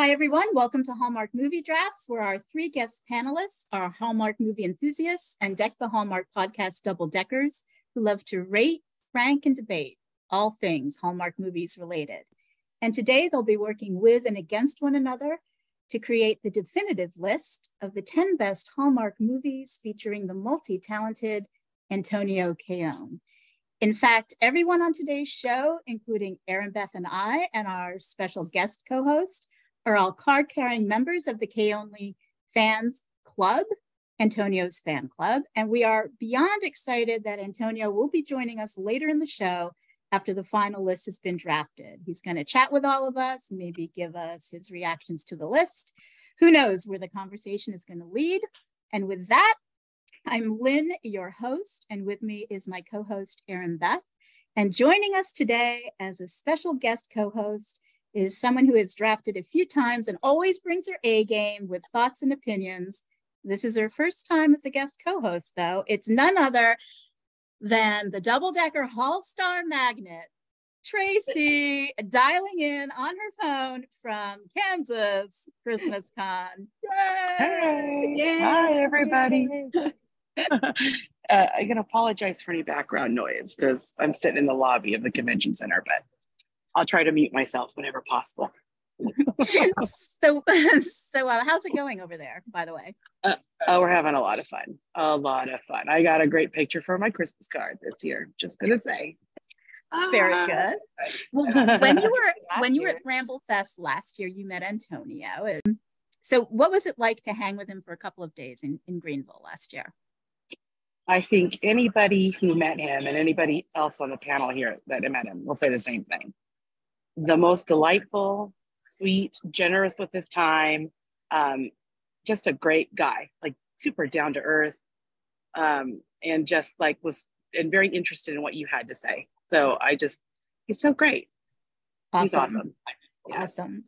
Hi, everyone. Welcome to Hallmark Movie Drafts, where our three guest panelists are Hallmark movie enthusiasts and Deck the Hallmark podcast double deckers who love to rate, rank, and debate all things Hallmark movies related. And today they'll be working with and against one another to create the definitive list of the 10 best Hallmark movies featuring the multi talented Antonio Cayonne. In fact, everyone on today's show, including Erinbeth and I, and our special guest co host, are all card carrying members of the CayONLY Fans Club, Antonio's fan club. And we are beyond excited that Antonio will be joining us later in the show after the final list has been drafted. He's going to chat with all of us, maybe give us his reactions to the list. Who knows where the conversation is going to lead? And with that, I'm Lynn, your host, and with me is my co host, Erinbeth. And joining us today as a special guest co host is someone who has drafted a few times and always brings her A game with thoughts and opinions. This is her first time as a guest co host, though. It's none other than the double decker Hall Star magnet, Tracy, dialing in on her phone from Kansas Christmas Con. Hey, Yay. hi everybody. uh, I can apologize for any background noise because I'm sitting in the lobby of the convention center, but I'll try to mute myself whenever possible. so, so uh, how's it going over there? By the way, uh, oh, we're having a lot of fun. A lot of fun. I got a great picture for my Christmas card this year. Just gonna say. Very ah. good. Well, when you were when you were at Bramble Fest last year, you met Antonio. So, what was it like to hang with him for a couple of days in, in Greenville last year? I think anybody who met him and anybody else on the panel here that met him will say the same thing the most delightful, sweet, generous with his time, um, just a great guy, like super down to earth, um, and just like was and very interested in what you had to say. So I just, he's so great. Awesome. He's awesome. Yeah. Awesome.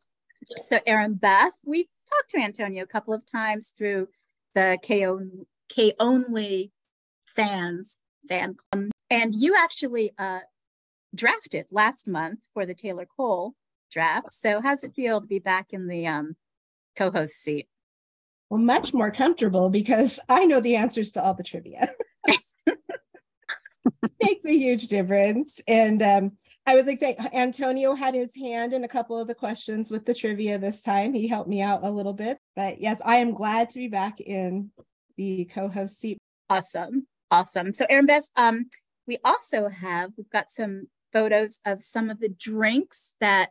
So Erinbeth, we've talked to Antonio a couple of times through the K, CayONLY fans fan club. And you actually uh, drafted last month for the Taylor Cole draft. So how's it feel to be back in the um, co-host seat? Well, much more comfortable because I know the answers to all the trivia. Makes a huge difference. And um, I was like Antonio had his hand in a couple of the questions with the trivia this time. He helped me out a little bit. But yes, I am glad to be back in the co-host seat. Awesome. Awesome. So Erinbeth, um, we also have, we've got some photos of some of the drinks that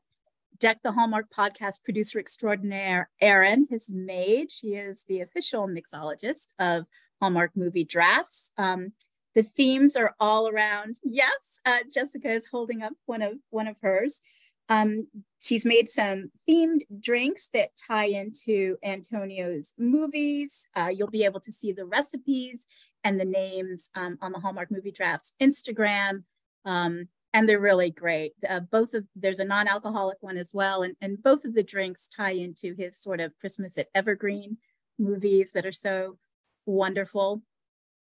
Deck the Hallmark podcast producer extraordinaire Erin has made. She is the official mixologist of Hallmark movie drafts. Um, the themes are all around. Yes, uh, Jessica is holding up one of one of hers. Um, she's made some themed drinks that tie into Antonio's movies. Uh, you'll be able to see the recipes and the names um, on the Hallmark Movie Drafts Instagram. Um, and they're really great. Uh, both of there's a non-alcoholic one as well, and and both of the drinks tie into his sort of Christmas at Evergreen movies that are so wonderful.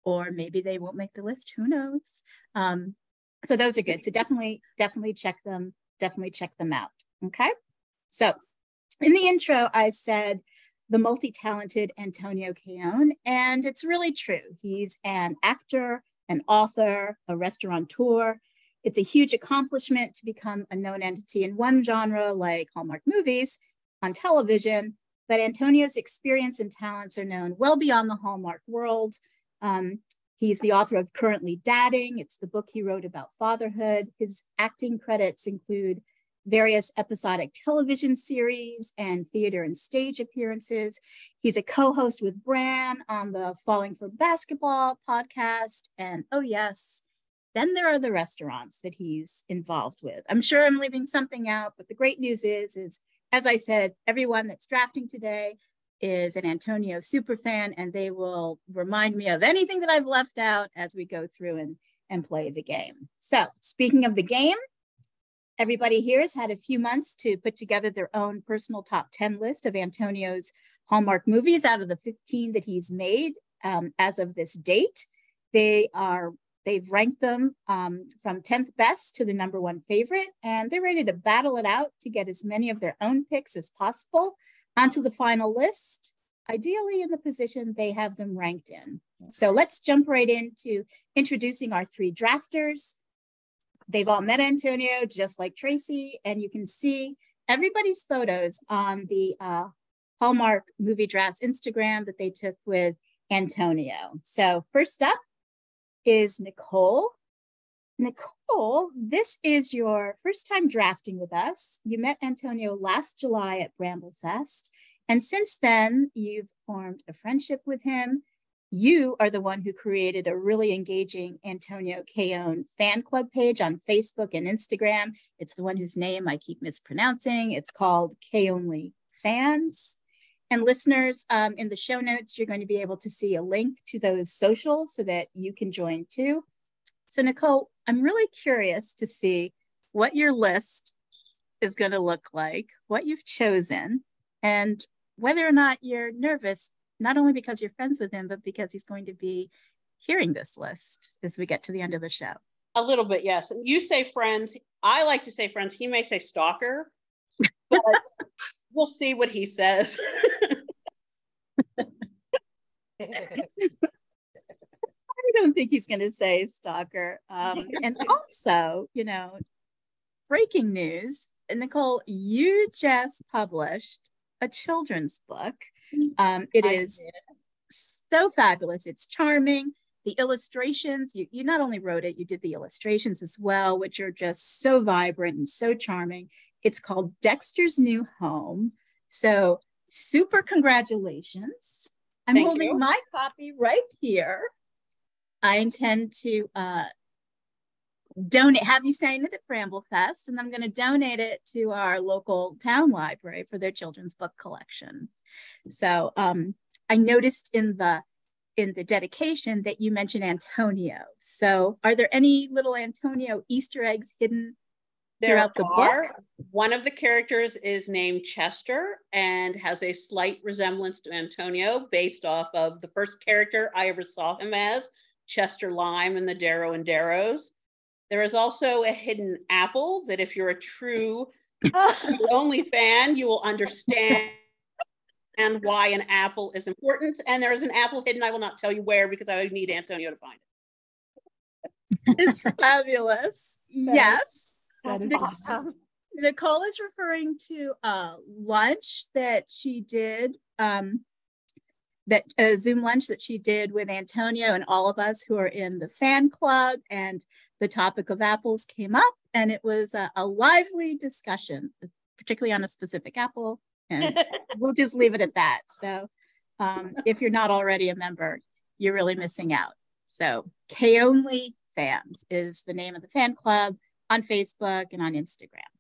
Or maybe they won't make the list. Who knows? Um, so those are good. So definitely, definitely check them. Definitely check them out. Okay. So in the intro, I said the multi-talented Antonio Cayonne, and it's really true. He's an actor, an author, a restaurateur it's a huge accomplishment to become a known entity in one genre like Hallmark movies on television, but Antonio's experience and talents are known well beyond the Hallmark world. Um, he's the author of Currently Dadding. It's the book he wrote about fatherhood. His acting credits include various episodic television series and theater and stage appearances. He's a co host with Bran on the Falling for Basketball podcast. And oh, yes, then there are the restaurants that he's involved with. I'm sure I'm leaving something out, but the great news is, is as I said, everyone that's drafting today is an Antonio super fan, and they will remind me of anything that I've left out as we go through and, and play the game. So speaking of the game, everybody here has had a few months to put together their own personal top 10 list of Antonio's Hallmark movies out of the 15 that he's made um, as of this date. They are they've ranked them um, from 10th best to the number one favorite, and they're ready to battle it out to get as many of their own picks as possible onto the final list, ideally in the position they have them ranked in. So let's jump right into introducing our three drafters. They've all met Antonio, just like Tracy, and you can see everybody's photos on the uh, Hallmark Movie Drafts Instagram that they took with Antonio. So first up is Nicole. Nicole, this is your first time drafting with us. You met Antonio last July at Bramblefest, and since then you've formed a friendship with him you are the one who created a really engaging Antonio Cayonne fan club page on Facebook and Instagram. It's the one whose name I keep mispronouncing. It's called CayONLY Fans. And listeners, um, in the show notes, you're going to be able to see a link to those socials so that you can join too. So, Nicole, I'm really curious to see what your list is going to look like, what you've chosen, and whether or not you're nervous not only because you're friends with him, but because he's going to be hearing this list as we get to the end of the show. A little bit, yes. And you say friends. I like to say friends. He may say stalker, but we'll see what he says. I don't think he's going to say stalker. Um, and also, you know, breaking news Nicole, you just published a children's book um, it I is did. so fabulous. It's charming. The illustrations, you, you not only wrote it, you did the illustrations as well, which are just so vibrant and so charming. It's called Dexter's New Home. So, super congratulations. I'm Thank holding you. my copy right here. I intend to uh, donate, have you signed it at Bramblefest, and I'm going to donate it to our local town library for their children's book collection. So um, I noticed in the in the dedication that you mentioned Antonio. So are there any little Antonio Easter eggs hidden there throughout the book? One of the characters is named Chester and has a slight resemblance to Antonio based off of the first character I ever saw him as, Chester Lime in the Darrow and Darrows. There is also a hidden apple that if you're a true only fan, you will understand and why an apple is important. And there is an apple hidden. I will not tell you where because I would need Antonio to find it. It's fabulous. yes. That is awesome. Nicole is referring to a lunch that she did, um, that a Zoom lunch that she did with Antonio and all of us who are in the fan club. And the topic of apples came up, and it was a, a lively discussion, particularly on a specific apple. And we'll just leave it at that. So, um, if you're not already a member, you're really missing out. So, CayONLY Fans is the name of the fan club on Facebook and on Instagram.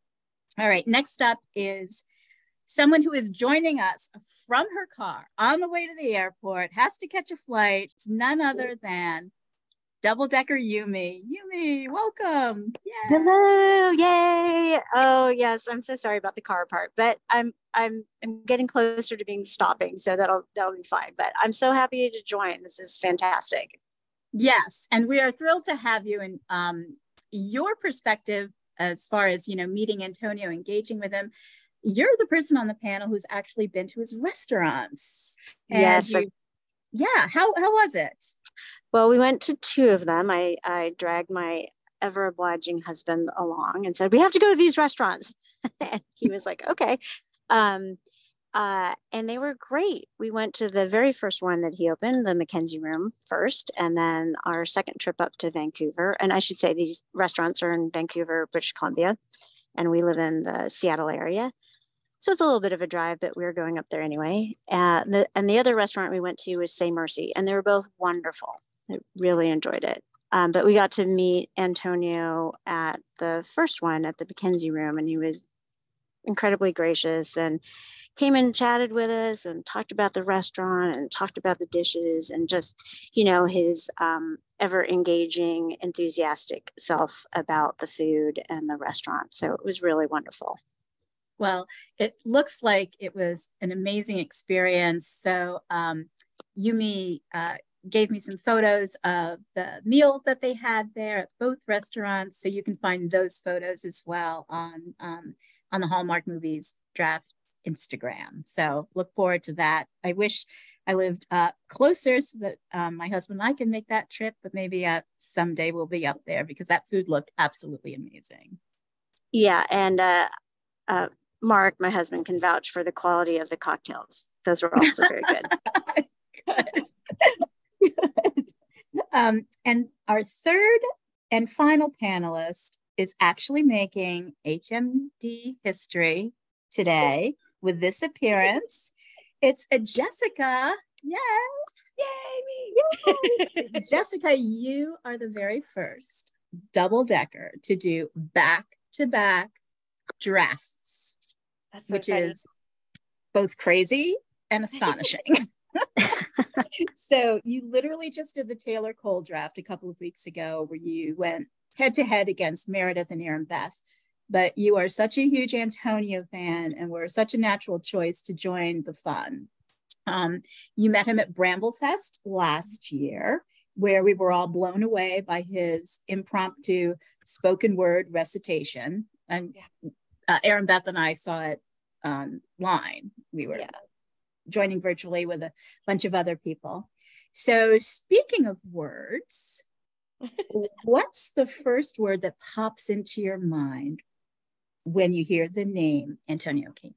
All right, next up is someone who is joining us from her car on the way to the airport, has to catch a flight. It's none other than double decker Yumi. Yumi, welcome. Yay. Hello, yay. Oh yes, I'm so sorry about the car part, but I'm I'm I'm getting closer to being stopping, so that'll that'll be fine. But I'm so happy to join. This is fantastic. Yes, and we are thrilled to have you and um, your perspective as far as you know meeting Antonio, engaging with him. You're the person on the panel who's actually been to his restaurants. yes. You, yeah. How how was it? Well, we went to two of them. I, I dragged my ever obliging husband along and said, We have to go to these restaurants. and he was like, Okay. Um, uh, and they were great. We went to the very first one that he opened, the Mackenzie Room first, and then our second trip up to Vancouver. And I should say these restaurants are in Vancouver, British Columbia, and we live in the Seattle area. So it's a little bit of a drive, but we were going up there anyway. Uh, the, and the other restaurant we went to was Say Mercy, and they were both wonderful. I really enjoyed it. Um, but we got to meet Antonio at the first one at the Mackenzie Room, and he was incredibly gracious and came and chatted with us and talked about the restaurant and talked about the dishes and just, you know, his um, ever engaging, enthusiastic self about the food and the restaurant. So it was really wonderful. Well, it looks like it was an amazing experience. So, um, Yumi uh, gave me some photos of the meals that they had there at both restaurants. So you can find those photos as well on um, on the Hallmark Movies Draft Instagram. So look forward to that. I wish I lived uh, closer so that um, my husband and I can make that trip, but maybe uh, someday we'll be up there because that food looked absolutely amazing. Yeah, and uh, uh, Mark, my husband, can vouch for the quality of the cocktails. Those were also very good. good. good. Um, and our third and final panelist is actually making HMD history today with this appearance. It's a Jessica. Yay! Yay! Yay. Jessica, you are the very first double decker to do back to back drafts, so which exciting. is both crazy and astonishing. so you literally just did the Taylor Cole draft a couple of weeks ago where you went head to head against Meredith and Erinbeth. But you are such a huge Antonio fan and were such a natural choice to join the fun. Um, you met him at Bramblefest last year, where we were all blown away by his impromptu spoken word recitation. And uh, Erinbeth and I saw it online. We were yeah. joining virtually with a bunch of other people. So, speaking of words, what's the first word that pops into your mind when you hear the name Antonio King?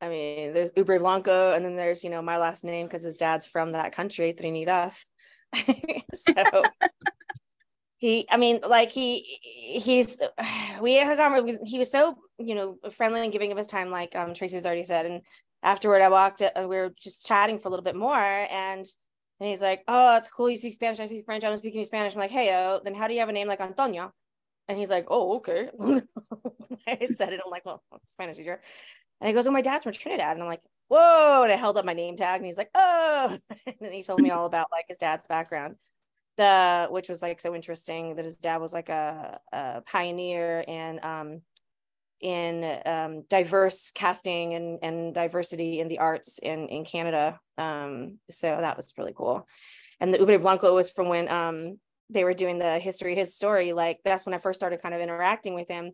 I mean, there's Ubre Blanco, and then there's, you know, my last name because his dad's from that country, Trinidad. so he, I mean, like he, he's, we had gone, he was so, you know, friendly and giving of his time, like um, Tracy's already said. And afterward, I walked, uh, we were just chatting for a little bit more. And and he's like, oh, it's cool. You speak Spanish. I speak French. I'm speaking Spanish. I'm like, hey, oh, then how do you have a name like Antonio? And he's like, oh, okay. I said it. I'm like, well, Spanish teacher. And he goes, well, my dad's from Trinidad. And I'm like, whoa. And I held up my name tag and he's like, oh. and then he told me all about like his dad's background, the which was like so interesting that his dad was like a, a pioneer and um in um, diverse casting and, and diversity in the arts in, in Canada. Um, so that was really cool. And the Ubre Blanco was from when um, they were doing the history, his story. Like that's when I first started kind of interacting with him.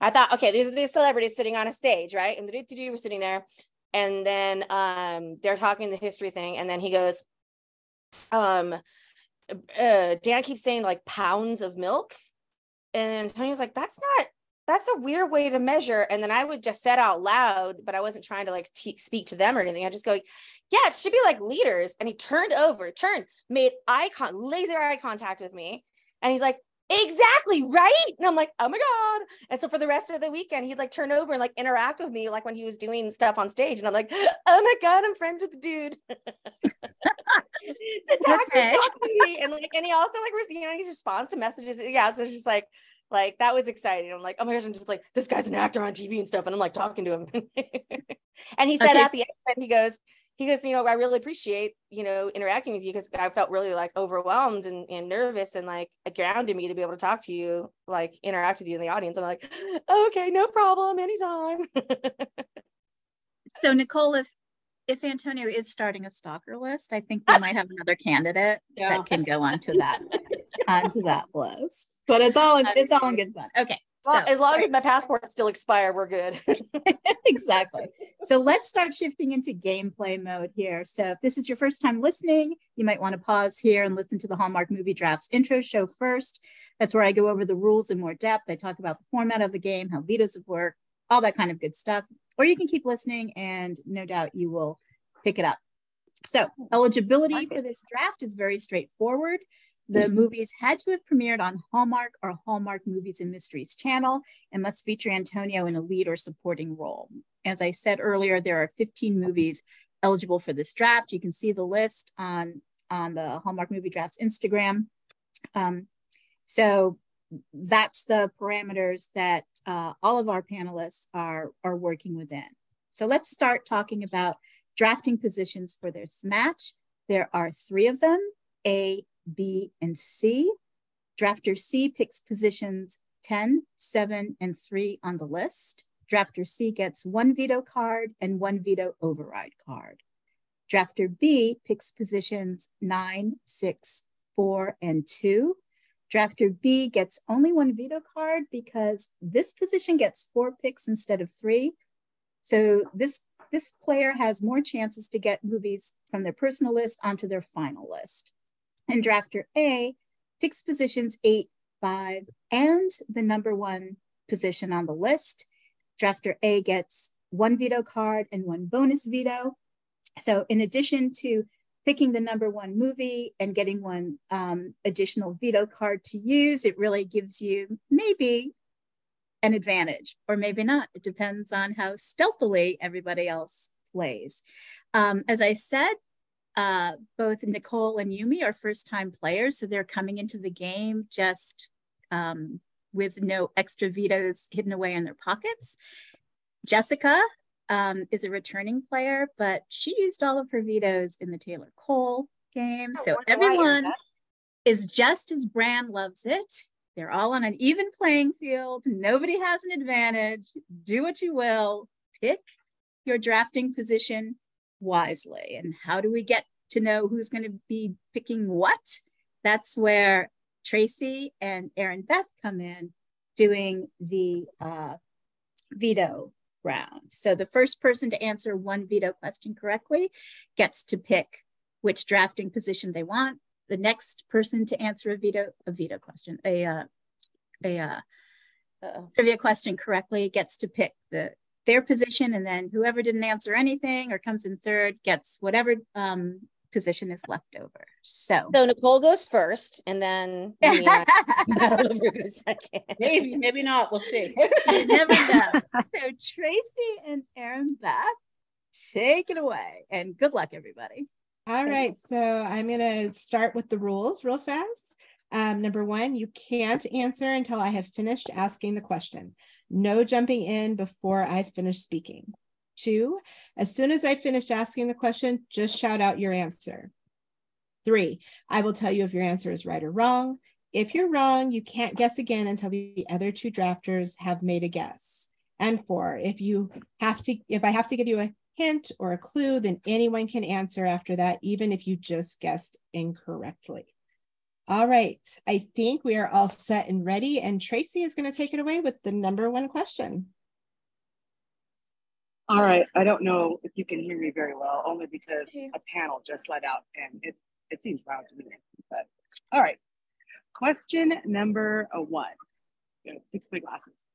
I thought, okay, these are these celebrities sitting on a stage, right? And the was sitting there. And then um, they're talking the history thing. And then he goes, um, uh, Dan keeps saying like pounds of milk. And Tony's like, that's not that's a weird way to measure. And then I would just set out loud, but I wasn't trying to like t- speak to them or anything. I just go, yeah, it should be like leaders. And he turned over, turned, made eye con, laser eye contact with me. And he's like, exactly right. And I'm like, oh my God. And so for the rest of the weekend, he'd like turn over and like interact with me like when he was doing stuff on stage. And I'm like, oh my God, I'm friends with the dude. the doctor's talking to me. And like, and he also like, you know, he responds to messages. Yeah. So it's just like, like that was exciting. I'm like, oh my gosh, I'm just like, this guy's an actor on TV and stuff. And I'm like talking to him. and he said okay. at the end, he goes, he goes, you know, I really appreciate, you know, interacting with you because I felt really like overwhelmed and, and nervous and like it grounded me to be able to talk to you, like interact with you in the audience. And I'm like, okay, no problem, anytime. so Nicole, if if Antonio is starting a stalker list, I think we might have another candidate yeah. that can go onto that onto that list. But it's all um, it's all in good fun. Okay. Well, so, as long sorry. as my passports still expire, we're good. exactly. So let's start shifting into gameplay mode here. So if this is your first time listening, you might want to pause here and listen to the Hallmark Movie Drafts intro show first. That's where I go over the rules in more depth. I talk about the format of the game, how vetoes worked, all that kind of good stuff. Or you can keep listening and no doubt you will pick it up. So eligibility for this draft is very straightforward. The mm-hmm. movies had to have premiered on Hallmark or Hallmark Movies and Mysteries channel and must feature Antonio in a lead or supporting role. As I said earlier, there are 15 movies eligible for this draft. You can see the list on, on the Hallmark Movie Drafts Instagram. Um, so that's the parameters that uh, all of our panelists are, are working within. So let's start talking about drafting positions for this match. There are three of them, A, B, and C. Drafter C picks positions 10, 7, and 3 on the list. Drafter C gets one veto card and one veto override card. Drafter B picks positions nine, six, four, and two. Drafter B gets only one veto card because this position gets four picks instead of three. So this, this player has more chances to get movies from their personal list onto their final list. And drafter A picks positions eight, five, and the number one position on the list. Drafter A gets one veto card and one bonus veto. So in addition to picking the number one movie and getting one um, additional veto card to use, it really gives you maybe an advantage or maybe not. It depends on how stealthily everybody else plays. Um, as I said, uh, both Nicole and Yumi are first time players, so they're coming into the game just um, with no extra vetoes hidden away in their pockets. Jessica um, is a returning player, but she used all of her vetoes in the Taylor Cole game. Oh, so everyone is just as Bran loves it. They're all on an even playing field. Nobody has an advantage. Do what you will. Pick your drafting position wisely. And how do we get to know who's going to be picking what? That's where Tracy and Erinbeth come in doing the uh, veto round. So the first person to answer one veto question correctly gets to pick which drafting position they want. The next person to answer a veto a veto question, a uh, a uh, trivia question correctly gets to pick the their position, and then whoever didn't answer anything or comes in third gets whatever um, position is left over. So, so Nicole goes first, and then goes second. Maybe, maybe not. We'll see. you never know. So Tracy and Erinbeth, take it away, and good luck, everybody. All right, so I'm gonna start with the rules real fast. Um, number one, you can't answer until I have finished asking the question. No jumping in before I've finished speaking. Two, as soon as I finish asking the question, just shout out your answer. Three, I will tell you if your answer is right or wrong. If you're wrong, you can't guess again until the other two drafters have made a guess. And four, if you have to, if I have to give you a hint or a clue, then anyone can answer after that, even if you just guessed incorrectly. All right, I think we are all set and ready. And Tracy is going to take it away with the number one question. All right. I don't know if you can hear me very well, only because a panel just let out and it, it seems loud to me. But all right. Question number one. fix my glasses.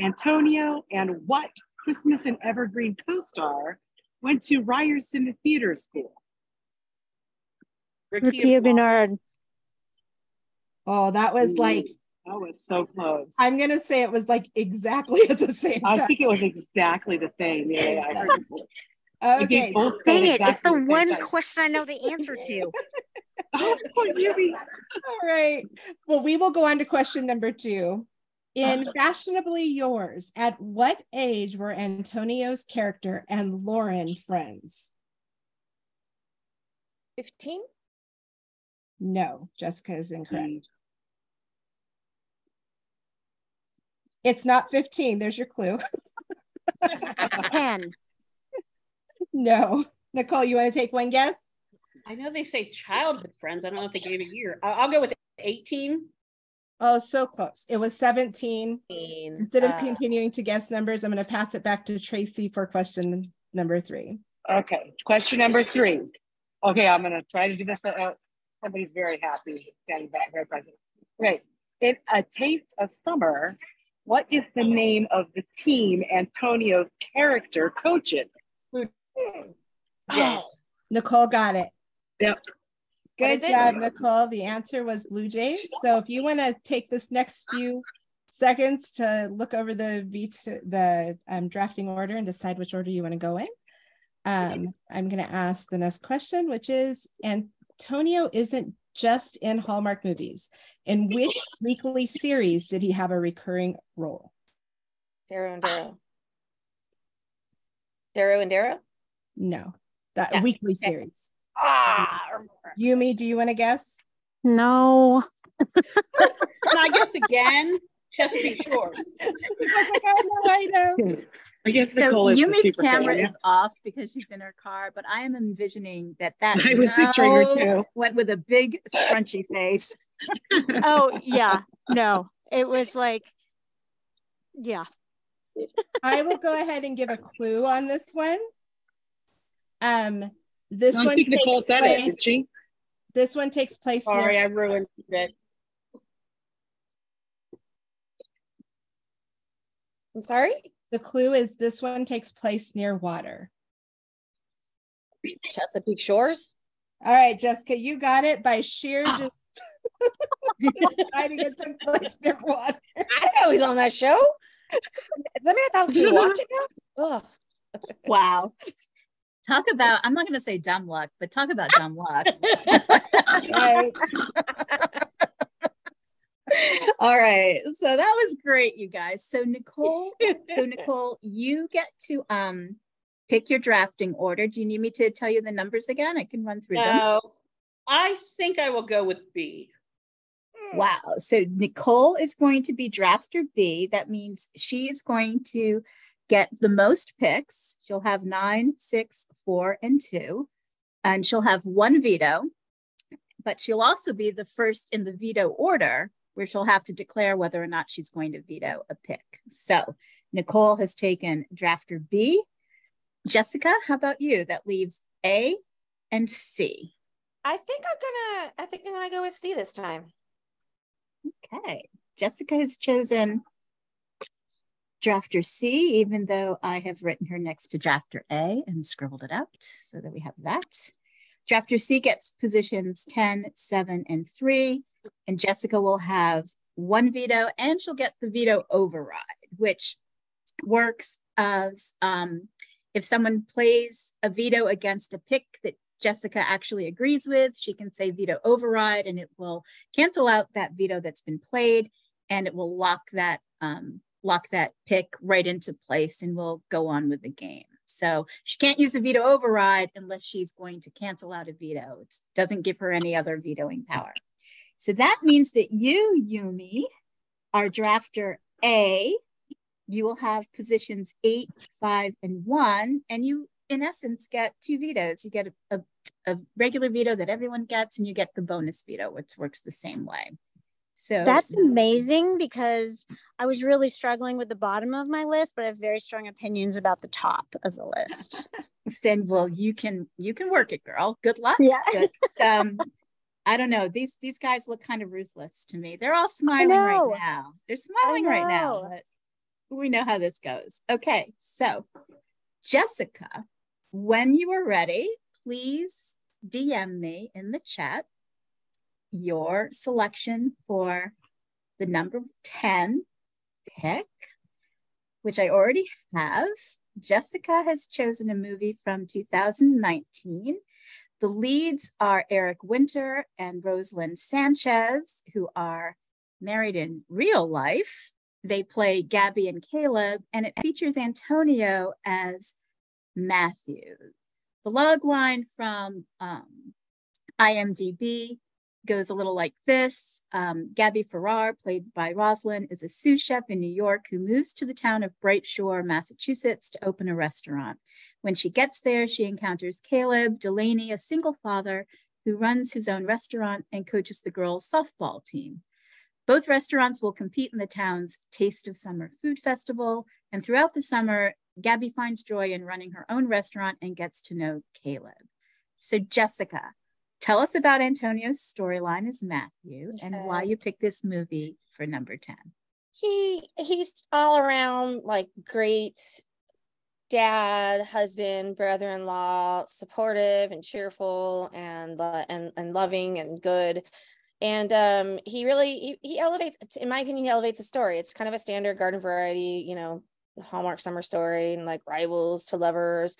Antonio and what Christmas and Evergreen co-star went to Ryerson Theater School? Rukiya Bernard. Oh, that was like that was so close. I'm gonna say it was like exactly at the same time. I think it was exactly the same. Yeah, I heard Okay. Dang it, it's the one time. question I know the answer to. oh, All right. Well, we will go on to question number two. In uh-huh. Fashionably Yours, at what age were Antonio's character and Lauren friends? 15? No, Jessica is incorrect. Mm. It's not 15. There's your clue. 10. No. Nicole, you want to take one guess? I know they say childhood friends. I don't know if they gave a year. I'll, I'll go with 18. Oh, so close. It was 17. Instead of uh, continuing to guess numbers, I'm going to pass it back to Tracy for question number three. Okay. Question number three. Okay, I'm going to try to do this. Uh, somebody's very happy standing back, very present. Great. In A Taste of Summer, what is the name of the team Antonio's character coaches? Oh, Nicole got it. Yep. Good job, Nicole. The answer was Blue Jays. So if you want to take this next few seconds to look over the the um, drafting order and decide which order you want to go in, um, I'm going to ask the next question, which is Antonio isn't just in Hallmark movies. In which weekly series did he have a recurring role? Darrow and Darrow. Darrow and Darrow? No, that yeah. weekly okay. series. Ah, Yumi, do you want to guess? No. Can I guess again? Chesapeake Shores. I, know, I know. I guess So Nicole Yumi's super camera fan, is off because she's in her car, but I am envisioning that that I was picturing her too. went with a big scrunchy face. Oh yeah, no, it was like, yeah. I will go ahead and give a clue on this one. Um, this I one think Nicole takes said place. did she? This one takes place Sorry, near. I ruined it. I'm sorry. The clue is this one takes place near water. Chesapeake Shores. All right, Jessica, you got it by sheer ah. just deciding it took place near water. I know he's on that show. Does that mean thought you watch it now? Wow. Talk about, I'm not going to say dumb luck, but talk about dumb luck. Right. All right. So that was great, you guys. So Nicole, so Nicole, you get to um pick your drafting order. Do you need me to tell you the numbers again? I can run through them. No, I think I will go with B. Wow. So Nicole is going to be drafter B. That means she is going to get the most picks. She'll have nine, six, four, and two. And she'll have one veto, but she'll also be the first in the veto order where she'll have to declare whether or not she's going to veto a pick. So Nicole has taken drafter B. Jessica, how about you? That leaves A and C. I think I'm gonna. I think I'm gonna go with C this time. Okay. Jessica has chosen drafter C, even though I have written her next to drafter A and scribbled it out so that we have that. Drafter C gets positions 10, 7, and 3. And Jessica will have one veto and she'll get the veto override, which works as um, if someone plays a veto against a pick that Jessica actually agrees with, she can say veto override and it will cancel out that veto that's been played and it will lock that um, lock that pick right into place and we'll go on with the game. So she can't use a veto override unless she's going to cancel out a veto. It doesn't give her any other vetoing power. So that means that you, Yumi, are drafter A. You will have positions eight, five, and one, and you, in essence, get two vetoes. You get a, a, a regular veto that everyone gets, and you get the bonus veto, which works the same way. So That's amazing because I was really struggling with the bottom of my list, but I have very strong opinions about the top of the list. Then, well, you can you can work it, girl. Good luck. Yeah. But, um, I don't know. These these guys look kind of ruthless to me. They're all smiling right now. They're smiling right now, but we know how this goes. Okay, so Jessica, when you are ready, please DM me in the chat your selection for the number 10 pick, which I already have. Jessica has chosen a movie from 2019. The leads are Eric Winter and Roselyn Sanchez, who are married in real life. They play Gabby and Caleb, and it features Antonio as Matthew. The log line from um, IMDb goes a little like this. Um, Gabby Farrar, played by Roselyn, is a sous chef in New York who moves to the town of Bright Shore, Massachusetts to open a restaurant. When she gets there, she encounters Caleb Delaney, a single father who runs his own restaurant and coaches the girls' softball team. Both restaurants will compete in the town's Taste of Summer Food Festival. And throughout the summer, Gabby finds joy in running her own restaurant and gets to know Caleb. So, Jessica, tell us about Antonio's storyline as Matthew and why you picked this movie for number 10. he he's all around like great dad husband brother-in-law supportive and cheerful and lo- and and loving and good. And um he really he, he elevates in my opinion he elevates the story. It's kind of a standard garden variety you know hallmark summer story and like rivals to lovers.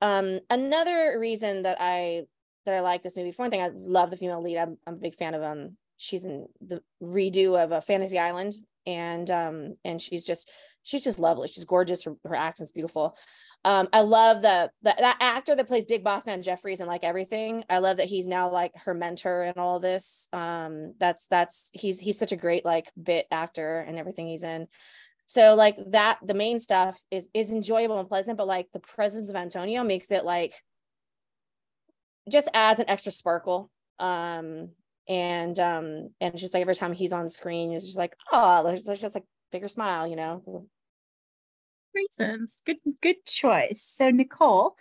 Um another reason that i that i like this movie. For one thing i love the female lead. I'm, I'm a big fan of um she's in the redo of a fantasy island. And um and she's just she's just lovely. She's gorgeous. Her, her accent's beautiful. Um i love the, the that actor that plays big boss man jeffries and like everything. I love that he's now like her mentor and all this. Um that's that's he's he's such a great like bit actor and everything he's in. So like that, the main stuff is is enjoyable and pleasant, but like the presence of Antonio makes it like just adds an extra sparkle. Um, and um, and it's just like every time he's on screen, it's just like oh, there's, there's just like bigger smile, you know. Reasons, good good choice. So Nicole,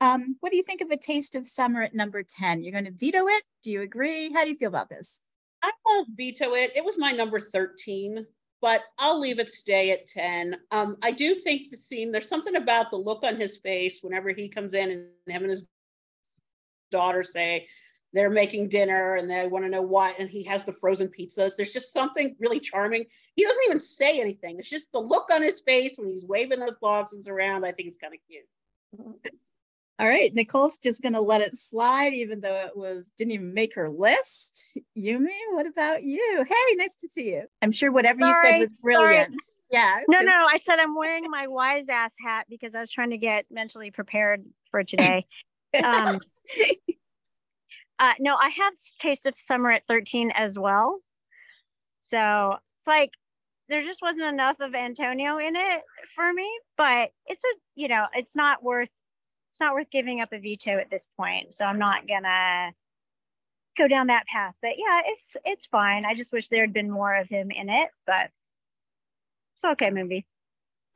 um, what do you think of a taste of summer at number ten? You're going to veto it? Do you agree? How do you feel about this? I won't veto it. It was my number 13, but I'll leave it stay at 10. Um, I do think the scene, there's something about the look on his face whenever he comes in and him and his daughter say they're making dinner and they want to know what, and he has the frozen pizzas. There's just something really charming. He doesn't even say anything. It's just the look on his face when he's waving those boxes around. I think it's kind of cute. All right, Nicole's just gonna let it slide, even though it was didn't even make her list. Yumi, what about you? Hey, nice to see you. I'm sure whatever Sorry, you said was brilliant. sorry. Yeah. No, 'cause- no, I said I'm wearing my wise ass hat because I was trying to get mentally prepared for today. Um, uh, no, I have Taste of Summer at 13 as well. So it's like there just wasn't enough of Antonio in it for me, but it's a, you know, it's not worth, it's not worth giving up a veto at this point. So I'm not gonna go down that path. But yeah, it's, it's fine. I just wish there had been more of him in it, but it's okay movie.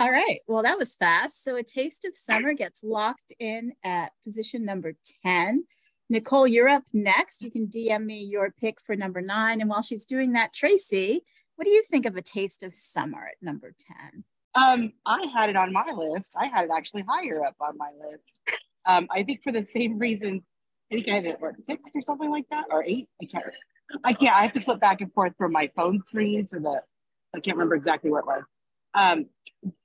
All right. Well, that was fast. So a taste of summer gets locked in at position number 10. Nicole, you're up next. You can DM me your pick for number nine. And while she's doing that, Tracy, what do you think of a taste of summer at number 10? Um, I had it on my list. I had it actually higher up on my list. Um, I think for the same reason. I think I had it what six or something like that, or eight. I can't. I can't. I have to flip back and forth from my phone screen to the. I can't remember exactly what it was. Um,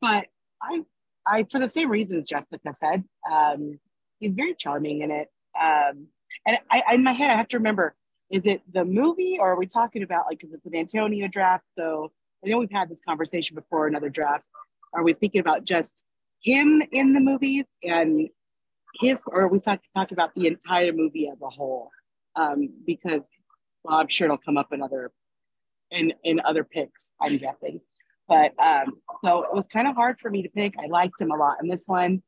but I, I for the same reasons Jessica said. Um, he's very charming in it. Um, and I, in my head, I have to remember: is it the movie, or are we talking about like because it's an Antonio draft? So I know we've had this conversation before in other drafts. Are we thinking about just him in the movies and his, or are we talking talking about the entire movie as a whole? Um, because well, I'm sure it'll come up in other in in other picks. I'm guessing, but um, so it was kind of hard for me to pick. I liked him a lot in this one,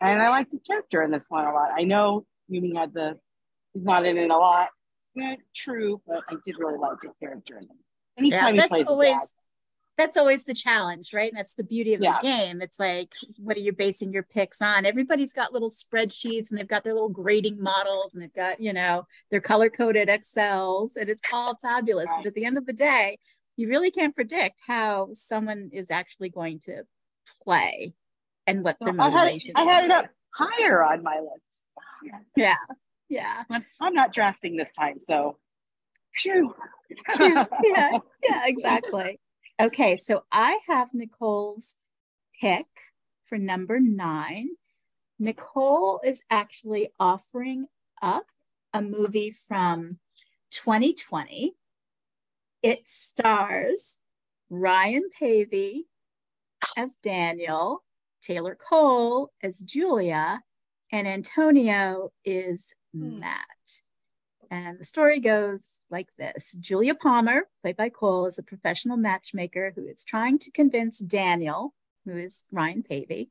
and I liked his character in this one a lot. I know Yumi had the he's not in it a lot. Yeah, true, but I did really like his character in it. Anytime he that's plays always dad. that's always the challenge, right? And that's the beauty of Yeah. the game. It's like, what are you basing your picks on? Everybody's got little spreadsheets and they've got their little grading models and they've got, you know, their color coded Excels and it's all fabulous. But at the end of the day, you really can't predict how someone is actually going to play and what So their I had motivation I had it up higher on my list. Yeah. Yeah. I'm not drafting this time, so phew. yeah, yeah, exactly. Okay, so I have Nicole's pick for number nine. Nicole is actually offering up a movie from 2020. It stars Ryan Pavey as Daniel, Taylor Cole as Julia, and Antonio is hmm. Matt. And the story goes like this Julia Palmer, played by Cole, is a professional matchmaker who is trying to convince Daniel, who is Ryan Pavey,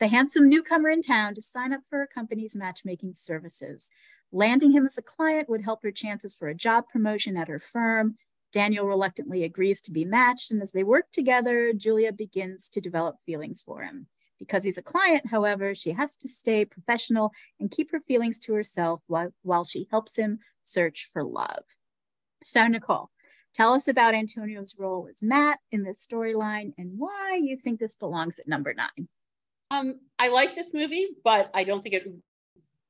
the handsome newcomer in town, to sign up for her company's matchmaking services. Landing him as a client would help her chances for a job promotion at her firm. Daniel reluctantly agrees to be matched, and as they work together, Julia begins to develop feelings for him. Because he's a client, however, she has to stay professional and keep her feelings to herself while, while she helps him search for love. So, Nicole, tell us about Antonio's role as Matt in this storyline and why you think this belongs at number nine. Um, I like this movie, but I don't think it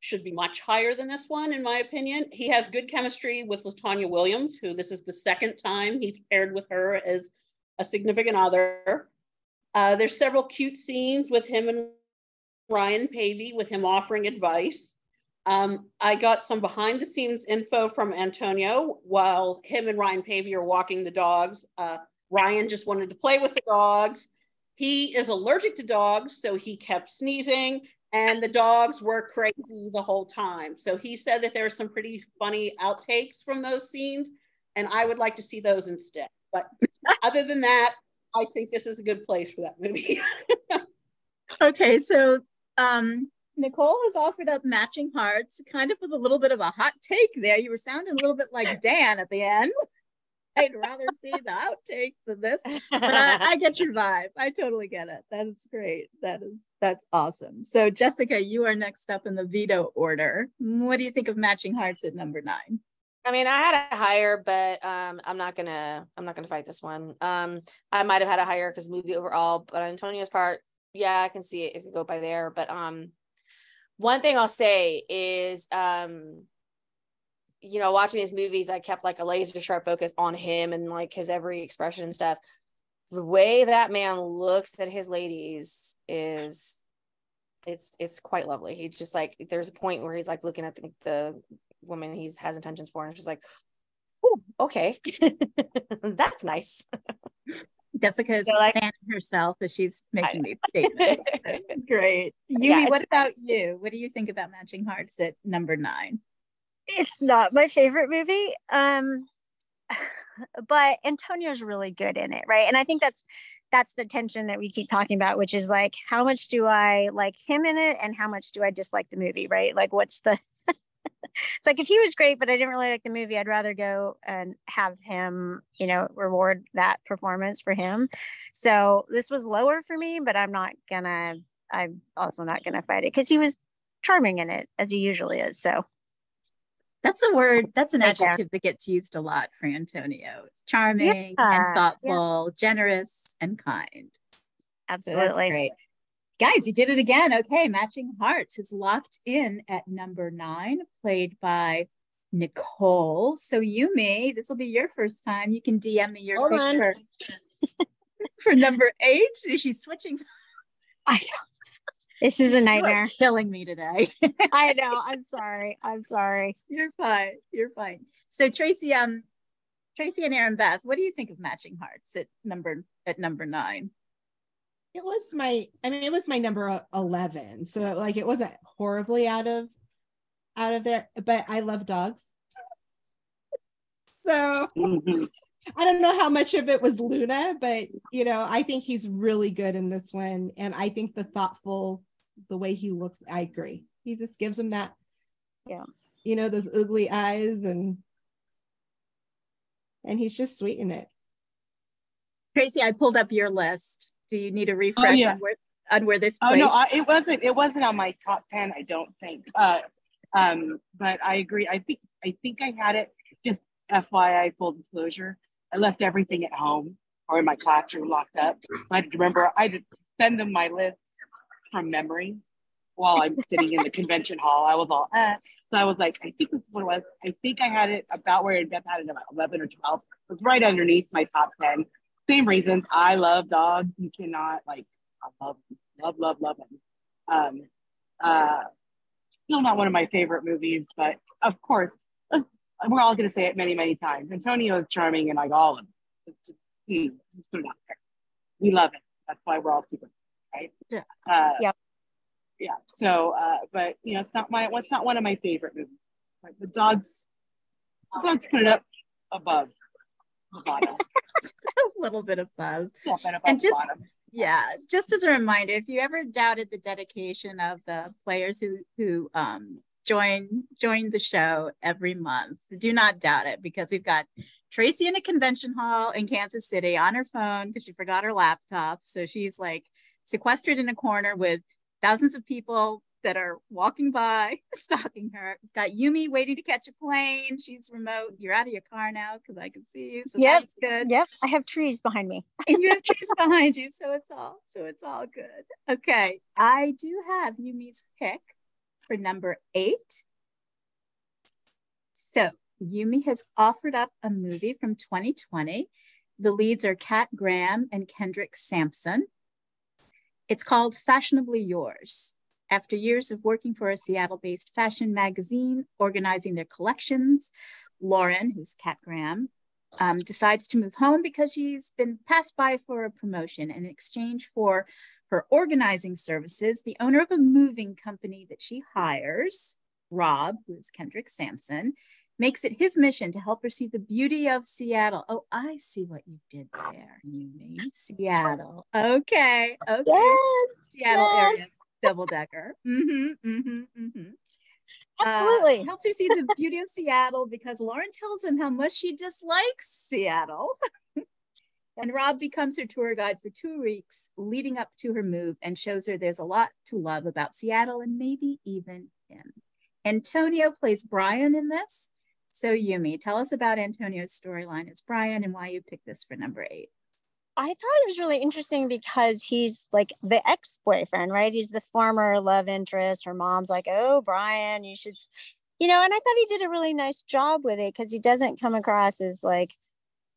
should be much higher than this one, in my opinion. He has good chemistry with Latonya Williams, who this is the second time he's paired with her as a significant other. Uh, there's several cute scenes with him and Ryan Pavey, with him offering advice. Um, I got some behind the scenes info from Antonio while him and Ryan Pavey are walking the dogs. Uh, Ryan just wanted to play with the dogs. He is allergic to dogs, so he kept sneezing, and the dogs were crazy the whole time. So he said that there are some pretty funny outtakes from those scenes, and I would like to see those instead. But other than that, I think this is a good place for that movie. okay, so um, Nicole has offered up matching hearts, kind of with a little bit of a hot take there. You were sounding a little bit like Dan at the end. I'd rather see the outtakes of this, but I, I, get your vibe. I totally get it. That is great. That is that's awesome. So Jessica, you are next up in the veto order. What do you think of matching hearts at number nine? I mean, I had a higher, but um, I'm not gonna I'm not gonna fight this one. Um, I might have had a higher because movie overall, but on Antonio's part, yeah, I can see it if you go by there. But um, one thing I'll say is um, you know, watching these movies, I kept like a laser sharp focus on him and like his every expression and stuff. The way that man looks at his ladies is it's it's quite lovely. He's just like there's a point where he's like looking at the, the woman he has intentions for, and she's like, oh, okay, that's nice. Jessica is so like, fan herself as she's making these statements. Great. Yumi, yeah, what about you? What do you think about Matching Hearts at number nine? it's not my favorite movie. Um, but Antonio's really good in it, right? And I think that's that's the tension that we keep talking about, which is like how much do I like him in it and how much do I dislike the movie, right? Like what's the it's like if he was great, but I didn't really like the movie, I'd rather go and have him, you know, reward that performance for him. So this was lower for me, but I'm not gonna I'm also not gonna fight it because he was charming in it as he usually is. So that's a word, that's an adjective that gets used a lot for Antonio. It's charming yeah. and thoughtful, yeah. generous and kind. Absolutely. So great. Guys, you did it again. Okay, Matching Hearts is locked in at number nine, played by Nicole. So Yumi, this will be your first time. You can DM me your Hold picture for number eight. Is she switching? I don't this is a nightmare. killing me today. I know. I'm sorry. I'm sorry. You're fine. You're fine. So Tracy, um, Tracy and Erinbeth, what do you think of Matching Hearts at number at number nine? It was my, I mean, it was my number eleven. So like, it wasn't horribly out of out of there, but I love dogs. so mm-hmm. I don't know how much of it was Luna, but you know, I think he's really good in this one, and I think the thoughtful the way he looks, I agree. He just gives him that, yeah, you know, those ugly eyes and and he's just sweet in it. Tracy, I pulled up your list. Do you need a refresh oh, yeah. on, where, on where this? Oh no, I, it wasn't. It wasn't on my top ten. I don't think. Uh, um, but I agree. I think. I think I had it. Just FYI, full disclosure. I left everything at home or in my classroom locked up. So I had to remember. I had to send them my list from memory while I'm sitting in the convention hall. I was all, eh. So I was like, I think this is what it was. I think I had it about where Beth had it about 11 or 12. It was right underneath my top 10. Same reasons. I love dogs. You cannot, like, I love, love, love, love them. Um, uh, still not one of my favorite movies, but of course, we're all going to say it many, many times. Antonio is charming and like all of them. It's just, just put it out there. We love it. That's why we're all super right? Yeah. Uh, yep. Yeah. So, uh, but you know, it's not my, what's not one of my favorite movies. Like the dogs, the dogs put it up above the bottom. just a little bit above. Yeah, above and just, bottom. Yeah, just as a reminder, if you ever doubted the dedication of the players who who um, join join the show every month, do not doubt it because we've got Tracy in a convention hall in Kansas City on her phone because she forgot her laptop. So she's like sequestered in a corner with thousands of people that are walking by, stalking her. We've got Yumi waiting to catch a plane. She's remote. You're out of your car now because I can see you. So yep. that's good. Yep. I have trees behind me. and you have trees behind you. So it's all so it's all good. Okay. I do have Yumi's pick for number eight. So Yumi has offered up a movie from 2020. The leads are Kat Graham and Kendrick Sampson. It's called Fashionably Yours. After years of working for a Seattle based fashion magazine, organizing their collections, Lauren, who's Kat Graham, um, decides to move home because she's been passed by for a promotion. In exchange for her organizing services, the owner of a moving company that she hires, Rob, who is Kendrick Sampson, makes it his mission to help her see the beauty of Seattle. Oh, I see what you did there, Yumi. Seattle. Okay. Okay. Yes. Seattle area. Double decker. Mm-hmm. Mm-hmm. Mm-hmm. Uh, Absolutely. helps her see the beauty of Seattle because Lauren tells him how much she dislikes Seattle. and Rob becomes her tour guide for two weeks leading up to her move and shows her there's a lot to love about Seattle and maybe even him. Antonio plays Brian in this. So, Yumi, tell us about Antonio's storyline as Brian and why you picked this for number eight. I thought it was really interesting because he's like the ex-boyfriend, right? He's the former love interest. Her mom's like, "Oh, Brian, you should," you know. And I thought he did a really nice job with it because he doesn't come across as like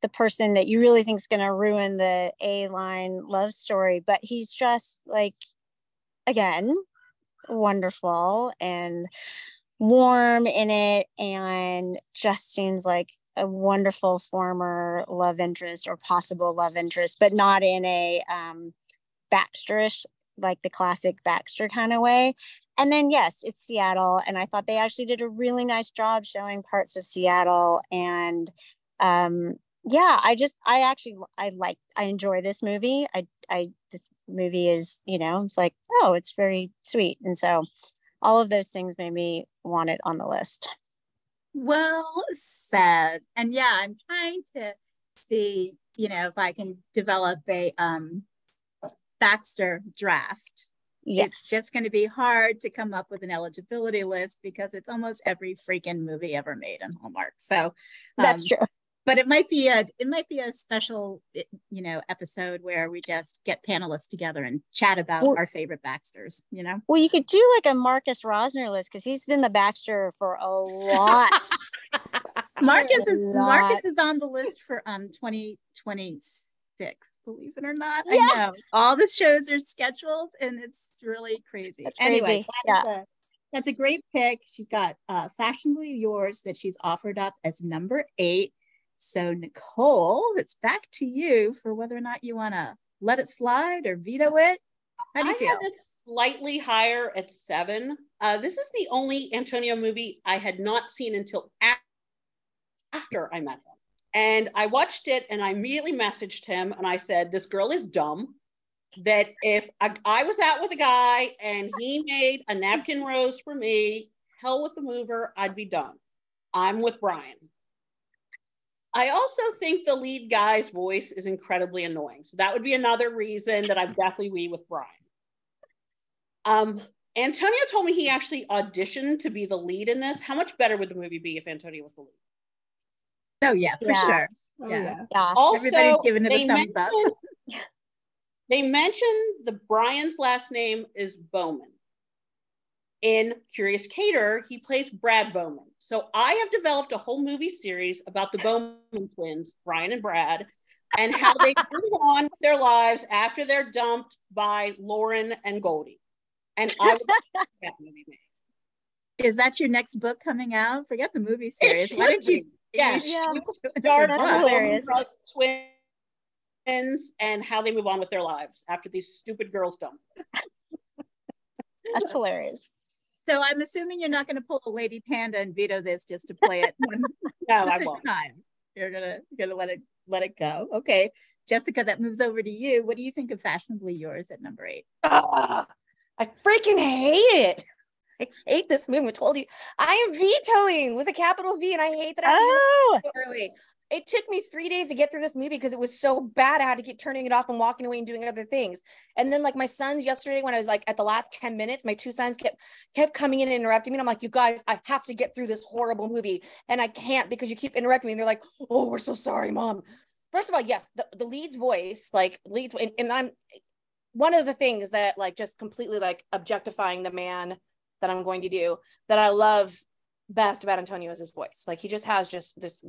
the person that you really think is going to ruin the A-line love story, but he's just like, again, wonderful and warm in it, and just seems like a wonderful former love interest or possible love interest, but not in a um, Baxterish, like the classic Baxter kind of way. And then, yes, it's Seattle. And I thought they actually did a really nice job showing parts of Seattle. And um, yeah, I just, I actually, I like, I enjoy this movie. I, I, this movie is, you know, it's like, oh, it's very sweet. And so all of those things made me want it on the list. Well said. And yeah, I'm trying to see, you know, if I can develop a um Baxter draft. Yes. It's just going to be hard to come up with an eligibility list because it's almost every freaking movie ever made on Hallmark. So That's um, true. But it might be a it might be a special you know episode where we just get panelists together and chat about Well- our favorite Baxters. You know. Well, you could do like a Marcus Rosner list because he's been the Baxter for a lot. Marcus a is Marcus is on the list for um 2026. Believe it or not, Yeah. I know all the shows are scheduled, and it's really crazy. That's Anyway, crazy. that is a, that's a great pick. She's got uh, "Fashionably Yours" that she's offered up as number eight. So Nicole, it's back to you for whether or not you want to let it slide or veto it. How do you I feel? had this slightly higher at seven. Uh, this is the only Antonio movie I had not seen until after I met him. And I watched it and I immediately messaged him and I said, This girl is dumb. That if I, I was out with a guy and he made a napkin rose for me, hell with the mover, I'd be done. I'm with Brian. I also think the lead guy's voice is incredibly annoying. So that would be another reason that I'm definitely we with Brian. Um, Antonio told me he actually auditioned to be the lead in this. How much better would the movie be if Antonio was the lead? oh yeah, for Yeah. sure. Oh, Yeah. yeah. Yeah. Also, Everybody's giving it a they thumbs up. mentioned- They mentioned the Brian's last name is Bowman. In Curious Caterer, he plays Brad Bowman. So I have developed a whole movie series about the Bowman twins, Brian and Brad, and how they move on with their lives after they're dumped by Lauren and Goldie. And I would like that movie made. Is that your next book coming out? Forget the movie series. Why did you? Yes. Yeah. should do it Start That's hilarious. Twins and how they move on with their lives after these stupid girls dump. That's hilarious. So I'm assuming you're not going to pull a lady panda and veto this just to play it one No, I won't. time. You're gonna you're gonna let it let it go. Okay, Jessica, that moves over to you. What do you think of fashionably yours at number eight? Ah, I freaking hate it. I hate this movie. I told you I am vetoing with a capital V, and I hate that I have to Oh, so early. It took me three days to get through this movie because it was so bad. I had to keep turning it off and walking away and doing other things. And then, like my sons yesterday, when I was like at the last 10 minutes, my two sons kept kept coming in and interrupting me. And I'm like, you guys, I have to get through this horrible movie. And I can't because you keep interrupting me. And they're like, oh, we're so sorry, mom. First of all, yes, the, the lead's voice, like leads, and, and I'm one of the things that like just completely like objectifying the man that I'm going to do that I love best about Antonio is his voice. Like he just has just this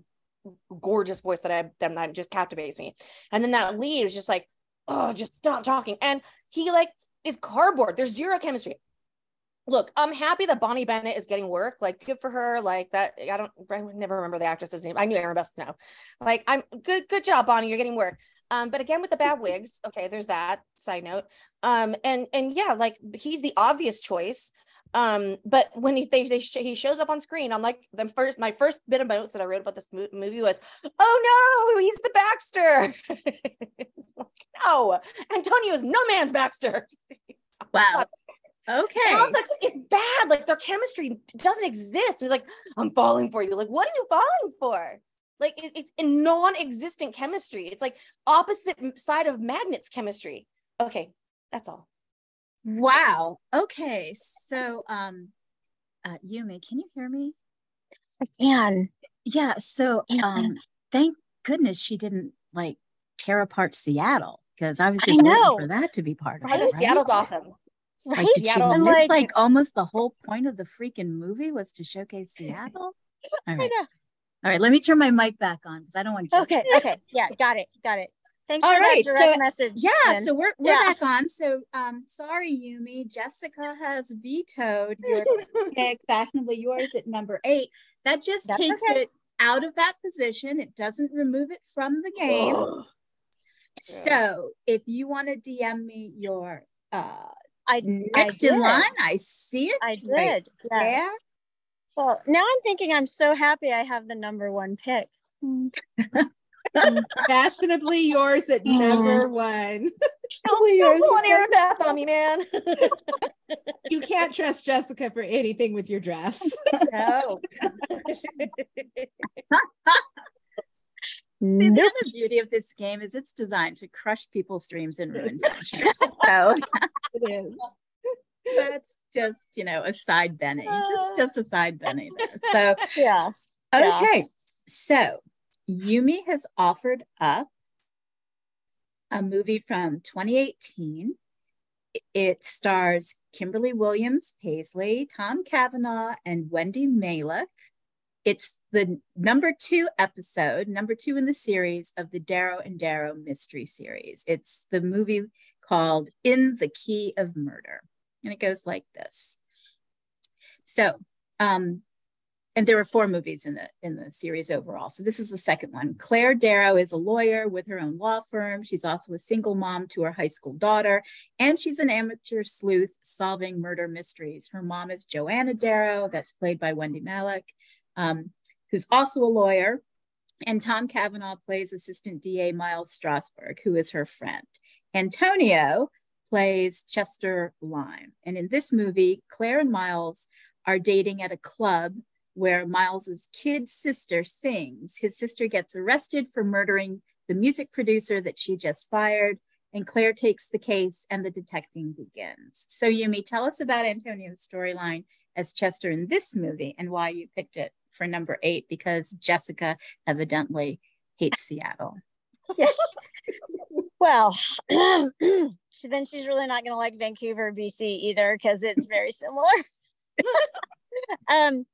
gorgeous voice that I that just captivates me. And then that lead is just like, oh, just stop talking. And he like is cardboard. There's zero chemistry. Look, I'm happy that Bonnie Bennett is getting work. Like, good for her. Like that. I don't. I would never remember the actress's name. I knew Erinbeth Snow. Like, I'm good. Good job, Bonnie. You're getting work. Um, but again, with the bad wigs. Okay, there's that side note. Um, and and yeah, like he's the obvious choice. Um, but when he they, they sh- he shows up on screen, I'm like the first my first bit of notes that I wrote about this mo- movie was, "Oh no, he's the Baxter." no, Antonio is no man's Baxter. Wow. Okay. And also, it's, it's bad. Like their chemistry doesn't exist. It's like I'm falling for you. Like what are you falling for? Like it, it's a non-existent chemistry. It's like opposite side of magnets chemistry. Okay, that's all. Wow. Okay. So, um, uh, Yumi, can you hear me? I can. Yeah. So, um, thank goodness she didn't like tear apart Seattle because I was just know. waiting for that to be part of I it. right? Seattle's awesome. It's Like, Right? did she Seattle- miss like- like almost the whole point of the freaking movie was to showcase Seattle? All I right. know. All right. Let me turn my mic back on because I don't want to. Okay. Okay. Yeah. Got it. Got it. Thanks All right, so- message. Yeah, Lynn. so we're we're Yeah. back on. So um sorry, Yumi. Jessica has vetoed your pick, fashionably yours at number eight. That just That's takes okay. it out of that position. It doesn't remove it from the game. So if you want to DM me your uh I next I in line, I see it. I right did. Yes. there. Well, now I'm thinking I'm so happy I have the number one pick. Fashionably yours at Mm. number one. Don't, don't pull an Erinbeth on me, man. You can't trust Jessica for anything with your drafts. no. See, the other beauty of this game is it's designed to crush people's dreams and ruin friendships. so It is. that's just, you know, a side Benny. Just, just a side Benny there. So Yeah. Yeah. Okay, so Yumi has offered up a movie from 2018. It stars Kimberly Williams Paisley, Tom Cavanagh, and Wendy Malick. It's the number two episode, number two in the series of the Darrow and Darrow mystery series. It's the movie called In the Key of Murder. And it goes like this. So, um, and there were four movies in the in the series overall. So this is the second one. Claire Darrow is a lawyer with her own law firm. She's also a single mom to her high school daughter, and she's an amateur sleuth solving murder mysteries. Her mom is Joanna Darrow, that's played by Wendy Malick, um, who's also a lawyer. And Tom Cavanagh plays Assistant DA Miles Strasberg, who is her friend. Antonio plays Chester Lime. And in this movie, Claire and Miles are dating at a club where Miles's kid sister sings. His sister gets arrested for murdering the music producer that she just fired, and Claire takes the case and the detecting begins. So, Yumi, tell us about Antonio's storyline as Chester in this movie and why you picked it for number eight because Jessica evidently hates Seattle. yes. well, then she's really not going to like Vancouver, BC either because it's very similar. um,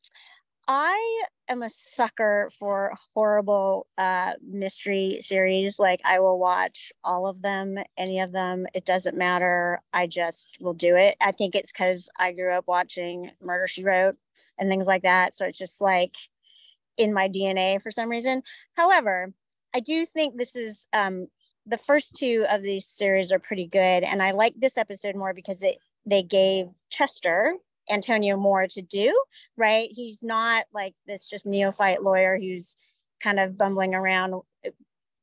I am a sucker for horrible uh, mystery series. Like I will watch all of them, any of them. It doesn't matter. I just will do it. I think it's because I grew up watching Murder She Wrote and things like that. So it's just like in my DNA for some reason. However, I do think this is um, the first two of these series are pretty good, and I like this episode more because it they gave Chester Antonio more to do. Right, he's not like this just neophyte lawyer who's kind of bumbling around,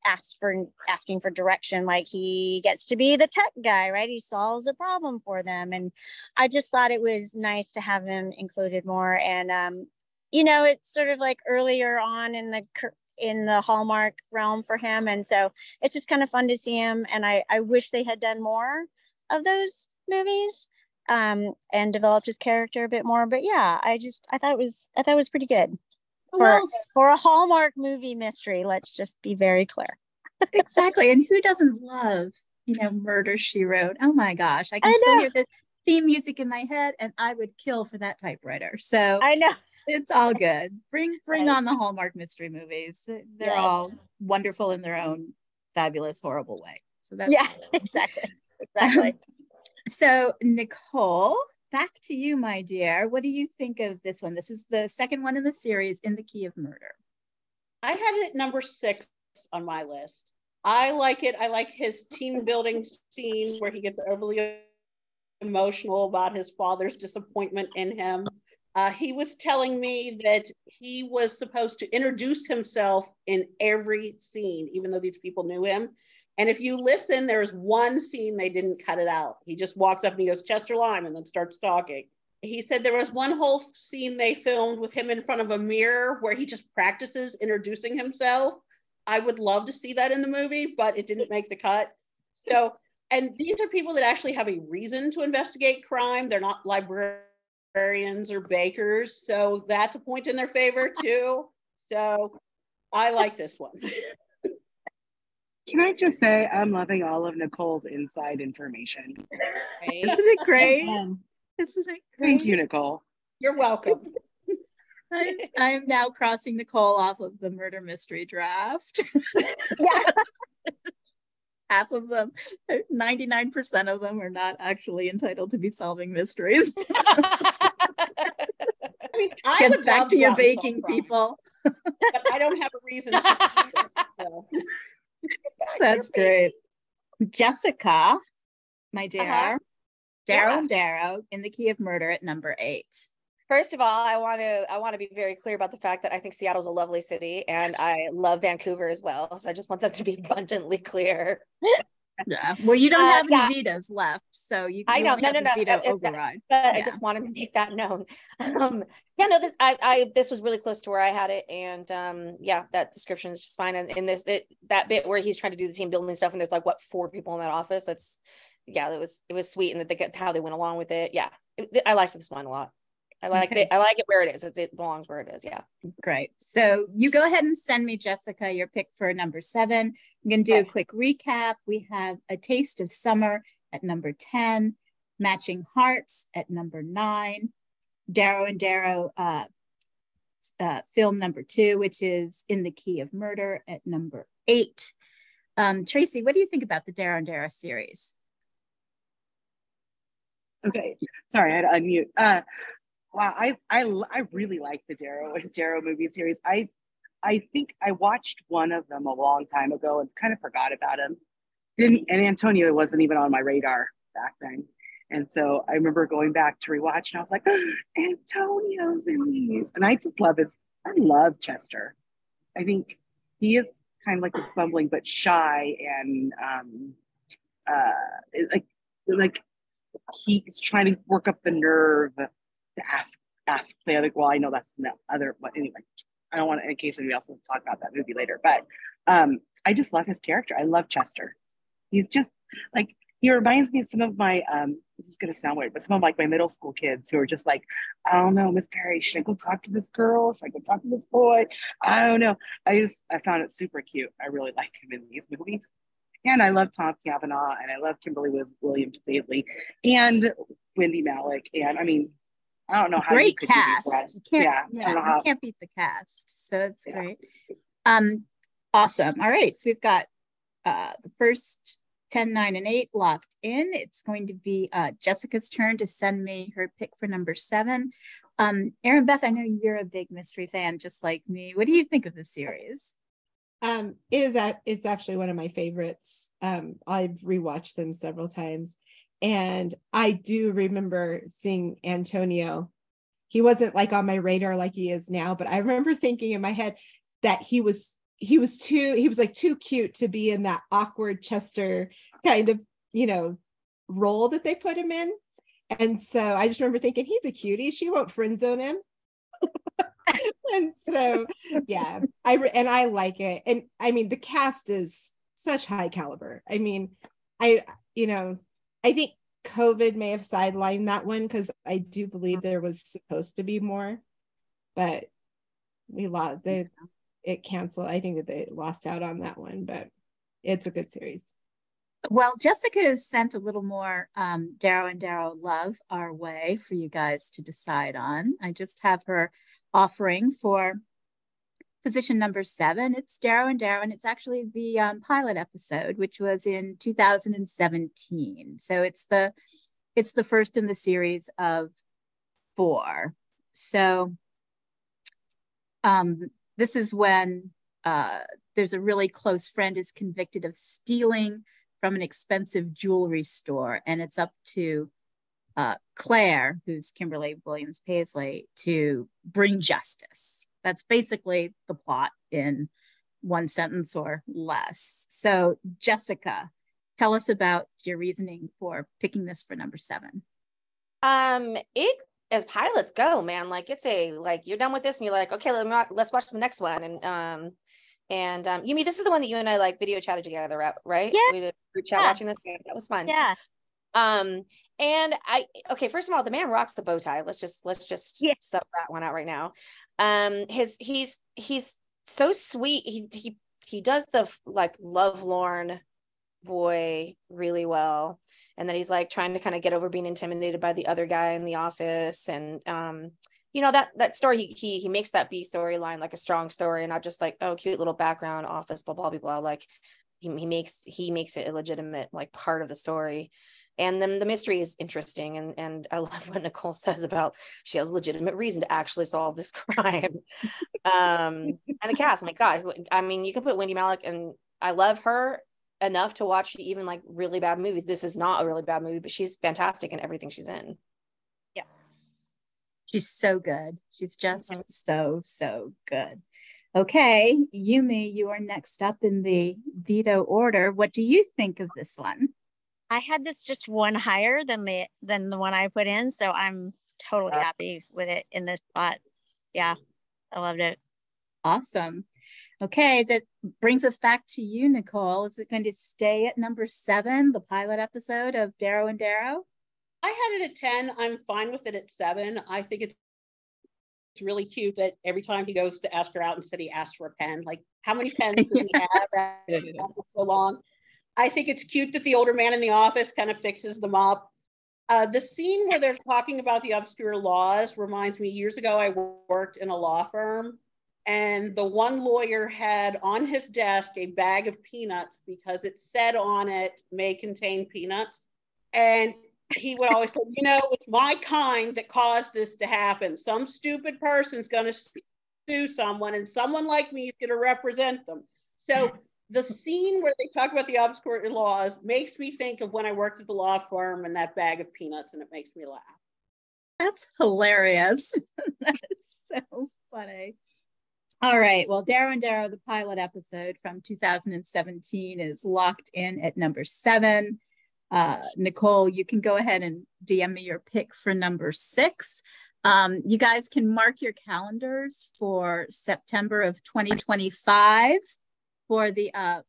asks for asking for direction. Like he gets to be the tech guy, right? He solves a problem for them, and I just thought it was nice to have him included more. And um, you know, it's sort of like earlier on in the in the Hallmark realm for him. And so it's just kind of fun to see him. And I, I wish they had done more of those movies um, and developed his character a bit more. But yeah, I just, I thought it was, I thought it was pretty good for, Well, for a Hallmark movie mystery. Let's just be very clear. exactly. And who doesn't love, you know, Murder She Wrote? Oh my gosh. I can I still hear the theme music in my head and I would kill for that typewriter. So I know. it's all good. Bring bring Right. on the Hallmark mystery movies. They're Yes. all wonderful in their own fabulous, horrible way. So that's Yeah, exactly. Exactly. So Nicole, back to you, my dear. What do you think of this one? This is the second one in the series, In the Key of Murder. I had it number six on my list. I like it. I like his team building scene where he gets overly emotional about his father's disappointment in him. Uh, he was telling me that he was supposed to introduce himself in every scene, even though these people knew him. And if you listen, there's one scene they didn't cut it out. He just walks up and he goes, Chester Lime, and then starts talking. He said there was one whole scene they filmed with him in front of a mirror where he just practices introducing himself. I would love to see that in the movie, but it didn't make the cut. So, and these are people that actually have a reason to investigate crime. They're not librarians or bakers. So that's a point in their favor too. So I like this one. Can I just say I'm loving all of Nicole's inside information. Isn't it great? Isn't it great? Thank you, Nicole. You're welcome. I, I'm now crossing Nicole off of the murder mystery draft. Yeah. Half of them, 99% of them are not actually entitled to be solving mysteries. I mean, I Get would back to your go out and solve baking people. but I don't have a reason to. That's great. Jessica, my dear, Uh-huh. Darrow Yeah. Darrow in the key of murder at number eight. First of all, I want to I want to be very clear about the fact that I think Seattle's a lovely city and I love Vancouver as well. So I just want that to be abundantly clear. Yeah. Well, you don't Uh, have any yeah. vetoes left, so you. I you know. No, no, no. Veto it- override. But I just wanted to make that known. Um, yeah, no, this I, I this was really close to where I had it, and um, yeah, that description is just fine. And in this it, that bit where he's trying to do the team building stuff, and there's like what four people in that office. That's yeah, that was it was sweet, and that they get how they went along with it. Yeah, It- I liked this one a lot. I like Okay. it. I like it where it is. It, it belongs where it is. Yeah. Great. So you go ahead and send me, Jessica, your pick for number seven. I'm going to do a quick recap. We have A Taste of Summer at number 10, Matching Hearts at number nine, Darrow and Darrow uh, uh, film number two, which is In the Key of Murder at number eight. Um, Tracy, what do you think about the Darrow and Darrow series? Okay, sorry, I had to unmute. Uh, wow, I I I really like the Darrow and Darrow movie series. I I think I watched one of them a long time ago and kind of forgot about him. Didn't and Antonio wasn't even on my radar back then. And so I remember going back to rewatch and I was like, Antonio's in these. And I just love his, I love Chester. I think he is kind of like this bumbling but shy and um uh like like he's trying to work up the nerve to ask ask the other well i know that's in the other but anyway i don't want to in case anybody else wants to talk about that movie later but um i just love his character. I love chester. He's just like he reminds me of some of my um this is going to sound weird but some of like my middle school kids who are just like i don't know miss perry should i go talk to this girl? Should i go talk to this boy? I don't know. I just i found it super cute. I really like him in these movies. And I love Tom Cavanagh and I love Kimberly Williams Paisley and Wendy Malick. And I mean, I don't know how you great could do these cast. reds. You can't, Yeah, I yeah, you how- can't beat the cast. So it's Yeah. great. Um, awesome. All right. So we've got uh the first 10, 9, and 8 locked in. It's going to be uh Jessica's turn to send me her pick for number seven. Um, Erinbeth, I know you're a big mystery fan, just like me. What do you think of the series? Um, it is that it's actually one of my favorites. Um, I've rewatched them several times, and I do remember seeing Antonio. He wasn't like on my radar like he is now, but I remember thinking in my head that he was he was too he was like too cute to be in that awkward Chester kind of you know role that they put him in. And so I just remember thinking he's a cutie. She won't friend zone him. and so yeah i and i like it and i mean the cast is such high caliber i mean i you know i think covid may have sidelined that one because i do believe there was supposed to be more but we lost the it canceled i think that they lost out on that one but it's a good series Well, Jessica has sent a little more um, Darrow and Darrow love our way for you guys to decide on. I just have her offering for position number seven. It's Darrow and Darrow, and it's actually the um, pilot episode, which was in 2017. So it's the it's the first in the series of four. So um, this is when uh, there's a really close friend is convicted of stealing from an expensive jewelry store and it's up to uh, Claire, who's Kimberly Williams Paisley, to bring justice. That's basically the plot in one sentence or less. So, Jessica, tell us about your reasoning for picking this for number seven. Um, it as pilots go, man. Like it's a like you're done with this, and you're like, okay, let me, let's watch the next one. And um, and um, Yumi, this is the one that you and I like video chatted together, right? Yeah. We did group chat Yeah. watching this. That was fun. Yeah. Um, and I okay, first of all, the man rocks the bow tie. Let's just let's just Yeah. sub that one out right now. Um, his he's he's so sweet. He he he does the like lovelorn boy really well. And then he's like trying to kind of get over being intimidated by the other guy in the office. And um, you know, that that story he he he makes that B storyline like a strong story and not just like, oh, cute little background office, blah blah blah blah. Like he, he makes he makes it a legitimate like part of the story and then the mystery is interesting and and i love what nicole says about she has a legitimate reason to actually solve this crime um and the cast my god who- i mean you can put wendy malick and i love her enough to watch even like really bad movies this is not a really bad movie but she's fantastic in everything she's in Yeah. She's so good. She's just Mhm. so, so good. Okay, Yumi, you are next up in the veto order. What do you think of this one? I had this just one higher than the than the one I put in, so I'm totally That's- happy with it in this spot. Yeah, I loved it. Awesome. Okay, that brings us back to you, Nicole. Is it going to stay at number seven, the pilot episode of Darrow and Darrow? I had it at 10. I'm fine with it at seven. I think it's it's really cute that every time he goes to ask her out instead he asks for a pen. Like how many pens do we have so long? I think it's cute that the older man in the office kind of fixes them up. Uh, the scene where they're talking about the obscure laws reminds me years ago I worked in a law firm and the one lawyer had on his desk a bag of peanuts because it said on it may contain peanuts. And he would always say, you know, it's my kind that caused this to happen. Some stupid person's going to sue someone, and someone like me is going to represent them. So the scene where they talk about the obscure laws makes me think of when I worked at the law firm and that bag of peanuts, and it makes me laugh. That's hilarious. that is so funny. All right. Well, Darrow and Darrow, the pilot episode from 2017, is locked in at number seven. Uh, Nicole, you can go ahead and DM me your pick for number six. Um, you guys can mark your calendars for September of 2025 for the uh,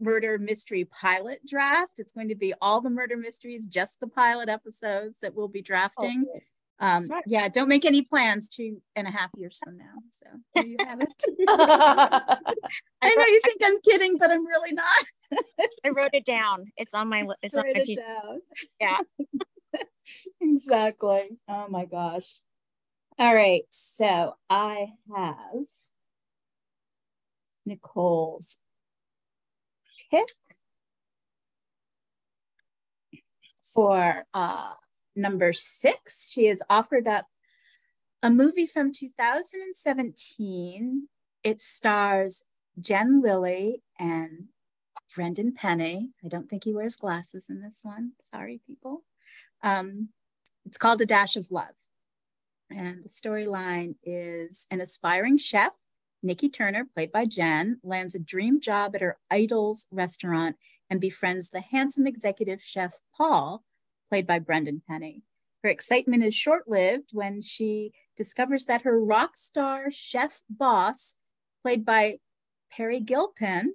murder mystery pilot draft. It's going to be all the murder mysteries, just the pilot episodes that we'll be drafting. Um, yeah, don't make any plans two and a half years from now. So there you have it. I, I know you think I'm kidding, but I'm really not. I wrote it down. It's on my li- it's on my it piece. down. Yeah. exactly. Oh my gosh. All right. So I have Nicole's pick for uh, number six. She has offered up a movie from 2017. It stars Jen Lilley and Brendan Penny. I don't think he wears glasses in this one. Sorry, people. Um, it's called A Dash of Love. And the storyline is an aspiring chef, Nikki Turner, played by Jen, lands a dream job at her idol's restaurant and befriends the handsome executive chef, Paul, played by Brendan Penny. Her excitement is short lived when she discovers that her rock star chef boss, played by Peri Gilpin,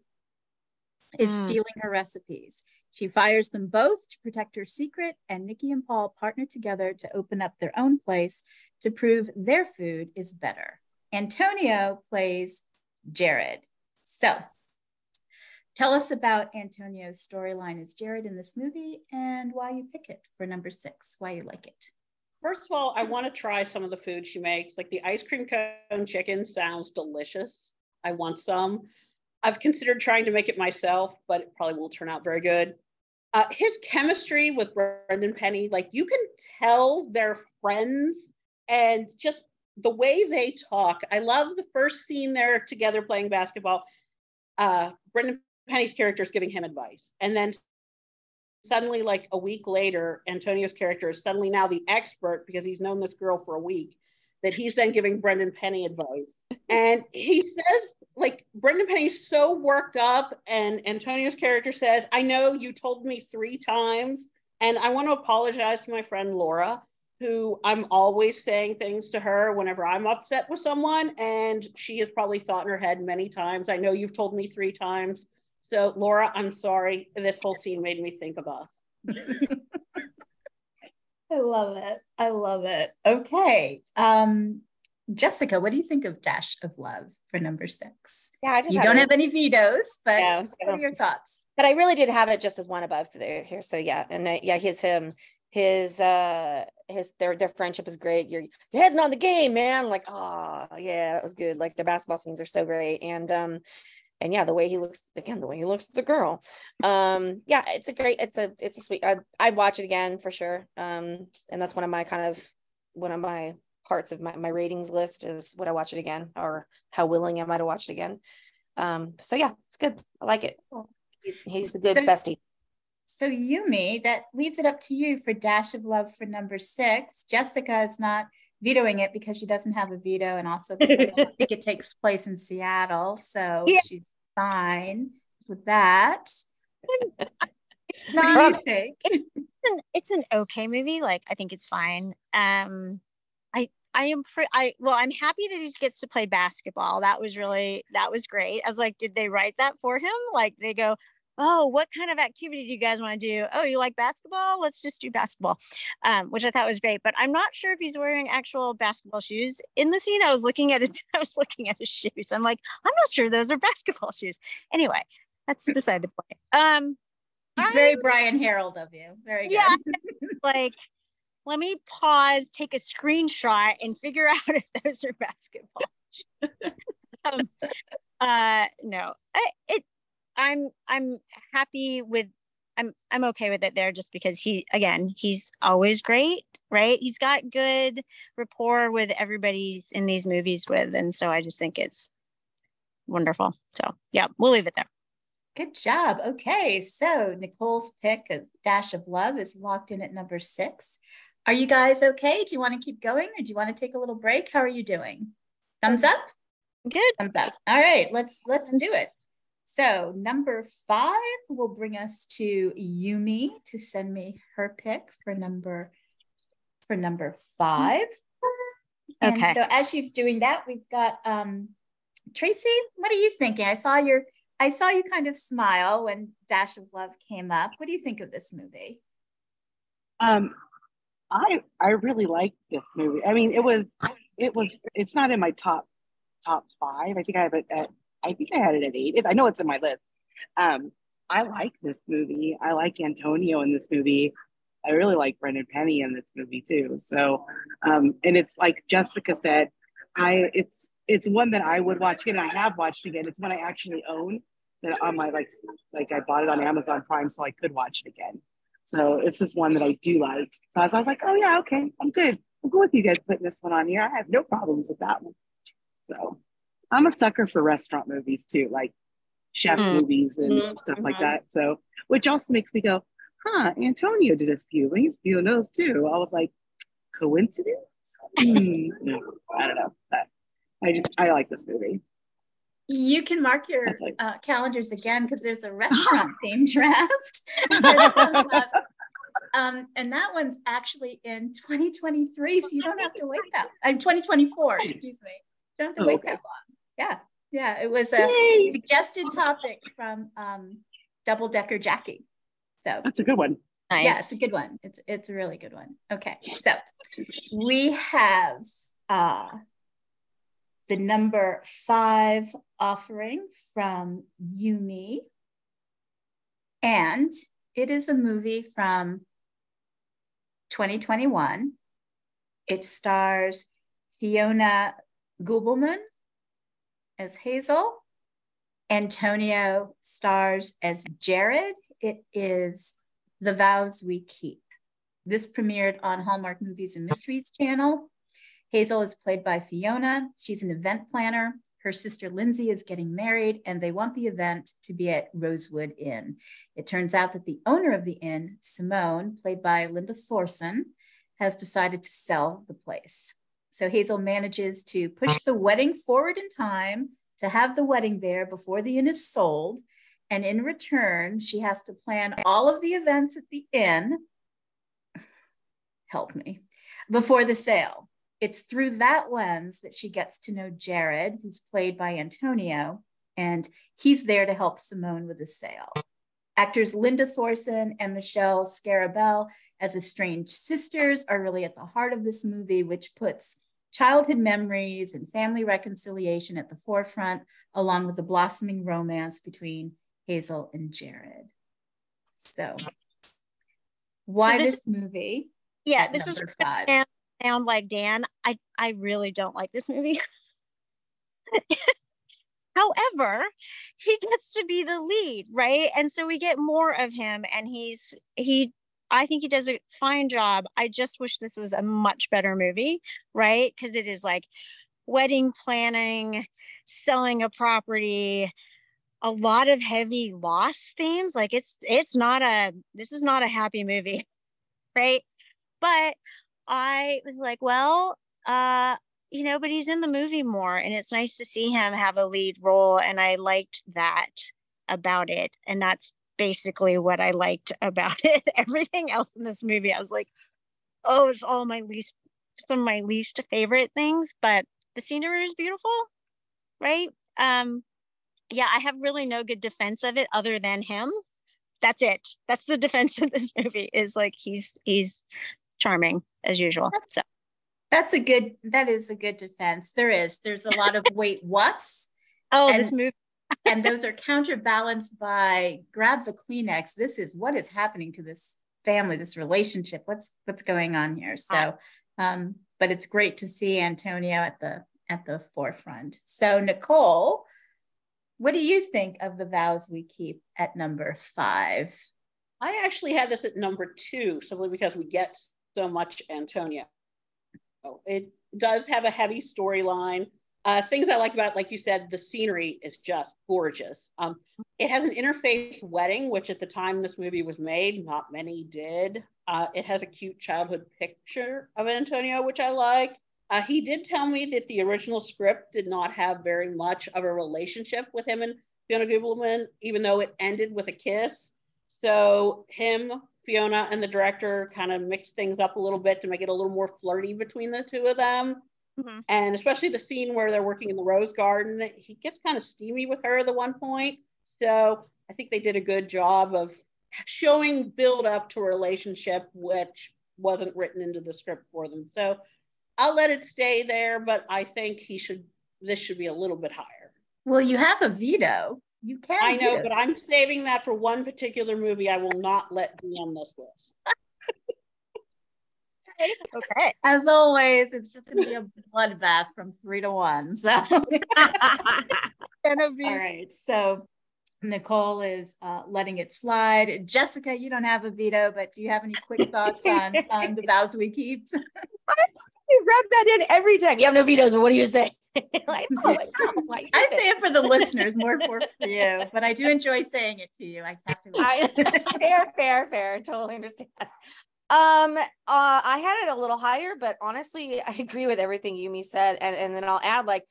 is Mm. stealing her recipes. She fires them both to protect her secret, and Nikki and Paul partner together to open up their own place to prove their food is better. Antonio plays Jared. So, tell us about Antonio's storyline as Jared in this movie and why you pick it for number six, why you like it. First of all, I want to try some of the food she makes. Like the ice cream cone chicken sounds delicious. I want some. I've considered trying to make it myself, but it probably won't turn out very good. Uh, his chemistry with Brendan Penny, like you can tell they're friends and just the way they talk. I love the first scene they're together playing basketball. Uh, Brendan Penny's character is giving him advice. And then suddenly, like a week later, Antonio's character is suddenly now the expert because he's known this girl for a week. That he's then giving Brendan Penny advice. And he says, like, Brendan Penny's so worked up, and Antonio's character says, I know you told me three times, and I want to apologize to my friend Laura who I'm always saying things to her whenever I'm upset with someone. And she has probably thought in her head many times, I know you've told me three times. So, Laura, I'm sorry. This whole scene made me think of us. I love it. I love it. Okay. Um, Jessica, what do you think of Dash of Love for number six? Yeah, I just you don't have any vetoes, but Yeah, what are your thoughts? but I really did have it just as one above there here. So yeah, and uh, yeah, his him his uh his their their friendship is great. Your your head's not in the game, man. Like, oh yeah, that was good. Like the basketball scenes are so great. And um and yeah, the way he looks again, the way he looks at the girl. Um, yeah, it's a great, it's a it's a sweet I I'd watch it again for sure. Um, and that's one of my kind of one of my parts of my, my ratings list is would I watch it again or how willing am I to watch it again. Um, so yeah, it's good. I like it. He's he's a good So- bestie. So Yumi, that leaves it up to you for Dash of Love for number six. Jessica is not vetoing it because she doesn't have a veto, and also because I think it takes place in Seattle, so Yeah. she's fine with that. What do Not- you think? an, it's an okay movie. Like I think it's fine. Um, I I am pre- I well I'm happy that he gets to play basketball. That was really that was great. I was like, did they write that for him? Like they go, oh, what kind of activity do you guys want to do? Oh, you like basketball? Let's just do basketball, um, which I thought was great. But I'm not sure if he's wearing actual basketball shoes in the scene. I was looking at it. I was looking at his shoes. I'm like, I'm not sure those are basketball shoes. Anyway, that's beside the point. Um, It's very Brian Harold of you. Very good. Yeah. like let me pause take a screenshot and figure out if those are basketball um, uh no I, it i'm i'm happy with i'm i'm okay with it there just because he again he's always great right he's got good rapport with everybody in these movies with and so i just think it's wonderful so yeah we'll leave it there Good job. Okay, so Nicole's pick is Dash of Love is locked in at number six. Are you guys okay? Do you want to keep going or do you want to take a little break? How are you doing? Thumbs up? good Thumbs up. All right, let's let's do it. So number five will bring us to Yumi to send me her pick for number for number five. And Okay. so as she's doing that, we've got um Tracy, what are you thinking? I saw your I saw you kind of smile when Dash of Love came up. What do you think of this movie? Um, I I really like this movie. I mean, it was it was it's not in my top top five. I think I have it at I think I had it at eight. I know it's in my list. Um, I like this movie. I like Antonio in this movie. I really like Brendan Penny in this movie too. So, um, and it's like Jessica said, I it's it's one that I would watch again. I have watched again. It's one I actually own that on my like like I bought it on Amazon Prime so I could watch it again. So it's just one that I do like. So I was, I was like, oh yeah, okay, I'm good. I'm good with you guys putting this one on here. I have no problems with that one. So I'm a sucker for restaurant movies too, like chef Mm. movies and Mhm, stuff like mhm. that. So which also makes me go, huh, Antonio did a few. He's doing those too. I was like, coincidence? Hmm, no, I don't know. But I just I like this movie. You can mark your like- uh, calendars again because there's a restaurant theme draft. that um, and that one's actually in 2023, so you don't have to wait that. I'm 2024, excuse me. You don't have to Oh, wait okay. that long. Yeah, yeah. It was a Yay! suggested topic from um, Double Decker Jackie. So That's a good one. nice yeah, it's a good one. It's it's a really good one. Okay, so we have uh the number five offering from Yumi, and it is a movie from 2021. It stars Fiona Gubelmann as Hazel. Antonio stars as Jared. It is The Vows We Keep. This premiered on Hallmark Movies and Mysteries channel. Hazel is played by Fiona. She's an event planner her sister Lindsay is getting married and they want the event to be at Rosewood Inn. It turns out that the owner of the inn, Simone, played by Linda Thorson, has decided to sell the place. So Hazel manages to push the wedding forward in time to have the wedding there before the inn is sold. And in return, she has to plan all of the events at the inn. Help me before the sale. It's through that lens that she gets to know Jared, who's played by Antonio, and he's there to help Simone with the sale. Actors Linda Thorson and Michelle Scarabelli as estranged sisters are really at the heart of this movie, which puts childhood memories and family reconciliation at the forefront, along with the blossoming romance between Hazel and Jared. So, why so this, this, movie? Yeah, this is five sound like Dan, I, I really don't like this movie. However, he gets to be the lead, right? And so we get more of him and he's he I think he does a fine job. I just wish this was a much better movie, right? Because it is like wedding planning, selling a property, a lot of heavy loss themes. Like it's it's not a this is not a happy movie, right? But I was like, well, uh, you know, but he's in the movie more and it's nice to see him have a lead role. And I liked that about it. And that's basically what I liked about it. Everything else in this movie, I was like, oh, it's all my least, some of my least favorite things, but the scenery is beautiful, right? Um, yeah, I have really no good defense of it other than him. That's it. That's the defense of this movie is like he's he's charming as usual. So that's a good that is a good defense. There is. There's a lot of wait, what's oh and, this movie. and those are counterbalanced by grab the Kleenex. This is what is happening to this family, this relationship. What's what's going on here? So um, but it's great to see Antonio at the at the forefront. So Nicole, what do you think of the vows we keep at number five? I actually had this at number two simply because we get so much Antonio. It does have a heavy storyline. Uh, things I like about it, like you said, the scenery is just gorgeous. Um, it has an interfaith wedding, which at the time this movie was made, not many did. Uh, it has a cute childhood picture of Antonio, which I like. Uh, he did tell me that the original script did not have very much of a relationship with him and Fiona Gubelmann, even though it ended with a kiss. So him Fiona and the director kind of mixed things up a little bit to make it a little more flirty between the two of them. Mm-hmm. And especially the scene where they're working in the rose garden, he gets kind of steamy with her at the one point. So I think they did a good job of showing build up to a relationship which wasn't written into the script for them. So I'll let it stay there, but I think he should this should be a little bit higher. Well, you have a veto. You can. I know, but I'm saving that for one particular movie I will not let be on this list. okay. As always, it's just going to be a bloodbath from three to one. So, gonna be all right. So, Nicole is uh, letting it slide. Jessica, you don't have a veto, but do you have any quick thoughts on, on the vows we keep? you rub that in every time. You have no vetoes. but What do you say? like, oh I say it for the listeners, more for you, but I do enjoy saying it to you. I have to. I, fair, fair, fair. Totally understand. Um, uh, I had it a little higher, but honestly, I agree with everything Yumi said, and and then I'll add like,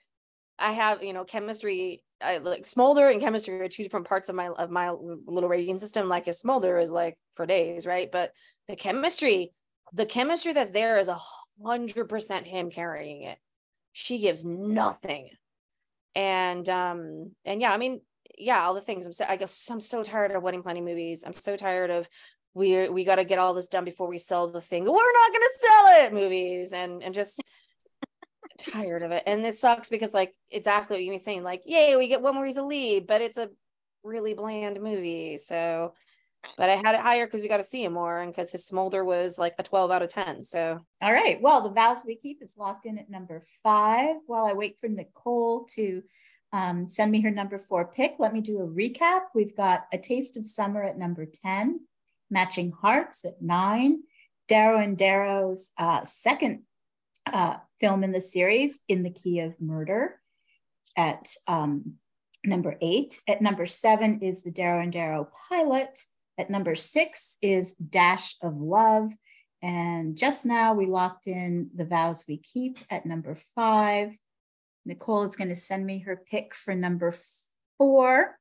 I have you know chemistry. I like smolder and chemistry are two different parts of my of my little rating system. Like a smolder is like for days, right? But the chemistry, the chemistry that's there is a hundred percent him carrying it she gives nothing. And um and yeah i mean yeah all the things. I'm so i guess i'm so tired of wedding planning movies. I'm so tired of we we got to get all this done before we sell the thing. We're not going to sell it! Movies and and just tired of it. And it sucks because like exactly what you were saying like yay we get one more a lead but it's a really bland movie. So but I had it higher because you got to see him more and because his smolder was like a 12 out of 10. So, all right. Well, the vows we keep is locked in at number five. While I wait for Nicole to um, send me her number four pick, let me do a recap. We've got A Taste of Summer at number 10, Matching Hearts at nine, Darrow and Darrow's uh, second uh, film in the series, In the Key of Murder. at um, number eight. At number seven is the Darrow and Darrow pilot. At number six is Dash of Love. And just now we locked in The Vows We Keep at number five. Nicole is going to send me her pick for number four.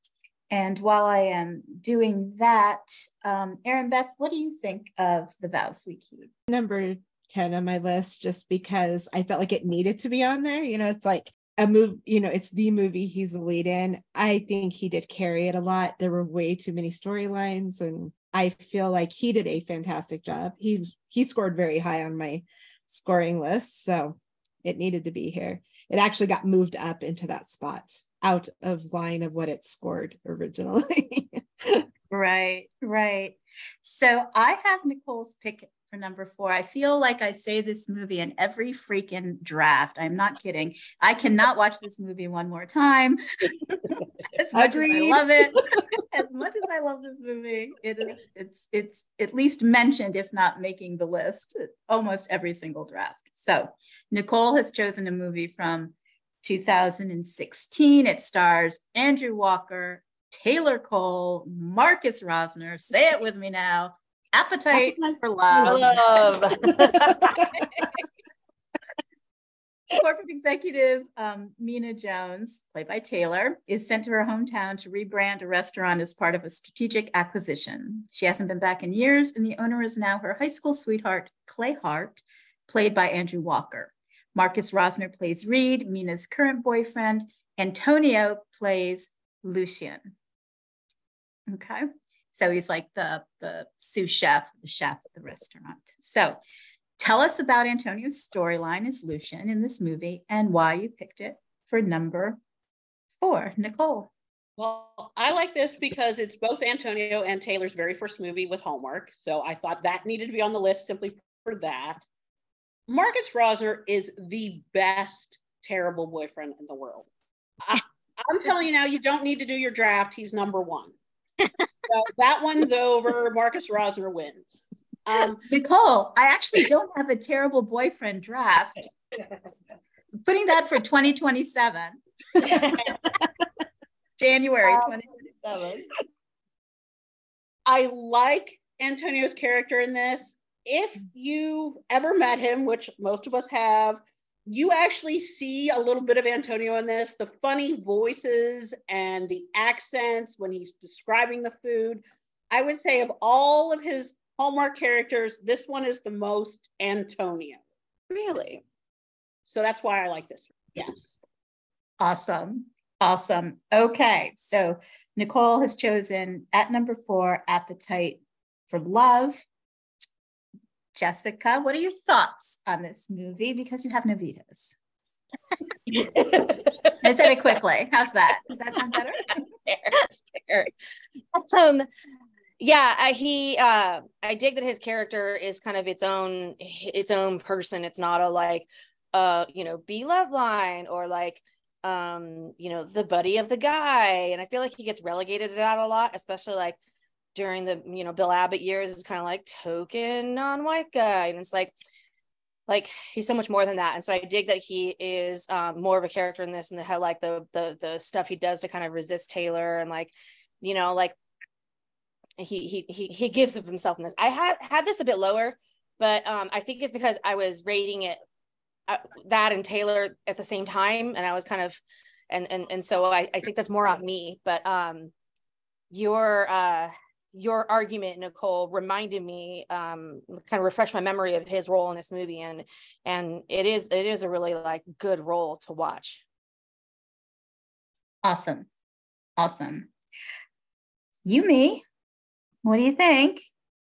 And while I am doing that, um, Erinbeth, what do you think of The Vows We Keep? Number 10 on my list, just because I felt like it needed to be on there. You know, it's like a move, you know, it's the movie he's the lead in. I think he did carry it a lot. There were way too many storylines and I feel like he did a fantastic job. He he scored very high on my scoring list, so it needed to be here. It actually got moved up into that spot out of line of what it scored originally. right, right. So I have Nicole's pick for number four. I feel like I say this movie in every freaking draft. I'm not kidding. I cannot watch this movie one more time. as much Agreed. as I love it, as much as I love this movie, it is it's it's at least mentioned, if not making the list, almost every single draft. So Nicole has chosen a movie from 2016. It stars Andrew Walker, Taylor Cole, Marcus Rosner. Say it with me now. Appetite, Appetite for love. love. Corporate executive um, Mina Jones, played by Taylor, is sent to her hometown to rebrand a restaurant as part of a strategic acquisition. She hasn't been back in years, and the owner is now her high school sweetheart, Clay Hart, played by Andrew Walker. Marcus Rosner plays Reed, Mina's current boyfriend. Antonio plays Lucien. Okay. So he's like the, the sous chef, the chef at the restaurant. So tell us about Antonio's storyline as Lucian in this movie and why you picked it for number four. Nicole. Well, I like this because it's both Antonio and Taylor's very first movie with Hallmark. So I thought that needed to be on the list simply for that. Marcus Rosner is the best terrible boyfriend in the world. I, am telling you now, you don't need to do your draft. He's number one so that one's over. Marcus Rosner wins. Um, Nicole, I actually don't have a terrible boyfriend draft. Putting that for 2027. January um, 2027. I like Antonio's character in this. If you've ever met him, which most of us have, you actually see a little bit of Antonio in this, the funny voices and the accents when he's describing the food. I would say of all of his Hallmark characters, this one is the most Antonio. Really? So that's why I like this. Yes. Awesome. Awesome. Okay. So Nicole has chosen at number four, Appetite for Love. Jessica, what are your thoughts on this movie? Because you have no vetoes. I said it quickly. How's that? Does that sound better? Um, yeah, I, he, uh, I dig that his character is kind of its own, its own person. It's not a like, uh, you know, be love line or like, um, you know, the buddy of the guy. And I feel like he gets relegated to that a lot, especially like during the you know Bill Abbott years is kind of like token non-white guy, and it's like like he's so much more than that. And so I dig that he is um, more of a character in this, and how like the the the stuff he does to kind of resist Taylor, and like you know like he he he he gives of himself in this. I had had this a bit lower, but um, I think it's because I was rating it uh, that and Taylor at the same time, and I was kind of and and and so I I think that's more on me, but um your uh your argument, Nicole, reminded me, um, kind of refresh my memory of his role in this movie, and and it is it is a really like good role to watch. Awesome, awesome. Yumi, what do you think?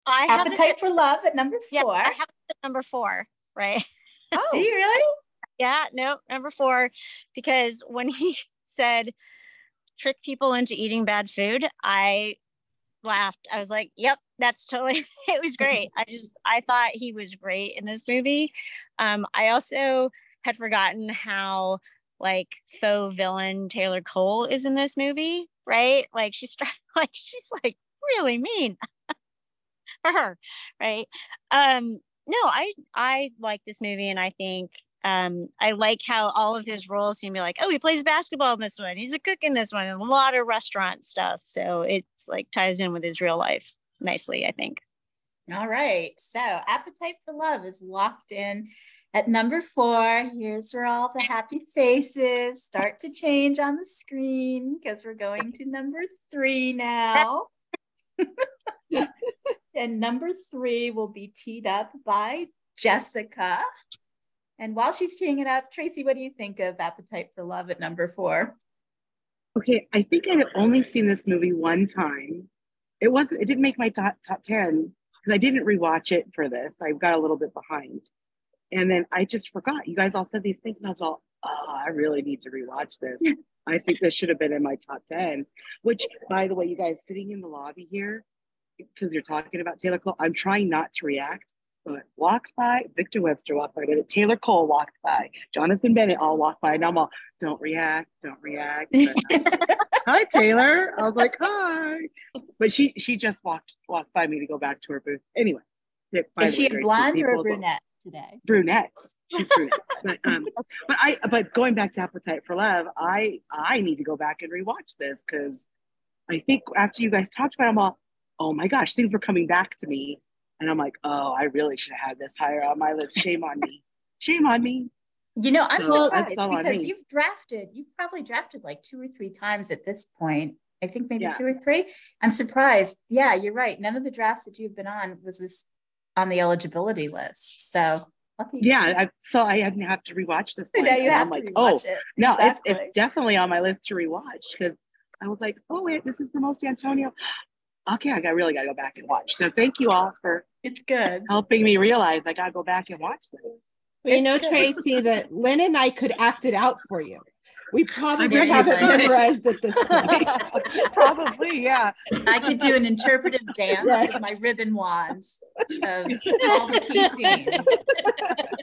I appetite for love at number four. Yeah, I have number four, right? Oh, do you really? Yeah, no, number four, because when he said trick people into eating bad food, I laughed. I was like, yep, that's totally, it was great. I just, I thought he was great in this movie. Um, I also had forgotten how like faux villain Taylor Cole is in this movie, right? Like she's like, she's like really mean for her, right? Um, no, I, I like this movie and I think Um, I like how all of his roles seem to be like, oh, he plays basketball in this one, he's a cook in this one, and a lot of restaurant stuff. So it's like ties in with his real life nicely, I think. All right. So Appetite for Love is locked in at number four. Here's where all the happy faces start to change on the screen because we're going to number three now. and number three will be teed up by Jessica. And while she's teeing it up, Tracy, what do you think of Appetite for Love at number four? Okay, I think I had only seen this movie one time. It wasn't. It didn't make my top top ten because I didn't rewatch it for this. I got a little bit behind, and then I just forgot. You guys all said these things, and I was all, "Oh, I really need to rewatch this." I think this should have been in my top ten. Which, by the way, you guys sitting in the lobby here, because you're talking about Taylor Cole, I'm trying not to react. But walked by, Victor Webster walked by, Taylor Cole walked by, Jonathan Bennett all walked by, and I'm all, don't react, don't react. hi Taylor. I was like, hi. But she she just walked walked by me to go back to her booth. Anyway. Is she a blonde or a brunette today? Brunettes. She's brunette. but um but I but going back to Appetite for Love, I I need to go back and rewatch this because I think after you guys talked about them all, oh my gosh, things were coming back to me and I'm like, oh, I really should have had this higher on my list. Shame on me. Shame on me. You know, I'm so surprised because you've drafted, you've probably drafted like two or three times at this point. I think maybe yeah. two or three. I'm surprised. Yeah, you're right. None of the drafts that you've been on was this on the eligibility list. So lucky. Yeah, I, so I didn't have to rewatch this. One, you have I'm like, oh it. no, exactly. it's it's definitely on my list to rewatch because I was like, oh wait, this is the most Antonio okay, I got really got to go back and watch. So thank you all for it's good helping me realize I got to go back and watch this. Well, you know, good. Tracy, that Lynn and I could act it out for you. We probably have it memorized at this point. probably, yeah. I could do an interpretive dance yes. with my ribbon wand of all the key scenes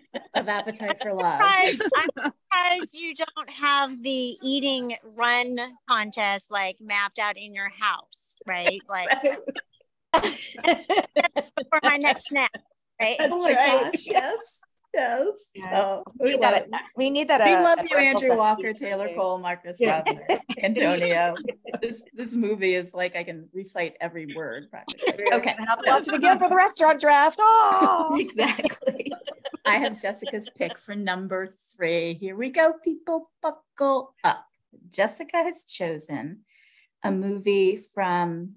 of Appetite for Love. I'm surprised you don't have the eating run contest like mapped out in your house, right? Like for my next snack, right? oh my gosh, yes. Yes. Yeah. Oh, we, need that. we need that. We uh, love you, Andrew Walker, Taylor Cole, Marcus yeah. Antonio. this this movie is like I can recite every word practically. Okay, I have to watch it again for the restaurant draft. Oh, exactly. I have Jessica's pick for number three. Here we go, people. Buckle up. Jessica has chosen a movie from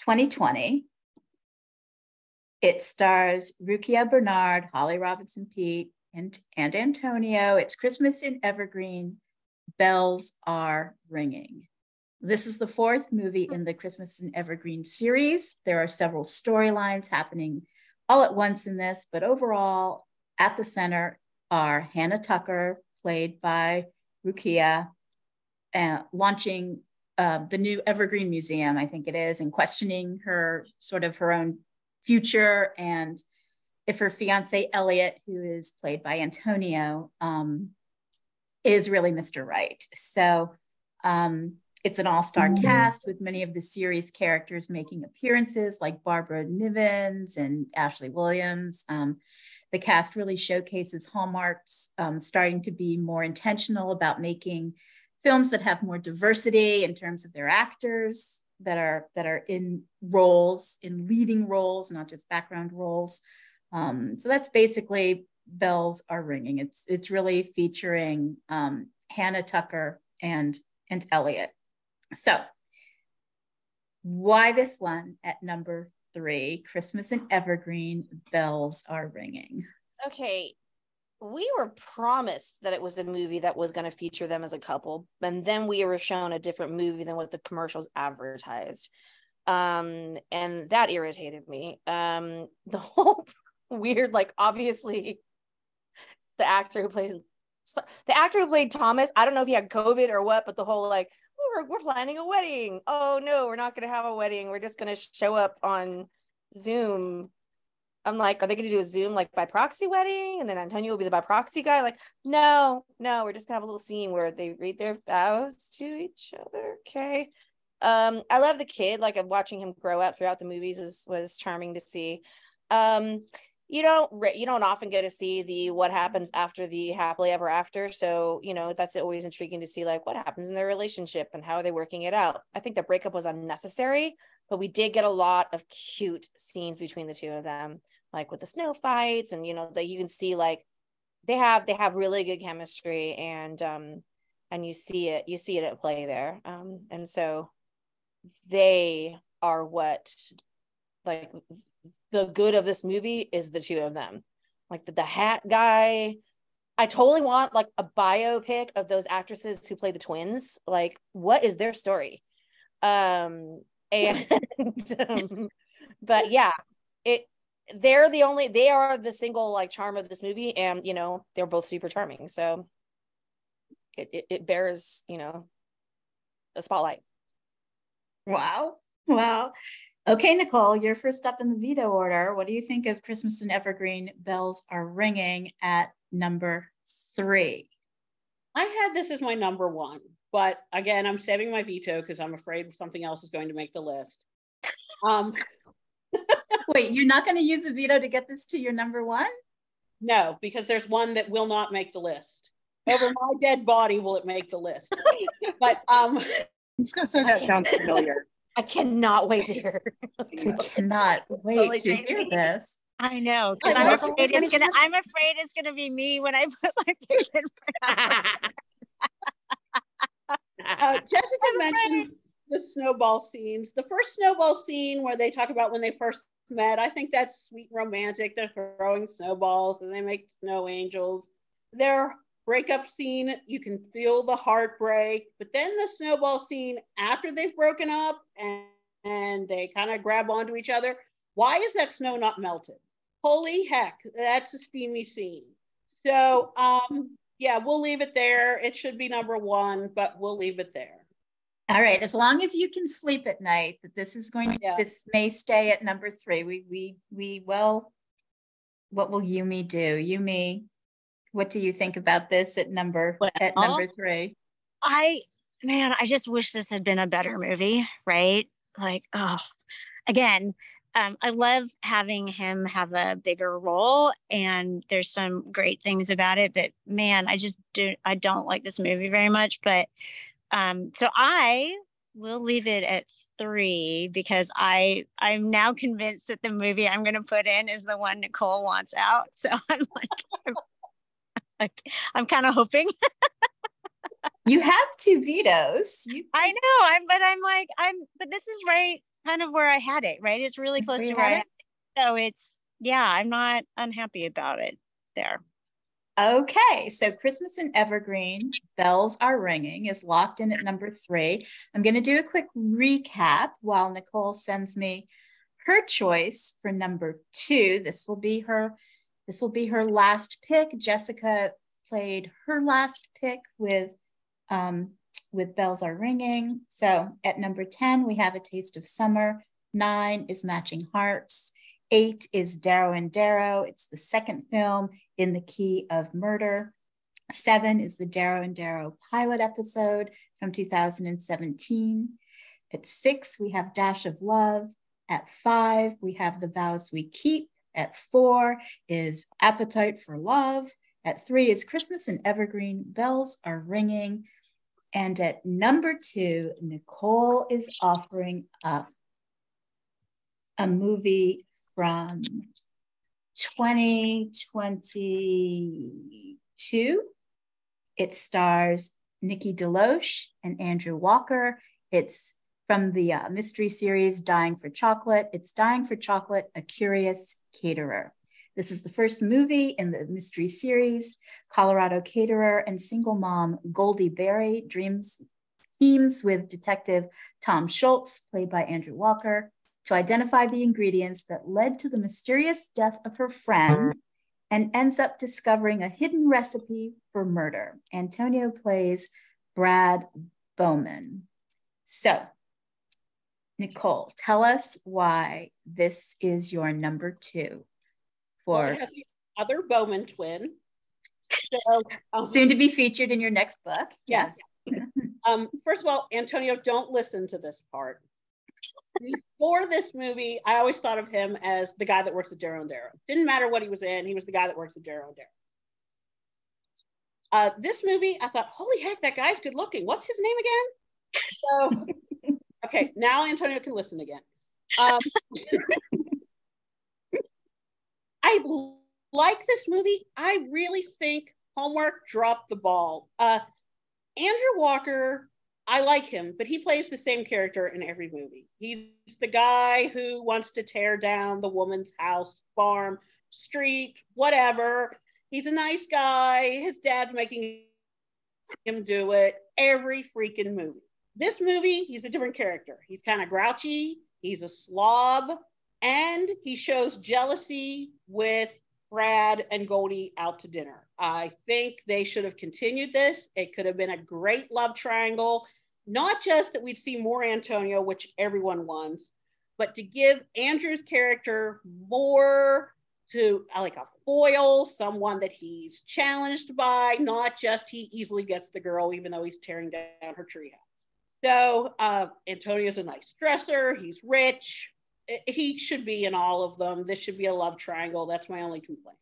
2020 it stars Rukiya Bernard, Holly Robinson Peete, and, and Antonio. It's Christmas in Evergreen. Bells are ringing. This is the fourth movie in the Christmas in Evergreen series. There are several storylines happening all at once in this, but overall, at the center are Hannah Tucker, played by Rukiya, uh, launching uh, the new Evergreen Museum, I think it is, and questioning her sort of her own future and if her fiance Elliot, who is played by Antonio, um, is really Mr. Right. So um, it's an all-star mm-hmm. cast with many of the series characters making appearances, like Barbara Nivens and Ashley Williams. Um, the cast really showcases Hallmark's um, starting to be more intentional about making films that have more diversity in terms of their actors, that are that are in roles in leading roles not just background roles um, so that's basically bells are ringing it's it's really featuring um, hannah tucker and and elliot so why this one at number three? Christmas and evergreen bells are ringing. Okay we were promised that it was a movie that was going to feature them as a couple and then we were shown a different movie than what the commercials advertised. Um and that irritated me. Um the whole weird like obviously the actor who plays the actor who played thomas i don't know if he had covid or what but the whole like we're, we're planning a wedding oh no we're not going to have a wedding we're just going to show up on zoom I'm like, are they going to do a Zoom like by proxy wedding? And then Antonio will be the by proxy guy. Like, no, no, we're just gonna have a little scene where they read their vows to each other. Okay. Um, I love the kid. Like, watching him grow up throughout the movies was was charming to see. Um, you don't you don't often get to see the what happens after the happily ever after so you know that's always intriguing to see like what happens in their relationship and how are they working it out? I think the breakup was unnecessary but we did get a lot of cute scenes between the two of them like with the snow fights and you know that you can see like they have they have really good chemistry and um and you see it you see it at play there um and so they are what like the good of this movie is the two of them. Like the, the hat guy. I totally want like a biopic of those actresses who play the twins. Like, what is their story? Um, and um, but yeah, it they're the only they are the single like charm of this movie, and you know, they're both super charming. So it, it, it bears, you know, a spotlight. Wow. Wow. Okay, Nicole, you're first up in the veto order. What do you think of Christmas and Evergreen Bells Are Ringing at number three? I had this as my number one, but again, I'm saving my veto because I'm afraid something else is going to make the list. Um, Wait, you're not going to use a veto to get this to your number one? No, because there's one that will not make the list. Over my dead body will it make the list. but um, I'm just going to say that sounds familiar. I cannot wait to hear. I cannot wait Totally to crazy. hear this. I know. I 'cause I'm afraid it's gonna. I'm afraid it's gonna be me when I put my pick in. uh, Jessica mentioned the snowball scenes. The first snowball scene where they talk about when they first met, I think that's sweet and romantic. They're throwing snowballs and they make snow angels. Their breakup scene, you can feel the heartbreak. But then the snowball scene after they've broken up and, and they kind of grab onto each other. Why is that snow not melted? Holy heck, that's a steamy scene. So, um, yeah, we'll leave it there. It should be number one, but we'll leave it there. All right, as long as you can sleep at night, that this is going to, Yeah. this may stay at number three. We, we, we will, what will Yumi do? Yumi, what do you think about this at number, at number three? I man, I just wish this had been a better movie, right? Like, oh, again, um, I love having him have a bigger role, and there's some great things about it. But man, I just do I don't like this movie very much. But um, so I will leave it at three because I I'm now convinced that the movie I'm going to put in is the one Nicole wants out. So I'm like, like, I'm kind of hoping. You have two vetoes. You, I know. I'm, but I'm like, I'm, but this is right, kind of where I had it. Right, it's really That's close to where I had had it. So it's, yeah, I'm not unhappy about it. There. Okay, so Christmas and Evergreen, Bells Are Ringing is locked in at number three. I'm going to do a quick recap while Nicole sends me her choice for number two. This will be her. This will be her last pick. Jessica played her last pick with um, with Bells Are Ringing. So at number 10, we have A Taste of Summer. Nine is Matching Hearts. Eight is Darrow and Darrow. It's the second film in the key of murder. Seven is the Darrow and Darrow pilot episode from 2017. At six, we have Dash of Love. At five, we have The Vows We Keep. At four is Appetite for Love. At three is Christmas and Evergreen. Bells are ringing. And at number two, Nicole is offering up a movie from 2022. It stars Nikki DeLoach and Andrew Walker. It's from the uh, mystery series Dying for Chocolate. It's Dying for Chocolate, A Curious Caterer. This is the first movie in the mystery series. Colorado caterer and single mom Goldie Berry dreams teams with detective Tom Schultz, played by Andrew Walker, to identify the ingredients that led to the mysterious death of her friend and ends up discovering a hidden recipe for murder. Antonio plays Brad Bowman. So, Nicole, tell us why this is your number two for the other Bowman twin. So, um, soon to be featured in your next book. Yes. um, first of all, Antonio, don't listen to this part. before this movie, I always thought of him as the guy that works at Darrow and Darrow. Didn't matter what he was in, he was the guy that works at Darrow and Darrow. Uh, this movie, I thought, holy heck, that guy's good looking. What's his name again? So, okay, now Antonio can listen again. Um, I like this movie. I really think Hallmark dropped the ball. Uh, Andrew Walker, I like him, but he plays the same character in every movie. He's the guy who wants to tear down the woman's house, farm, street, whatever. He's a nice guy. His dad's making him do it every freaking movie. This movie, he's a different character. He's kind of grouchy, he's a slob, and he shows jealousy with Brad and Goldie out to dinner. I think they should have continued this. It could have been a great love triangle. Not just that we'd see more Antonio, which everyone wants, but to give Andrew's character more to uh, like a foil, someone that he's challenged by, not just he easily gets the girl, even though he's tearing down her treehouse. So uh, Antonio's a nice dresser. He's rich he should be in all of them. This should be a love triangle. That's my only complaint.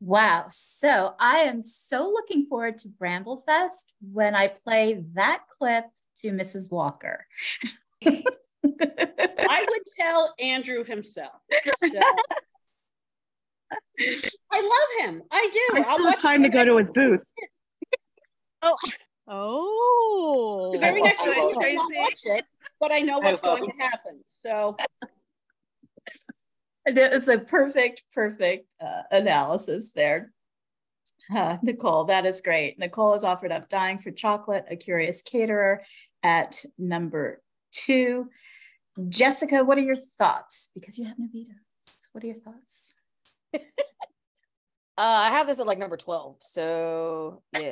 Wow. So I am so looking forward to Bramblefest when I play that clip to Mrs. Walker. I would tell Andrew himself. So. I love him. I do. I still have time to go to his booth. Oh, oh. The very next week, I will watch it but I know what's I going to happen. So that was a perfect, perfect uh, analysis there. Uh, Nicole, that is great. Nicole has offered up Dying for Chocolate, a curious caterer at number two. Jessica, what are your thoughts? Because you have no vetoes. What are your thoughts? uh, I have this at like number 12. So yeah,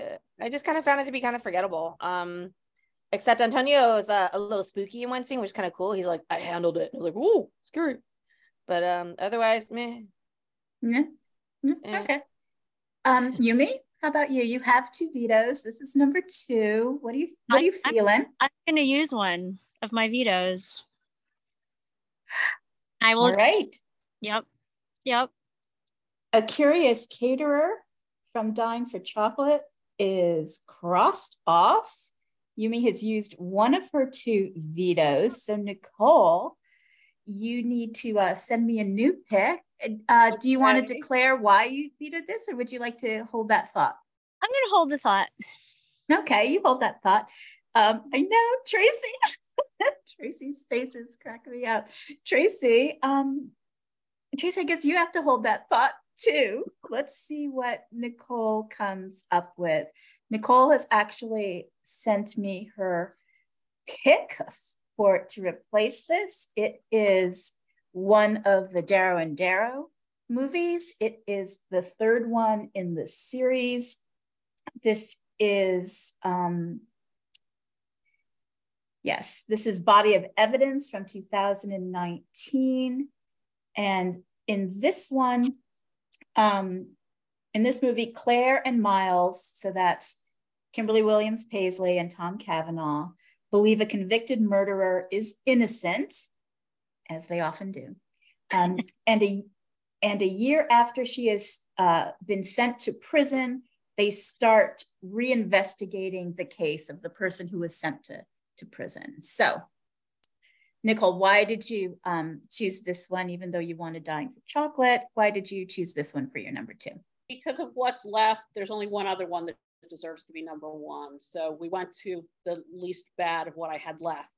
I just kind of found it to be kind of forgettable. Um, Except Antonio was uh, a little spooky in one scene, which is kind of cool. He's like, I handled it. I was like, "Ooh, scary," but um, otherwise, meh. Yeah. yeah. Okay. Um, Yumi, how about you? You have two vetoes. This is number two. What are you What are you feeling? I'm, I'm going to use one of my vetoes. I will. All right. Yep. Yep. A curious caterer from Dying for Chocolate is crossed off. Yumi has used one of her two vetoes. So, Nicole, you need to uh, send me a new pick. Uh, do you want to declare why you vetoed this, or would you like to hold that thought? I'm going to hold the thought. Okay, you hold that thought. Um, I know, Tracy. Tracy's face is cracking me up. Tracy, um, Tracy, I guess you have to hold that thought too. Let's see what Nicole comes up with. Nicole has actually sent me her pick for to replace this. It is one of the Darrow and Darrow movies. It is the third one in the series. This is, um, yes, this is Body of Evidence from 2019. And in this one, um, in this movie, Claire and Miles, so that's Kimberly Williams Paisley and Tom Cavanagh, believe a convicted murderer is innocent, as they often do. Um, and, a, and a year after she has uh, been sent to prison, they start reinvestigating the case of the person who was sent to, to prison. So, Nicole, why did you um, choose this one, even though you wanted Dying for Chocolate? Why did you choose this one for your number two? because of what's left, there's only one other one that deserves to be number one. So we went to the least bad of what I had left.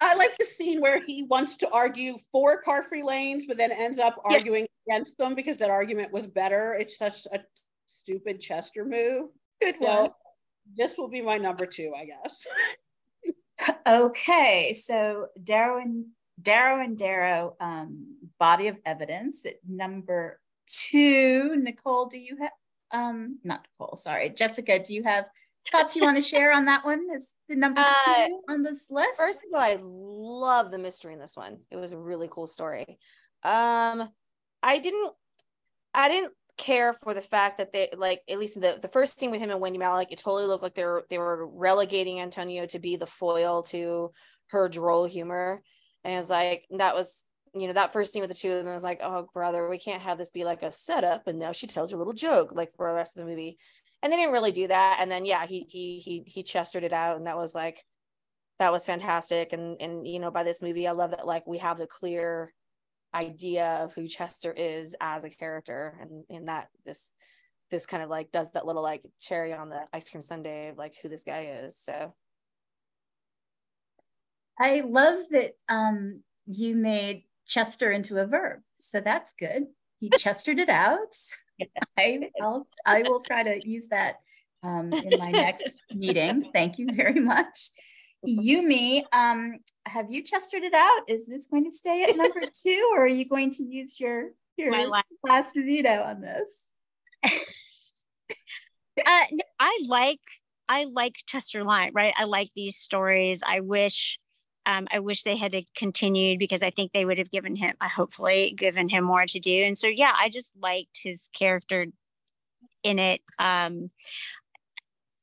I like the scene where he wants to argue for car free lanes, but then ends up arguing against them because that argument was better. It's such a stupid Chester move. Good so one. this will be my number two, I guess. okay, so Darrow and Darrow and Darrow, um, body of evidence at number two. Nicole, do you have um not Nicole, sorry. Jessica, do you have thoughts you want to share on that one Is the number uh, two on this list? First of all, I love the mystery in this one. It was a really cool story. Um I didn't I didn't care for the fact that they like at least the the first scene with him and Wendy Malick, it totally looked like they were they were relegating Antonio to be the foil to her droll humor. And it was like that was you know that first scene with the two of them was like, oh brother, we can't have this be like a setup, and now she tells her little joke like for the rest of the movie. And they didn't really do that. And then yeah, he he he he chestered it out, and that was like that was fantastic. And and you know by this movie, I love that like we have the clear idea of who Chester is as a character, and in that this this kind of like does that little like cherry on the ice cream sundae of like who this guy is. So I love that um, you made Chester into a verb. So that's good. He chestered it out. I, I'll, I will try to use that um, in my next meeting. Thank you very much. Yumi, um, have you chestered it out? Is this going to stay at number two, or are you going to use your your last, last veto on this? uh, I like I like Chester Lime, right? I like these stories. I wish um, I wish they had continued because I think they would have given him, uh, hopefully, given him more to do. And so, yeah, I just liked his character in it. Um,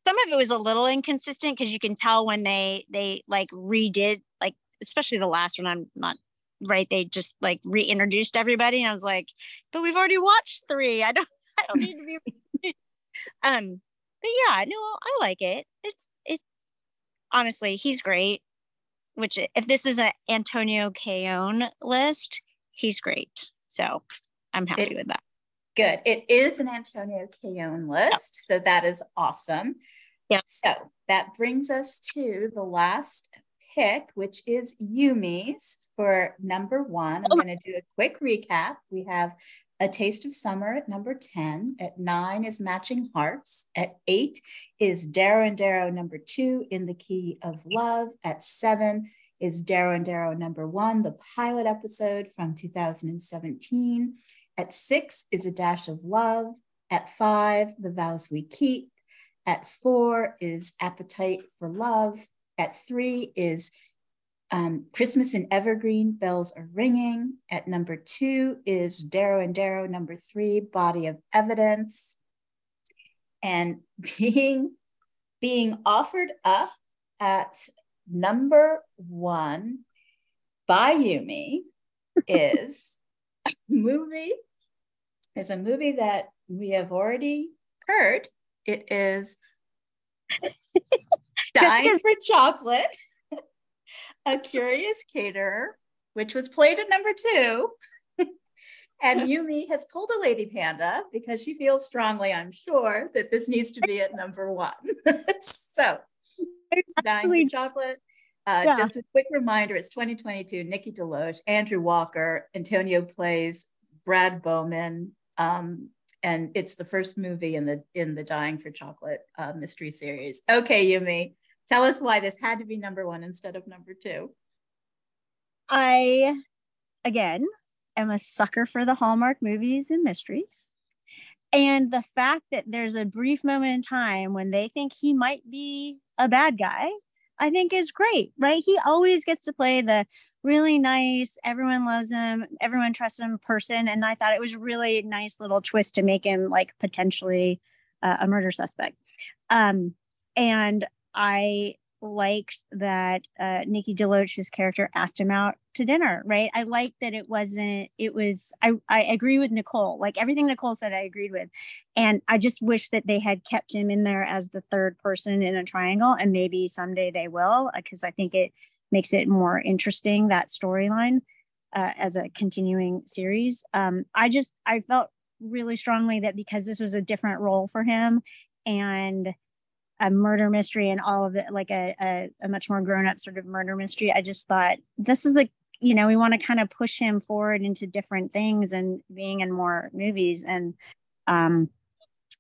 some of it was a little inconsistent because you can tell when they they like redid like especially the last one. I'm not right. They just like reintroduced everybody, and I was like, but we've already watched three. I don't I don't need to be. um, but yeah, no, I like it. It's it's honestly he's great which if this is an Antonio Cayonne list, he's great. So I'm happy it, with that. Good. It is an Antonio Cayonne list. Yep. So that is awesome. Yeah. So that brings us to the last pick, which is Yumi's for number one. I'm oh. going to do a quick recap. We have a Taste of Summer at number 10. At nine is Matching Hearts. At eight is Darrow and Darrow number two, In the Key of Love. At seven is Darrow and Darrow number one, the pilot episode from 2017. At six is A Dash of Love. At five, The Vows We Keep. At four is Appetite for Love. At three is um, Christmas in Evergreen, Bells Are Ringing. At number two is Darrow and Darrow. Number three, Body of Evidence. And being, being offered up at number one by Yumi is movie, is a movie that we have already heard. It is Dying for Chocolate a Curious Caterer, which was played at number two. and Yumi has pulled a lady panda because she feels strongly, I'm sure, that this needs to be at number one. so, Dying for Chocolate. Uh, yeah. Just a quick reminder it's 2022, Nikki DeLoach, Andrew Walker, Antonio plays Brad Bowman. Um, and it's the first movie in the in the Dying for Chocolate uh, mystery series. Okay, Yumi, Tell us why this had to be number one instead of number two. I, again, am a sucker for the Hallmark movies and mysteries. And the fact that there's a brief moment in time when they think he might be a bad guy, I think is great, right? He always gets to play the really nice, everyone loves him, everyone trusts him person. And I thought it was really nice little twist to make him like potentially uh, a murder suspect. Um, and I liked that uh, Nikki DeLoach's character asked him out to dinner, right? I like that it wasn't, it was, I, I agree with Nicole. Like everything Nicole said, I agreed with. And I just wish that they had kept him in there as the third person in a triangle. And maybe someday they will, because uh, I think it makes it more interesting, that storyline uh, as a continuing series. Um, I just, I felt really strongly that because this was a different role for him and a murder mystery and all of it like a, a, a much more grown-up sort of murder mystery i just thought this is the you know we want to kind of push him forward into different things and being in more movies and um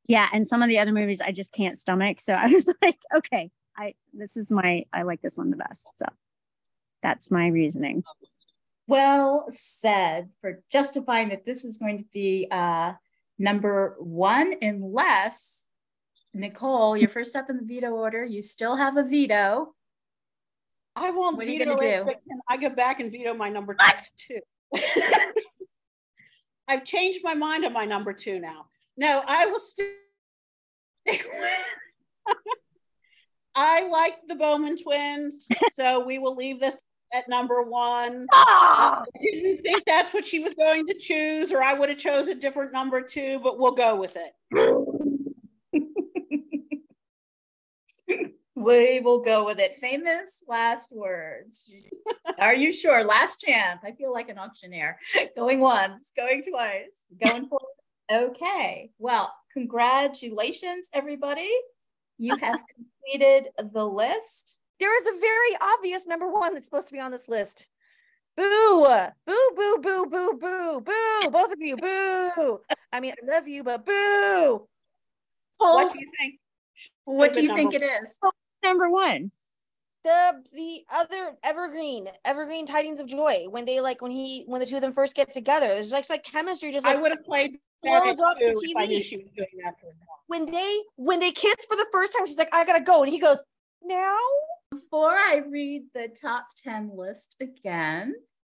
yeah and some of the other movies i just can't stomach so i was like okay i this is my i like this one the best so that's my reasoning well said for justifying that this is going to be uh number one unless Nicole, you're first up in the veto order. You still have a veto. I won't what veto it, do? I go back and veto my number what? two. I've changed my mind on my number two now. No, I will still. I like the Bowman twins, so we will leave this at number one. Ah! I didn't think that's what she was going to choose, or I would have chose a different number two, but we'll go with it. We will go with it. Famous last words. Are you sure? Last chance. I feel like an auctioneer. Going once, going twice, going forward. Okay. Well, congratulations, everybody. You have completed the list. There is a very obvious number one that's supposed to be on this list. Boo, boo, boo, boo, boo, boo, boo. Both of you, boo. I mean, I love you, but boo. What do you think? What do you think been it is? Number one. The the other evergreen, evergreen tidings of joy. When they like when he when the two of them first get together, there's like, like chemistry. Just I would have played that Loads off the too I knew TV. she was doing that when they when they kiss for the first time, she's like, I gotta go, and he goes, now. Before I read the top 10 list again,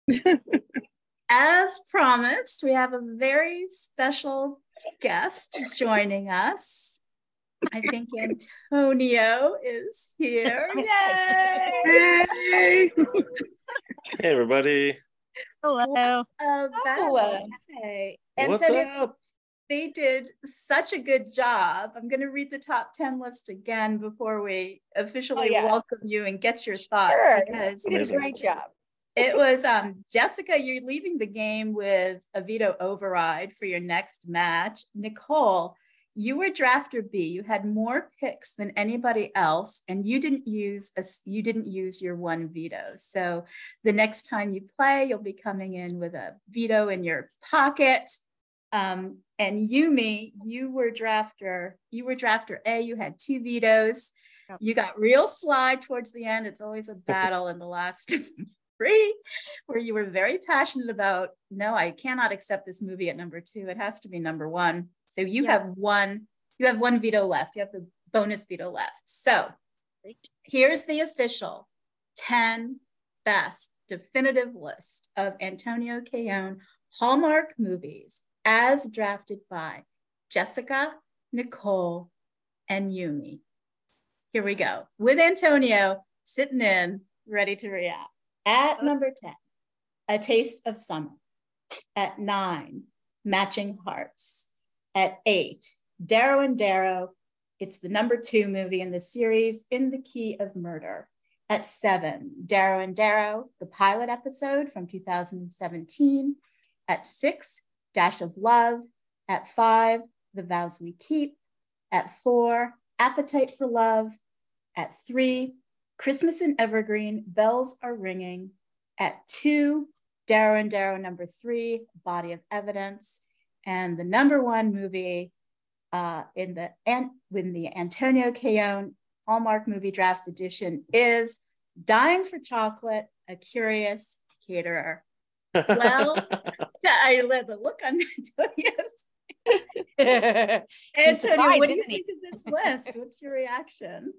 as promised, we have a very special guest joining us. I think Antonio is here. Yay! Hey. Hey everybody, Hello. Uh, Oh, Bella, hey. what's Antonio, up? they did such a good job. I'm going to read the top 10 list again before we officially yeah. welcome you and get your thoughts Sure. because You did a great job. it was um Jessica, you're leaving the game with a veto override for your next match. Nicole, you were drafter B. You had more picks than anybody else, and you didn't use a, you didn't use your one veto. So the next time you play, you'll be coming in with a veto in your pocket. Um, and Yumi, you were drafter. You were drafter A. You had two vetoes. You got real sly towards the end. It's always a battle in the last three, where you were very passionate about. No, I cannot accept this movie at number two. It has to be number one. So you Yeah. have one. You have one veto left. You have the bonus veto left. So Great. here's the official 10 best definitive list of Antonio Cayonne Hallmark movies as drafted by Jessica, Nicole, and Yumi. Here we go. With Antonio sitting in, ready to react. At number 10, A Taste of Summer. At nine, Matching Hearts. At eight, Darrow and Darrow. It's the number two movie in the series, In the Key of Murder. At seven, Darrow and Darrow, the pilot episode from 2017. At six, Dash of Love. At five, The Vows We Keep. At four, Appetite for Love. At three, Christmas in Evergreen, Bells Are Ringing. At two, Darrow and Darrow number three, Body of Evidence. And the number one movie uh, in the and when the Antonio Cayonne Hallmark Movie Drafts Edition is Dying for Chocolate, a Curious Caterer. Well, I love the look on Antonio's. Antonio, what do you think of this list? What's your reaction?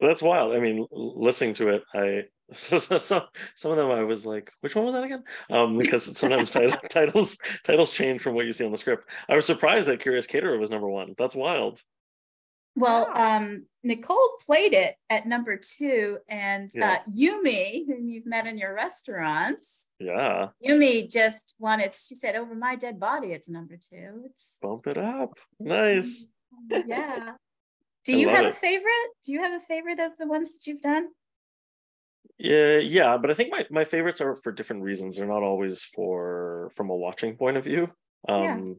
That's wild. I mean, listening to it, I so, so, some some of them I was like, which one was that again? Um, because sometimes title, titles titles change from what you see on the script. I was surprised that Curious Caterer was number one. That's wild. Well, um, Nicole played it at number two, and Yeah. uh, Yumi, whom you've met in your restaurants, Yeah, Yumi just wanted. She said, "Over my dead body, it's number two. It's bump it up. Nice. yeah." Do you have a favorite? Do you have a favorite of the ones that you've done? Yeah, yeah, but I think my my favorites are for different reasons. They're not always for from a watching point of view. Yeah. Um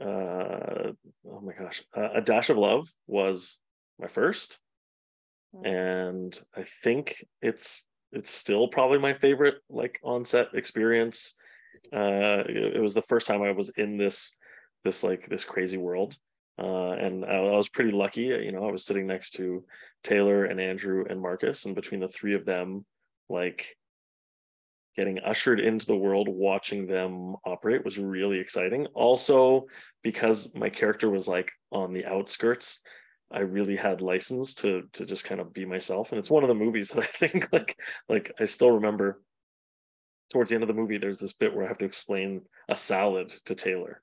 uh oh my gosh. Uh, a Dash of Love was my first and I think it's it's still probably my favorite like on-set experience. Uh it, it was the first time I was in this this like this crazy world. Uh, and I, I was pretty lucky, you know, I was sitting next to Taylor and Andrew and Marcus, and between the three of them, like getting ushered into the world, watching them operate was really exciting. Also, because my character was like on the outskirts, I really had license to to just kind of be myself. And it's one of the movies that I think like like I still remember towards the end of the movie, there's this bit where I have to explain a salad to Taylor.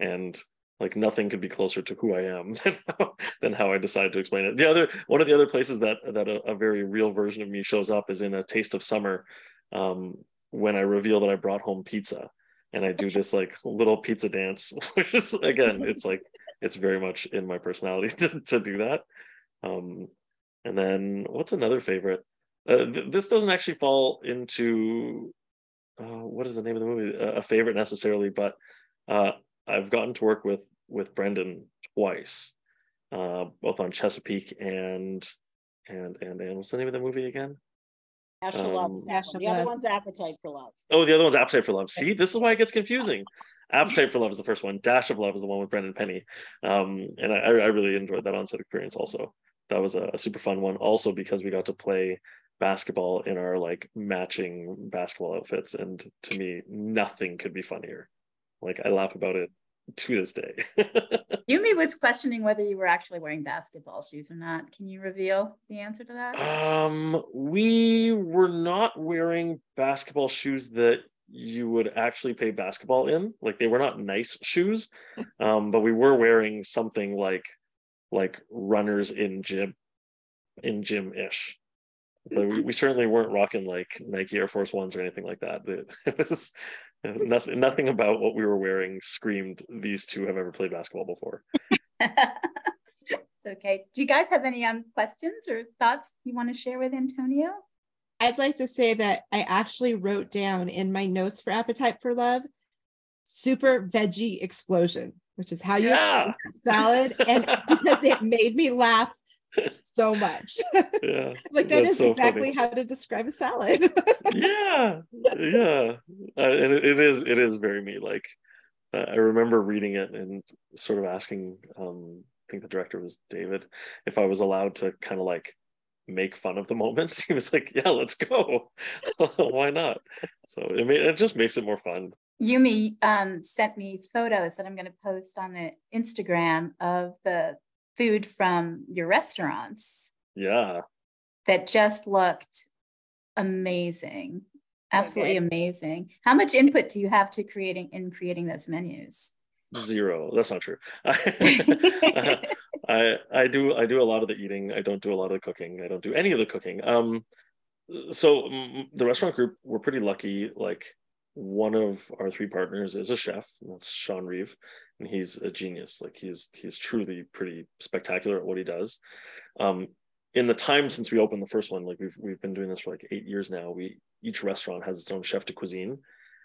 And like nothing could be closer to who I am than how, than how I decided to explain it. The other one of the other places that that a, a very real version of me shows up is in a Taste of Summer, um, when I reveal that I brought home pizza, and I do this like little pizza dance, which is again, it's like it's very much in my personality to to do that. Um, and then what's another favorite? Uh, th- this doesn't actually fall into uh, what is the name of the movie? a favorite necessarily, but uh, I've gotten to work with with Brendan twice, uh, both on Chesapeake and and and and what's the name of the movie again? Dash of Um, Love. Dash of The other one's Appetite for Love. Oh, the other one's Appetite for Love. See, this is why it gets confusing. Appetite for Love is the first one. Dash of Love is the one with Brendan Penny, um, and I, I really enjoyed that on-set experience. Also, that was a, a super fun one. Also, because we got to play basketball in our like matching basketball outfits, and to me, nothing could be funnier. Like I laugh about it to this day. Yumi was questioning whether you were actually wearing basketball shoes or not. Can you reveal the answer to that? Um, we were not wearing basketball shoes that you would actually play basketball in. Like they were not nice shoes, um, but we were wearing something like like runners in gym in gym ish. But we, we certainly weren't rocking like Nike Air Force Ones or anything like that. It, it was nothing. Nothing about what we were wearing screamed these two have ever played basketball before. it's okay. Do you guys have any um questions or thoughts you want to share with Antonio? I'd like to say that I actually wrote down in my notes for Appetite for Love super veggie explosion, which is how you Yeah. salad. And because it made me laugh so much. Yeah. like That's so exactly funny. how to describe a salad. yeah yeah uh, and it, it is it is very me like uh, i remember reading it and sort of asking um i think the director was david if i was allowed to kind of like make fun of the moment he was like yeah let's go why not so it, ma- it just makes it more fun Yumi um, sent me photos that I'm going to post on the Instagram of the food from your restaurants yeah that just looked amazing. Absolutely Okay. amazing. How much input do you have to creating in creating those menus? zero that's not true I I do I do a lot of the eating. I don't do a lot of the cooking. I don't do any of the cooking. Um, so the restaurant group we're pretty lucky. Like one of our three partners is a chef. That's Sean Reeve, and he's a genius. Like he's he's truly pretty spectacular at what he does. Um, in the time since we opened the first one, like we've we've been doing this for like eight years now. We each restaurant has its own chef de cuisine.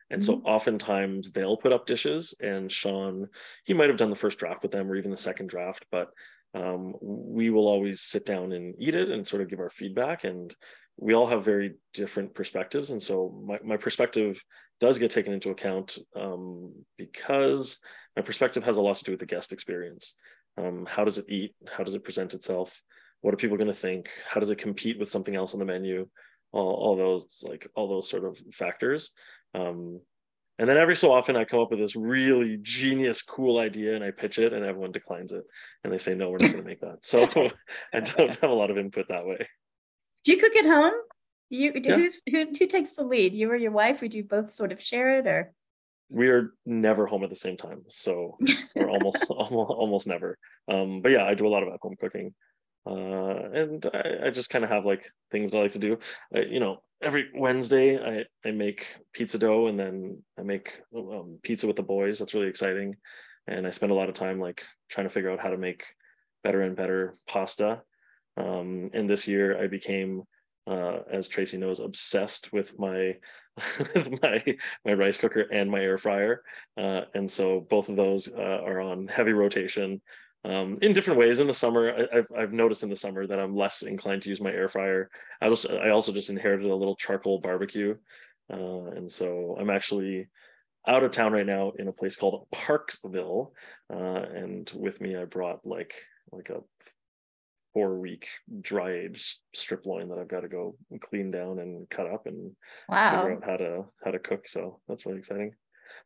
And so oftentimes they'll put up dishes and Sean, he might have done the first draft with them or even the second draft, but um, we will always sit down and eat it and sort of give our feedback. And we all have very different perspectives. And so my, my perspective does get taken into account um, because my perspective has a lot to do with the guest experience. Um, how does it eat? How does it present itself? What are people going to think? How does it compete with something else on the menu? All, all those like all those sort of factors. Um, and then every so often I come up with this really genius, cool idea and I pitch it and everyone declines it. And they say, no, we're not going to make that. So I don't have a lot of input that way. Do you cook at home? You Yeah. who's who who takes the lead? You or your wife, or do you both sort of share it or We are never home at the same time. So we're almost, almost, almost never. Um, but yeah, I do a lot of at home cooking. Uh, and I, I just kind of have like things that I like to do. I, you know, every Wednesday I, I make pizza dough and then I make um, pizza with the boys. That's really exciting. And I spend a lot of time like trying to figure out how to make better and better pasta. Um, and this year I became, uh, as Tracy knows, obsessed with my with my my rice cooker and my air fryer. Uh, and so both of those uh, are on heavy rotation um, in different ways. In the summer, I, I've I've noticed in the summer that I'm less inclined to use my air fryer. I just I also just inherited a little charcoal barbecue, uh, and so I'm actually out of town right now in a place called Parksville, uh, and with me I brought like like a four week dry aged strip loin that I've got to go clean down and cut up and figure out how to how to cook. So that's really exciting.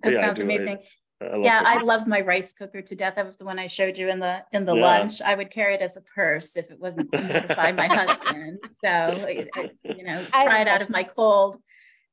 That But yeah, I sounds do- I- amazing. I love yeah, I love my rice cooker to death. That was the one I showed you in the in the Yeah. lunch. I would carry it as a purse if it wasn't by my husband. So I- I- you know, I try it out of my cold,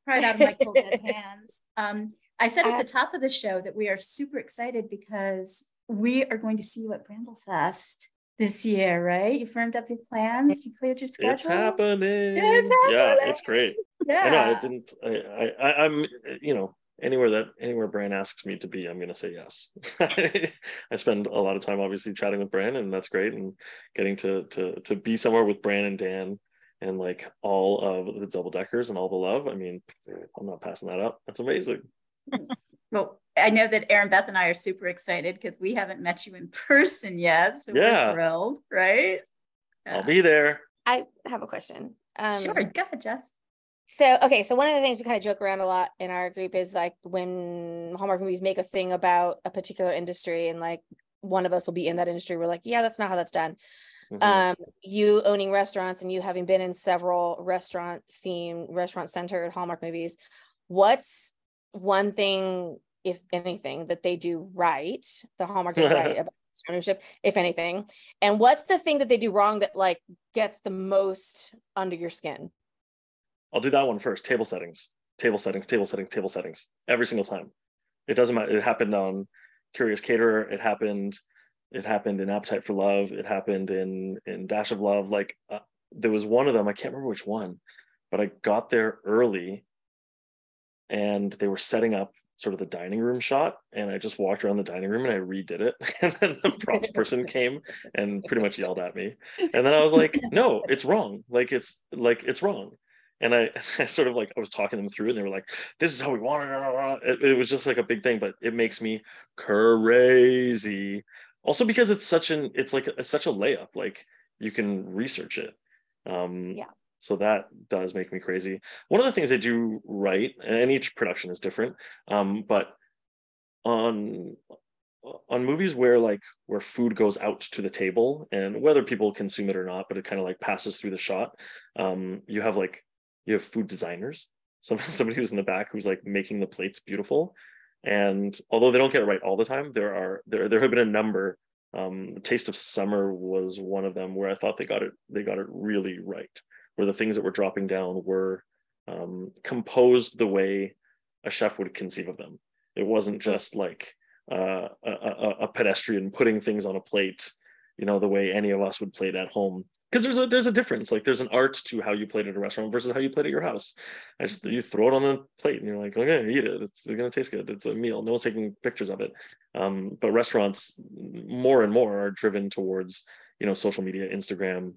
try it out of my cold dead hands. Um, I said at the top of the show that we are super excited because we are going to see you at Bramblefest this year, right? You firmed up your plans. You cleared your schedule. It's happening. It's Yeah, it's great. Yeah. I know. I didn't. I, I, I, I'm. You know, anywhere that anywhere Bran asks me to be, I'm gonna say yes. I spend a lot of time, obviously, chatting with Bran, and that's great. And getting to to to be somewhere with Bran and Dan, and like all of the double deckers and all the love. I mean, I'm not passing that up. That's amazing. Well, I know that Erinbeth and I are super excited because we haven't met you in person yet. So Yeah. we're thrilled, right? I'll be there. I have a question. Um, sure. Go ahead, Jess. So okay, so one of the things we kind of joke around a lot in our group is like when Hallmark movies make a thing about a particular industry and like one of us will be in that industry, we're like, yeah, that's not how that's done. Mhm. Um, you owning restaurants and you having been in several restaurant themed, restaurant centered Hallmark movies, what's one thing, if anything, that they do right, the Hallmark does right about ownership, if anything, and what's the thing that they do wrong that like gets the most under your skin? I'll do that one first. Table settings, table settings, table settings, table settings. Every single time. It doesn't matter. It happened on Curious Caterer. It happened. It happened in Appetite for Love. It happened in in Dash of Love. Like uh, there was one of them. I can't remember which one, but I got there early, and they were setting up sort of the dining room shot, and I just walked around the dining room and I redid it, and then the props person came and pretty much yelled at me, and then I was like, no, it's wrong. Like it's like it's wrong and I, I sort of like I was talking them through, and they were like, "This is how we want it." It, it was just like a big thing, but it makes me crazy. Also because it's such an it's like it's such a layup. Like you can research it. Um, Yeah. So that does make me crazy. One of the things i do right, and each production is different, um, but on on movies where like where food goes out to the table and whether people consume it or not but it kind of like passes through the shot um you have like you have food designers some somebody who's in the back who's like making the plates beautiful and although they don't get it right all the time there are there there have been a number um taste of summer was one of them where i thought they got it they got it really right where the things that were dropping down were um composed the way a chef would conceive of them it wasn't just like uh, a, a, a pedestrian putting things on a plate, you know, the way any of us would plate at home. Because there's a there's a difference. Like there's an art to how you plate at a restaurant versus how you plate at your house. I just you throw it on the plate and you're like, okay, eat it. It's gonna taste good. It's a meal. No one's taking pictures of it. Um, but restaurants more and more are driven towards you know social media, Instagram.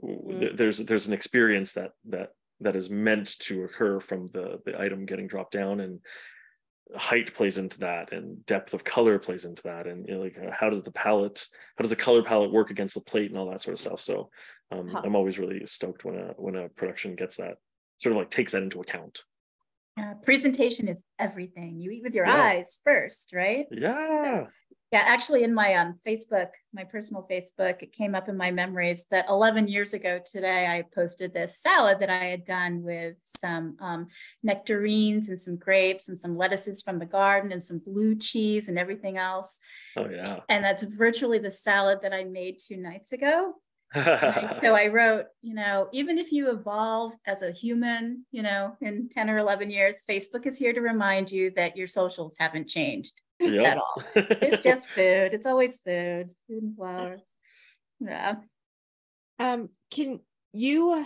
There- There's there's an experience that that that is meant to occur from the the item getting dropped down and height plays into that and depth of color plays into that and you know, like uh, how does the palette how does the color palette work against the plate and all that sort of stuff so um, Huh. i'm always really stoked when a when a production gets that sort of like takes that into account Uh, presentation is everything. You eat with your Yeah. eyes first, right? yeah Yeah, actually, in my um, Facebook, my personal Facebook, it came up in my memories that 11 years ago today, I posted this salad that I had done with some um, nectarines and some grapes and some lettuces from the garden and some blue cheese and everything else. oh yeah And that's virtually the salad that I made two nights ago. So I wrote, you know, even if you evolve as a human, you know, in 10 or 11 years, Facebook is here to remind you that your socials haven't changed Yep. at all. It's just food. It's always food, food and flowers. Yeah. Um, can you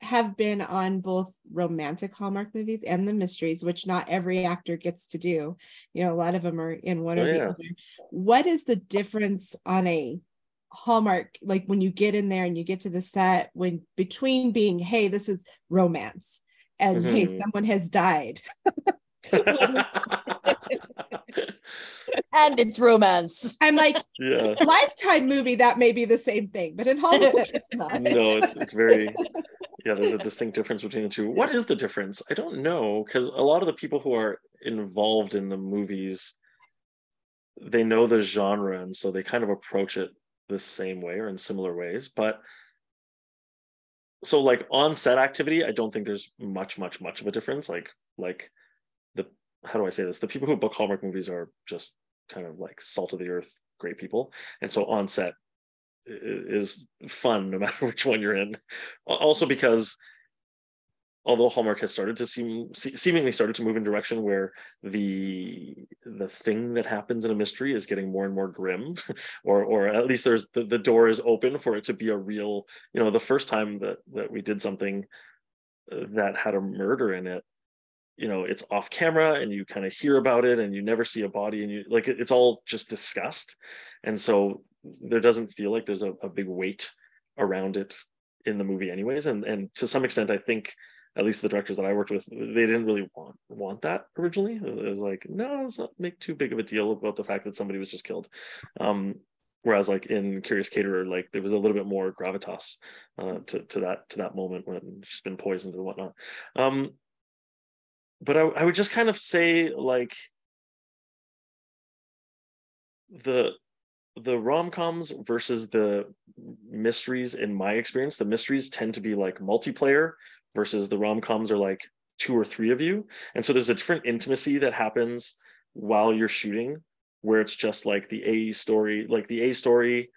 have been on both romantic Hallmark movies and the mysteries, which not every actor gets to do? You know, a lot of them are in one Oh, or the yeah. other. What is the difference on a Hallmark, like when you get in there and you get to the set, when between being, hey, this is romance, and hey, Mhm. someone has died. And it's romance. I'm like, yeah lifetime movie, that may be the same thing, but in Hallmark, it's not. no it's it's very yeah there's a distinct difference between the two what is the difference i don't know because a lot of the people who are involved in the movies they know the genre and so they kind of approach it the same way or in similar ways but so like on set activity i don't think there's much much much of a difference like like the how do i say this the people who book hallmark movies are just kind of like salt of the earth great people and so on set is fun no matter which one you're in also because although Hallmark has started to seem seemingly started to move in direction where the the thing that happens in a mystery is getting more and more grim, or or at least there's the, the door is open for it to be a real. You know, the first time that that we did something uh, that had a murder in it, you know, it's off camera and you kind of hear about it and you never see a body and you like it's all just discussed, and so there doesn't feel like there's a, a big weight around it in the movie anyways and and to some extent i think at least the directors that I worked with, they didn't really want want that originally. It was like, no, let's not make too big of a deal about the fact that somebody was just killed. Um, whereas like in Curious Caterer, like there was a little bit more gravitas uh, to to that to that moment when she's been poisoned and whatnot. Um, but I, I would just kind of say like the the rom-coms versus the mysteries in my experience the mysteries tend to be like multiplayer versus the rom-coms are like two or three of you. And so there's a different intimacy that happens while you're shooting where it's just like the a story like the a story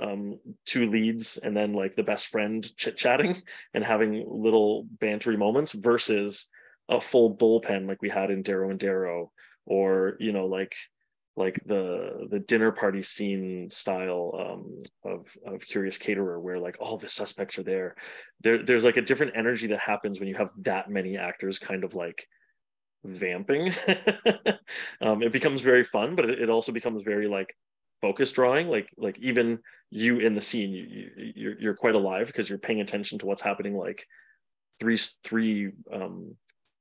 um two leads and then like the best friend chit chatting and having little bantery moments versus a full bullpen like we had in darrow and darrow or you know like like the the dinner party scene style um, of of Curious Caterer, where like all the suspects are there. There there's like a different energy that happens when you have that many actors kind of like vamping. um, it becomes very fun, but it, it, also becomes very like focus drawing. Like like even you in the scene, you, you you're you're quite alive because you're paying attention to what's happening. Like three three um,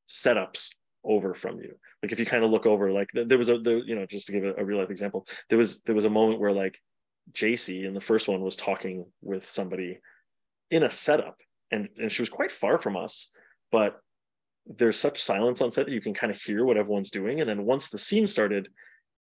setups over from you. Like if you kind of look over like there was a there, you know just to give a, a real life example there was there was a moment where like JC in the first one was talking with somebody in a setup and and she was quite far from us but there's such silence on set that you can kind of hear what everyone's doing and then once the scene started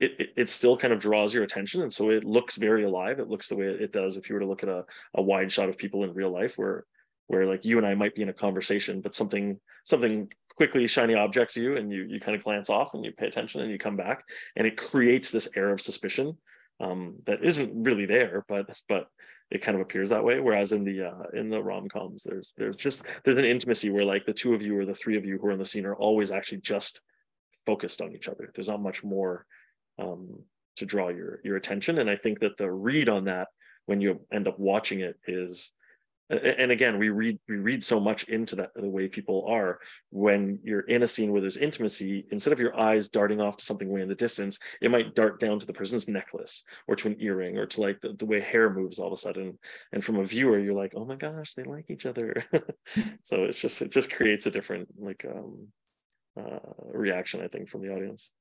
it, it, it, still kind of draws your attention and so it looks very alive. It looks the way it does if you were to look at a, a wide shot of people in real life where where like you and i might be in a conversation but something something quickly shiny objects you and you you kind of glance off and you pay attention and you come back and it creates this air of suspicion um, that isn't really there but but it kind of appears that way. Whereas in the uh, in the rom-coms there's there's just there's an intimacy where like the two of you or the three of you who are in the scene are always actually just focused on each other. There's not much more um, to draw your your attention. And i think that the read on that when you end up watching it is and again we read we read so much into that the way people are when you're in a scene where there's intimacy instead of your eyes darting off to something way in the distance it might dart down to the person's necklace or to an earring or to like the, the way hair moves all of a sudden and from a viewer you're like oh my gosh they like each other so it's just it just creates a different like um uh, reaction i think from the audience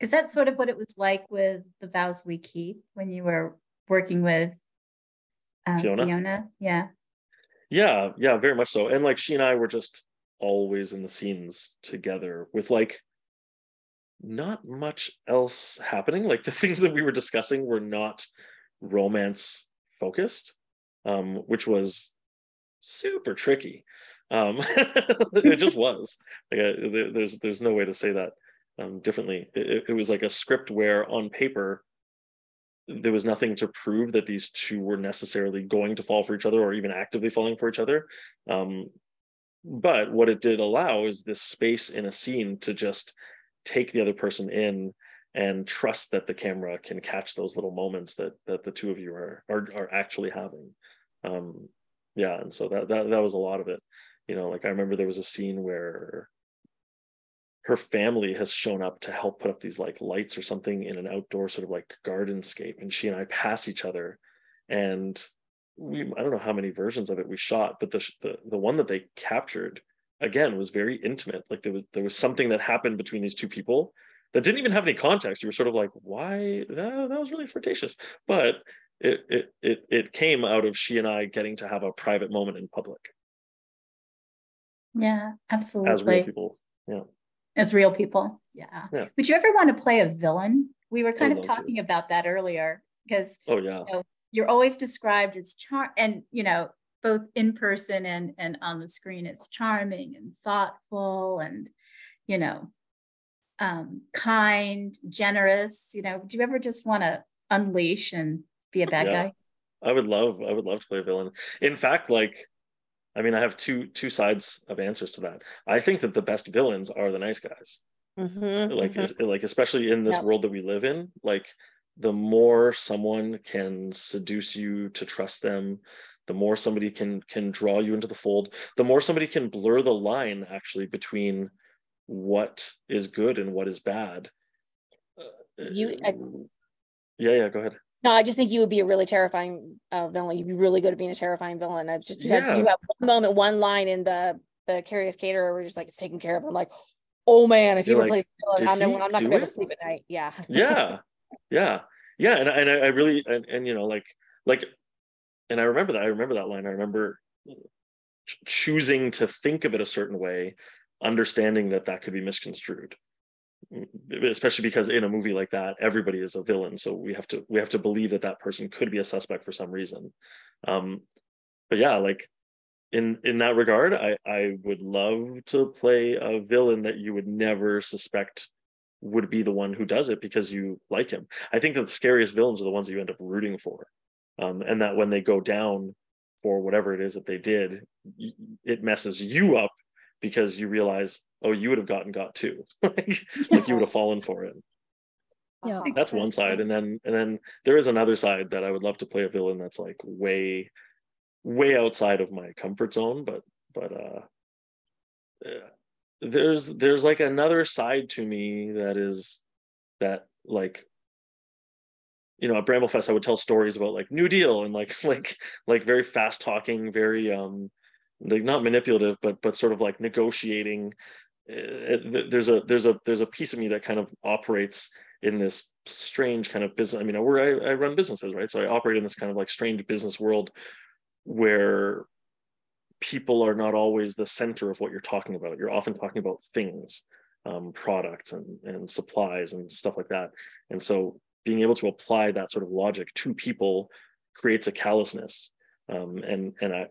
is that sort of what it was like with the vows we keep when you were working with um, Fiona? Fiona? Yeah. Yeah, yeah, very much so. And like she and I were just always in the scenes together with like not much else happening. Like the things that we were discussing were not romance focused, um, which was super tricky. Um, it just was. Like uh, there's there's no way to say that um, differently. It, it was like a script where on paper there was nothing to prove that these two were necessarily going to fall for each other or even actively falling for each other. Um, but what it did allow is this space in a scene to just take the other person in and trust that the camera can catch those little moments that that the two of you are are, are actually having. Um, yeah, and so that, that that was a lot of it. You know, like I remember there was a scene where her family has shown up to help put up these like lights or something in an outdoor sort of like gardenscape and she and i pass each other and we i don't know how many versions of it we shot but the the, the one that they captured again was very intimate. Like there was there was something that happened between these two people that didn't even have any context. You were sort of like why? That, that was really flirtatious. But it, it it it came out of she and i getting to have a private moment in public. Yeah absolutely as real people. Yeah as real people. Yeah. yeah. Would you ever want to play a villain? We were kind of talking to. about that earlier because oh yeah, you know, you're always described as charm and you know both in person and and on the screen it's charming and thoughtful and you know um kind generous you know do you ever just want to unleash and be a bad yeah. guy i would love i would love to play a villain in fact like I mean, I have two two sides of answers to that. I think that the best villains are the nice guys. Mhm, Like, mhm. like especially in this world that we live in, like the more someone can seduce you to trust them, the more somebody can can draw you into the fold, the more somebody can blur the line actually between what is good and what is bad. Uh, You- I- yeah, yeah. Go ahead. No, I just think you would be a really terrifying uh, villain. You'd be really good at being a terrifying villain. I just you, have, you have one moment, one line in the the Curious Caterer where you're just like it's taken care of. I'm like, oh man, if you You're replace like, the villain, I'm, he not- I'm not gonna be able it?" to sleep at night. Yeah. yeah yeah yeah and, and I, I really and, and you know like like and i remember that i remember that line i remember choosing to think of it a certain way understanding that that could be misconstrued especially because in a movie like that everybody is a villain so we have to we have to believe that that person could be a suspect for some reason um but yeah like in in that regard i i would love to play a villain that you would never suspect would be the one who does it because you like him. I think that the scariest villains are the ones that you end up rooting for. Um, and that when they go down for whatever it is that they did, it messes you up because you realize, oh, you would have gotten got too. like, like you would have fallen for it. Yeah. That's one side. And then and then there is another side that I would love to play a villain that's like way, way outside of my comfort zone, but but uh yeah there's there's like another side to me that is that like you know at Bramblefest I would tell stories about like New Deal and like like like very fast talking very um like not manipulative but but sort of like negotiating Uh, there's a there's a there's a piece of me that kind of operates in this strange kind of business I mean I I, I run businesses right so I operate in this kind of like strange business world where people are not always the center of what you're talking about. You're often talking about things, um, products and, and supplies and stuff like that. And so being able to apply that sort of logic to people creates a callousness. Um, and and I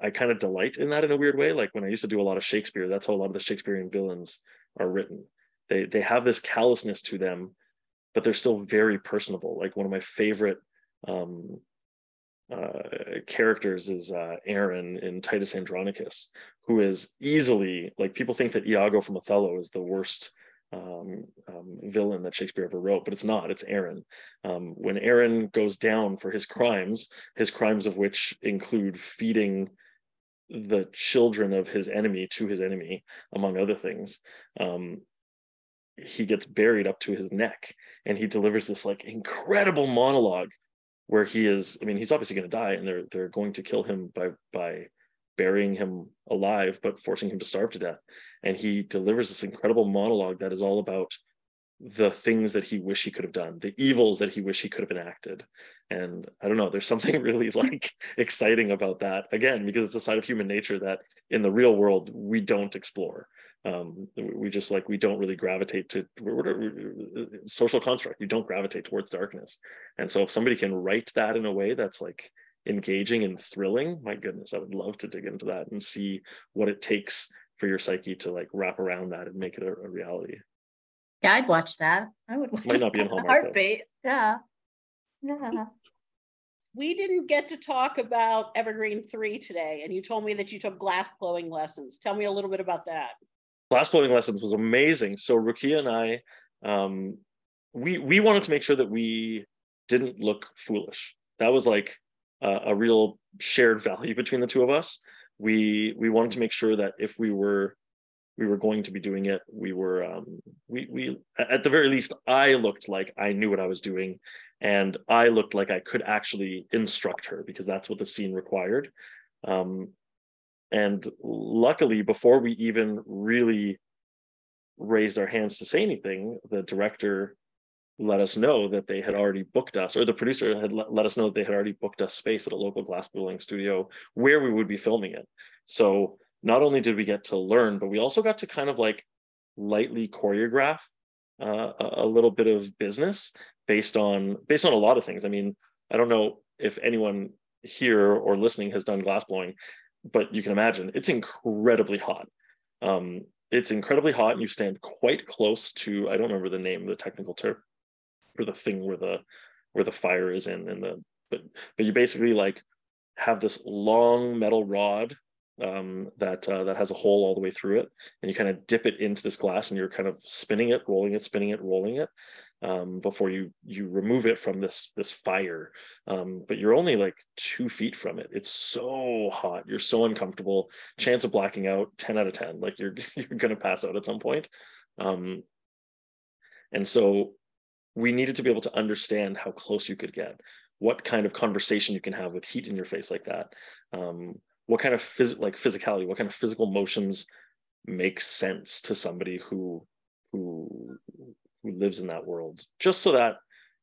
I kind of delight in that in a weird way. Like when I used to do a lot of Shakespeare, that's how a lot of the Shakespearean villains are written. They they have this callousness to them, but they're still very personable. Like one of my favorite um, uh, characters is uh, Aaron in Titus Andronicus, who is easily like people think that Iago from Othello is the worst um, um, villain that Shakespeare ever wrote, but it's not. It's Aaron. Um, when Aaron goes down for his crimes, his crimes of which include feeding the children of his enemy to his enemy, among other things. Um, he gets buried up to his neck, and he delivers this like incredible monologue where he is i mean he's obviously going to die and they're they're going to kill him by by burying him alive but forcing him to starve to death. And he delivers this incredible monologue that is all about the things that he wish he could have done the evils that he wish he could have enacted. And i don't know there's something really like exciting about that again because it's a side of human nature that in the real world we don't explore. Um, we just like we don't really gravitate to we're, we're, social construct you don't gravitate towards darkness. And so if somebody can write that in a way that's like engaging and thrilling my goodness i would love to dig into that and see what it takes for your psyche to like wrap around that and make it a, a reality Yeah, I'd watch that. I would watch Might not be in that in a Hallmark, though. Yeah. Yeah. We didn't get to talk about Evergreen 3 today, and you told me that you took glass blowing lessons. Tell me a little bit about that. glass blowing lessons was amazing. So Rukiya and I, um, we we wanted to make sure that we didn't look foolish. That was like a, a real shared value between the two of us. We we wanted to make sure that if we were we were going to be doing it, we were um, we we at the very least I looked like I knew what I was doing, and I looked like I could actually instruct her because that's what the scene required. Um, and luckily, before we even really raised our hands to say anything, the director let us know that they had already booked us, or the producer had let, us know that they had already booked us space at a local glass blowing studio where we would be filming it. So not only did we get to learn, but we also got to kind of like lightly choreograph uh, a, little bit of business based on based on a lot of things. I mean, I don't know if anyone here or listening has done glass blowing, but you can imagine it's incredibly hot. Um, it's incredibly hot, and you stand quite close to I don't remember the name of the technical term for the thing where the where the fire is in, and the but but you basically like have this long metal rod um, that uh, that has a hole all the way through it, and you kind of dip it into this glass, and you're kind of spinning it, rolling it, spinning it, rolling it, um, before you you remove it from this this fire. Um, but you're only like two feet from it. It's so hot. You're so uncomfortable. Chance of blacking out, ten out of ten. Like you're you're gonna pass out at some point. Um, and so we needed to be able to understand how close you could get, what kind of conversation you can have with heat in your face like that. Um, what kind of phys- like physicality, what kind of physical motions make sense to somebody who who who lives in that world just so that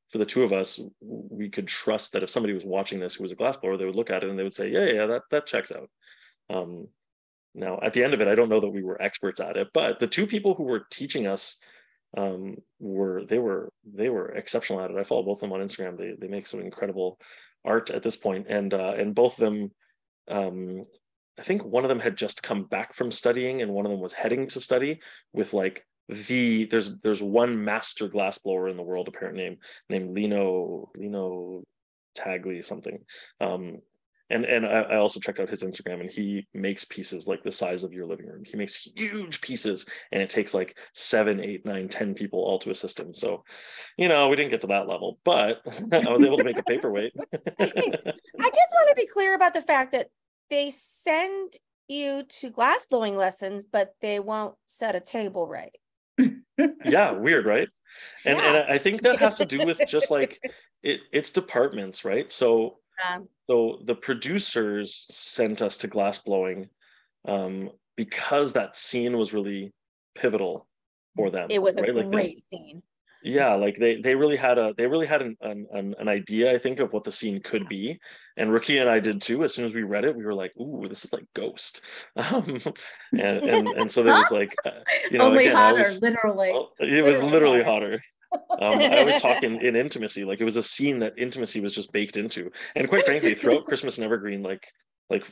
for the two of us we could trust that if somebody was watching this who was a glassblower they would look at it and they would say yeah yeah that that checks out um, now at the end of it i don't know that we were experts at it but the two people who were teaching us um, were they were they were exceptional at it. I follow both of them on instagram. They, they make some incredible art at this point. And uh, and both of them um, i think one of them had just come back from studying and one of them was heading to study with like the there's there's one master glass blower in the world apparently named named Lino Lino Tagli something. Um, and and I, I, also checked out his Instagram and he makes pieces like the size of your living room. He makes huge pieces and it takes like seven, eight, nine, ten people all to assist him. So, you know, we didn't get to that level, but I was able to make a paperweight. I just want to be clear about the fact that they send you to glass blowing lessons, but they won't set a table right yeah weird right and yeah. and i think that has to do with just like it, it's departments right so um, so the producers sent us to glass blowing um, because that scene was really pivotal for them it was right? a like great they, scene. Yeah like they they really had a they really had an, an an idea i think of what the scene could be. And Rukiya and i did too. As soon as we read it we were like ooh this is like ghost. Um, and, and and so there was like uh, you know only again, hotter was, literally. Well, it was literally hotter, um, I always talk in, in intimacy, like it was a scene that intimacy was just baked into. And quite frankly, throughout Christmas and Evergreen, like like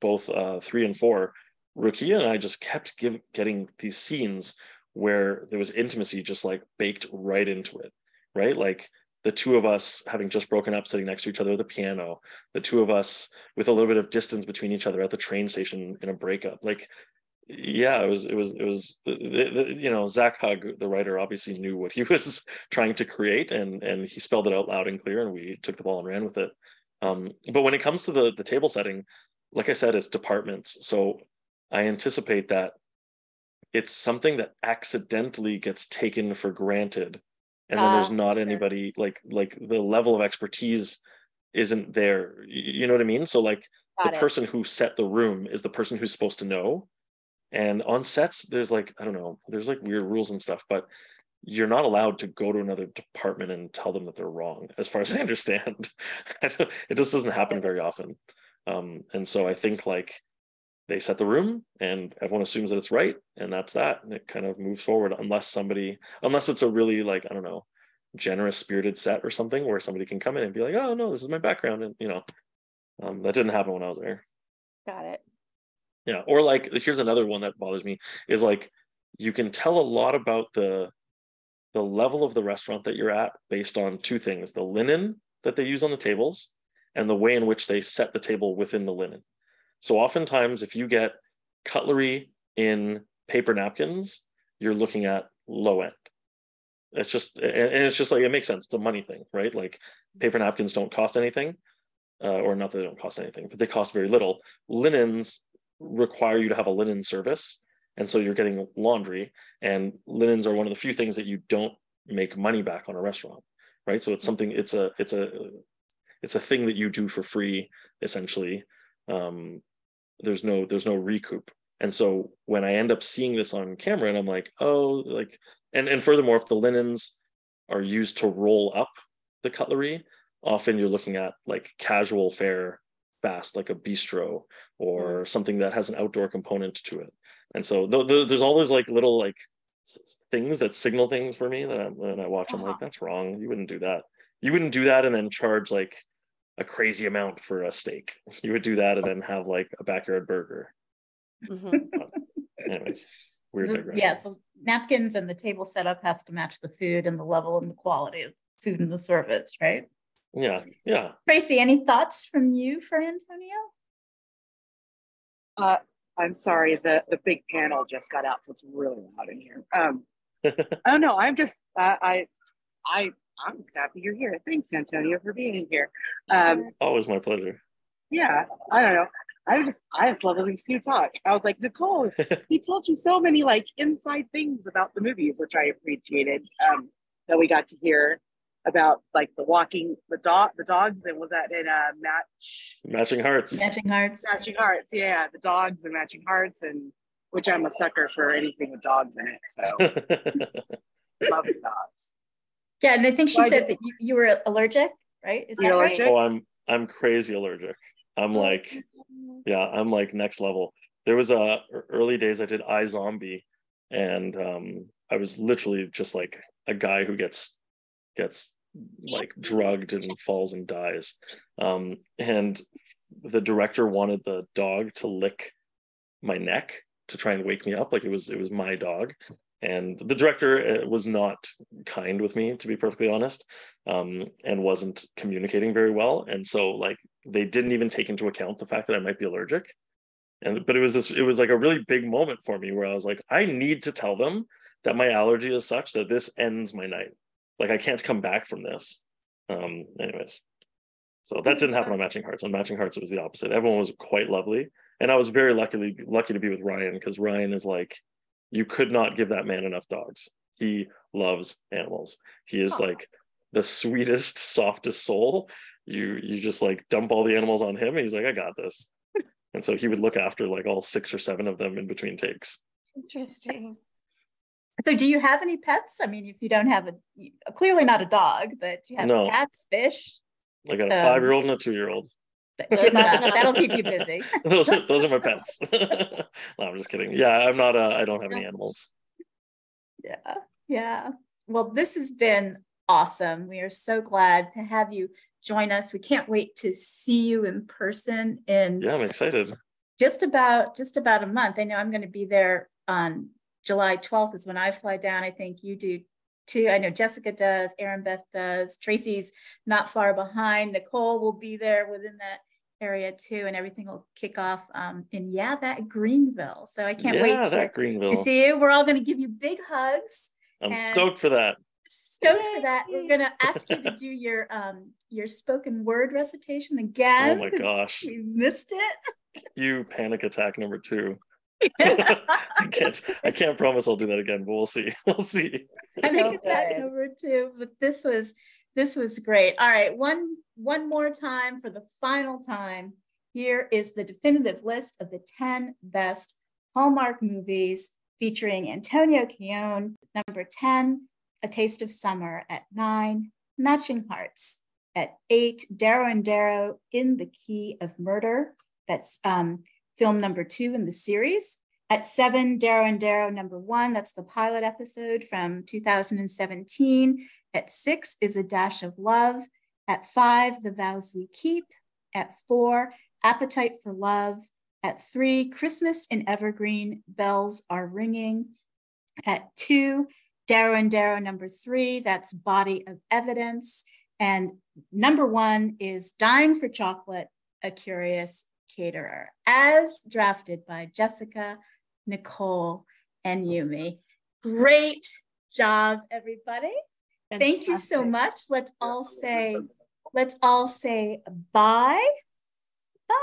both uh, three and four, Rukiya and I just kept give, getting these scenes where there was intimacy just like baked right into it, right? Like the two of us having just broken up sitting next to each other at the piano, the two of us with a little bit of distance between each other at the train station in a breakup. Like, yeah, it was, it was, it was, you know, Zach Hug, the writer, obviously knew what he was trying to create and, and he spelled it out loud and clear and we took the ball and ran with it. Um, but when it comes to the, the table setting, like I said, it's departments. So I anticipate that it's something that accidentally gets taken for granted and then there's ah, not sure. anybody like like the level of expertise isn't there you know what i mean so like Got the it. person who set the room is the person who's supposed to know and on sets there's like i don't know there's like weird rules and stuff but you're not allowed to go to another department and tell them that they're wrong as far as i understand. It just doesn't happen very often. Um, and so i think like they set the room and everyone assumes that it's right and that's that and it kind of moves forward unless somebody unless it's a really like i don't know generous spirited set or something where somebody can come in and be like oh no this is my background and you know. Um, that didn't happen when i was there. Got it yeah or like here's another one that bothers me is like you can tell a lot about the the level of the restaurant that you're at based on two things the linen that they use on the tables and the way in which they set the table within the linen so oftentimes, if you get cutlery in paper napkins, you're looking at low end. It's just, and it's just like, it makes sense. It's a money thing, right? Like paper napkins don't cost anything, uh, or not that they don't cost anything, but they cost very little. Linens require you to have a linen service. And so you're getting laundry, and linens are one of the few things that you don't make money back on a restaurant, right? So it's something, it's a, it's a, it's a thing that you do for free, essentially. Um, there's no there's no recoup and so when i end up seeing this on camera and i'm like oh like and and furthermore if the linens are used to roll up the cutlery often you're looking at like casual fare fast like a bistro or mm. something that has an outdoor component to it and so th- th- there's all those like little like s- things that signal things for me that I, when i watch i'm like uh-huh. that's wrong you wouldn't do that you wouldn't do that and then charge like a crazy amount for a steak. You would do that and then have like a backyard burger. Mm-hmm. anyways, weird digression. Yeah, so napkins and the table setup has to match the food and the level and the quality of food and the service, right? Yeah, yeah. Tracy, any thoughts from you for Antonio? Uh, I'm sorry, the the big panel just got out, so it's really loud in here. Um, I don't know. I'm just uh, I I I'm just happy you're here. Thanks, Antonio, for being here. Um, Always my pleasure. yeah, I don't know. I just I just love listening to you talk. I was like, Nicole, he told you so many like inside things about the movies, which I appreciated. Um, that we got to hear about like the walking the dog the dogs and was that in a match Matching hearts. Matching hearts. matching hearts yeah the dogs and matching hearts and which i'm a sucker for anything with dogs in it so love the dogs Yeah, and I think she Why said that you, you were allergic, right? Is that allergic? right? oh, I'm I'm crazy allergic. I'm like, yeah, I'm like next level. There was a early days I did iZombie, and um, I was literally just like a guy who gets gets like drugged and falls and dies. Um, and the director wanted the dog to lick my neck to try and wake me up, like it was it was my dog. And the director uh, was not kind with me, to be perfectly honest, um, and wasn't communicating very well. And so, like, they didn't even take into account the fact that I might be allergic. And but it was this, it was like a really big moment for me where I was like, I need to tell them that my allergy is such that this ends my night. Like, I can't come back from this. Um, anyways, so that didn't happen on Matching Hearts. On Matching Hearts, it was the opposite. Everyone was quite lovely, and I was very lucky lucky to be with Ryan because Ryan is like, you could not give that man enough dogs. He loves animals. He is Aw. like the sweetest, softest soul. You you just like dump all the animals on him, and he's like, I got this. And so he would look after like all six or seven of them in between takes. Interesting. So, do you have any pets? I mean, if you don't have a clearly not a dog, but you have No. cats, fish. I got a Um, five year old and a two year old. Th- Good enough. That'll keep you busy. those are those are my pets. no, I'm just kidding. Yeah, I'm not. Uh, I don't have any animals. Yeah, yeah. Well, this has been awesome. We are so glad to have you join us. We can't wait to see you in person in Yeah, I'm excited. just about just about a month. I know I'm going to be there on July 12th is when I fly down. I think you do too. I know Jessica does, Erinbeth does, Tracy's not far behind. Nicole will be there within that area too, and everything will kick off um, in yeah, that Greenville. So I can't yeah, wait to, Greenville. to see you. We're all going to give you big hugs. I'm stoked for that. Stoked for that. We're going to ask you to do your um your spoken word recitation again. Oh my gosh. We missed it. You panic attack number two. I can't. I can't promise I'll do that again, but we'll see. We'll see. I think So attack good. number two, but this was this was great. All right, one one more time for the final time. Here is the definitive list of the 10 best Hallmark movies featuring Antonio Cayonne. Number 10, A Taste of Summer at nine, Matching Hearts at eight, Darrow and Darrow in the Key of Murder. That's um, film number two in the series. At seven, Darrow and Darrow number one, that's the pilot episode from 2017. At six is A Dash of Love. At five, The Vows We Keep. At four, Appetite for Love. At three, Christmas in Evergreen, Bells Are Ringing. At two, Darrow and Darrow number three, that's Body of Evidence. And number one is Dying for Chocolate, A Curious Caterer, as drafted by Jessica, Nicole, and Yumi. Great job, everybody. Thank you so much. Let's all say, let's all say bye. Bye.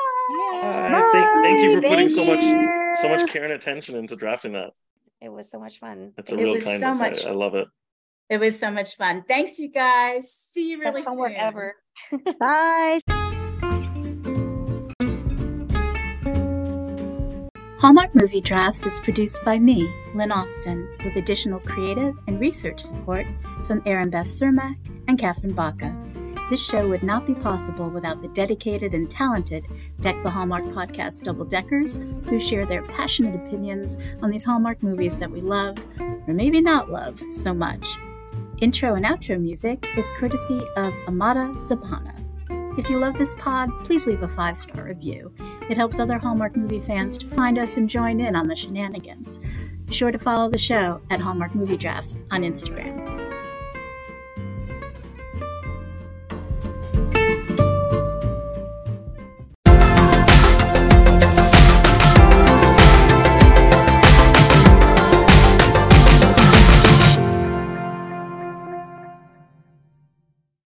Uh, thank, thank you for putting Thank so much you. so much care and attention into drafting that. It was so much fun. It's a It real was so much- I, I love it. It was so much fun. Thanks, you guys. See you really Best homework soon. ever. Bye. Hallmark Movie Drafts is produced by me, Lynn Austin, with additional creative and research support from Erinbeth Cermak and Catherine Baca. This show would not be possible without the dedicated and talented Deck the Hallmark podcast double deckers who share their passionate opinions on these Hallmark movies that we love, or maybe not love, so much. Intro and outro music is courtesy of Amada Zapana. If you love this pod, please leave a five star review. It helps other Hallmark movie fans to find us and join in on the shenanigans. Be sure to follow the show at Hallmark Movie Drafts on Instagram.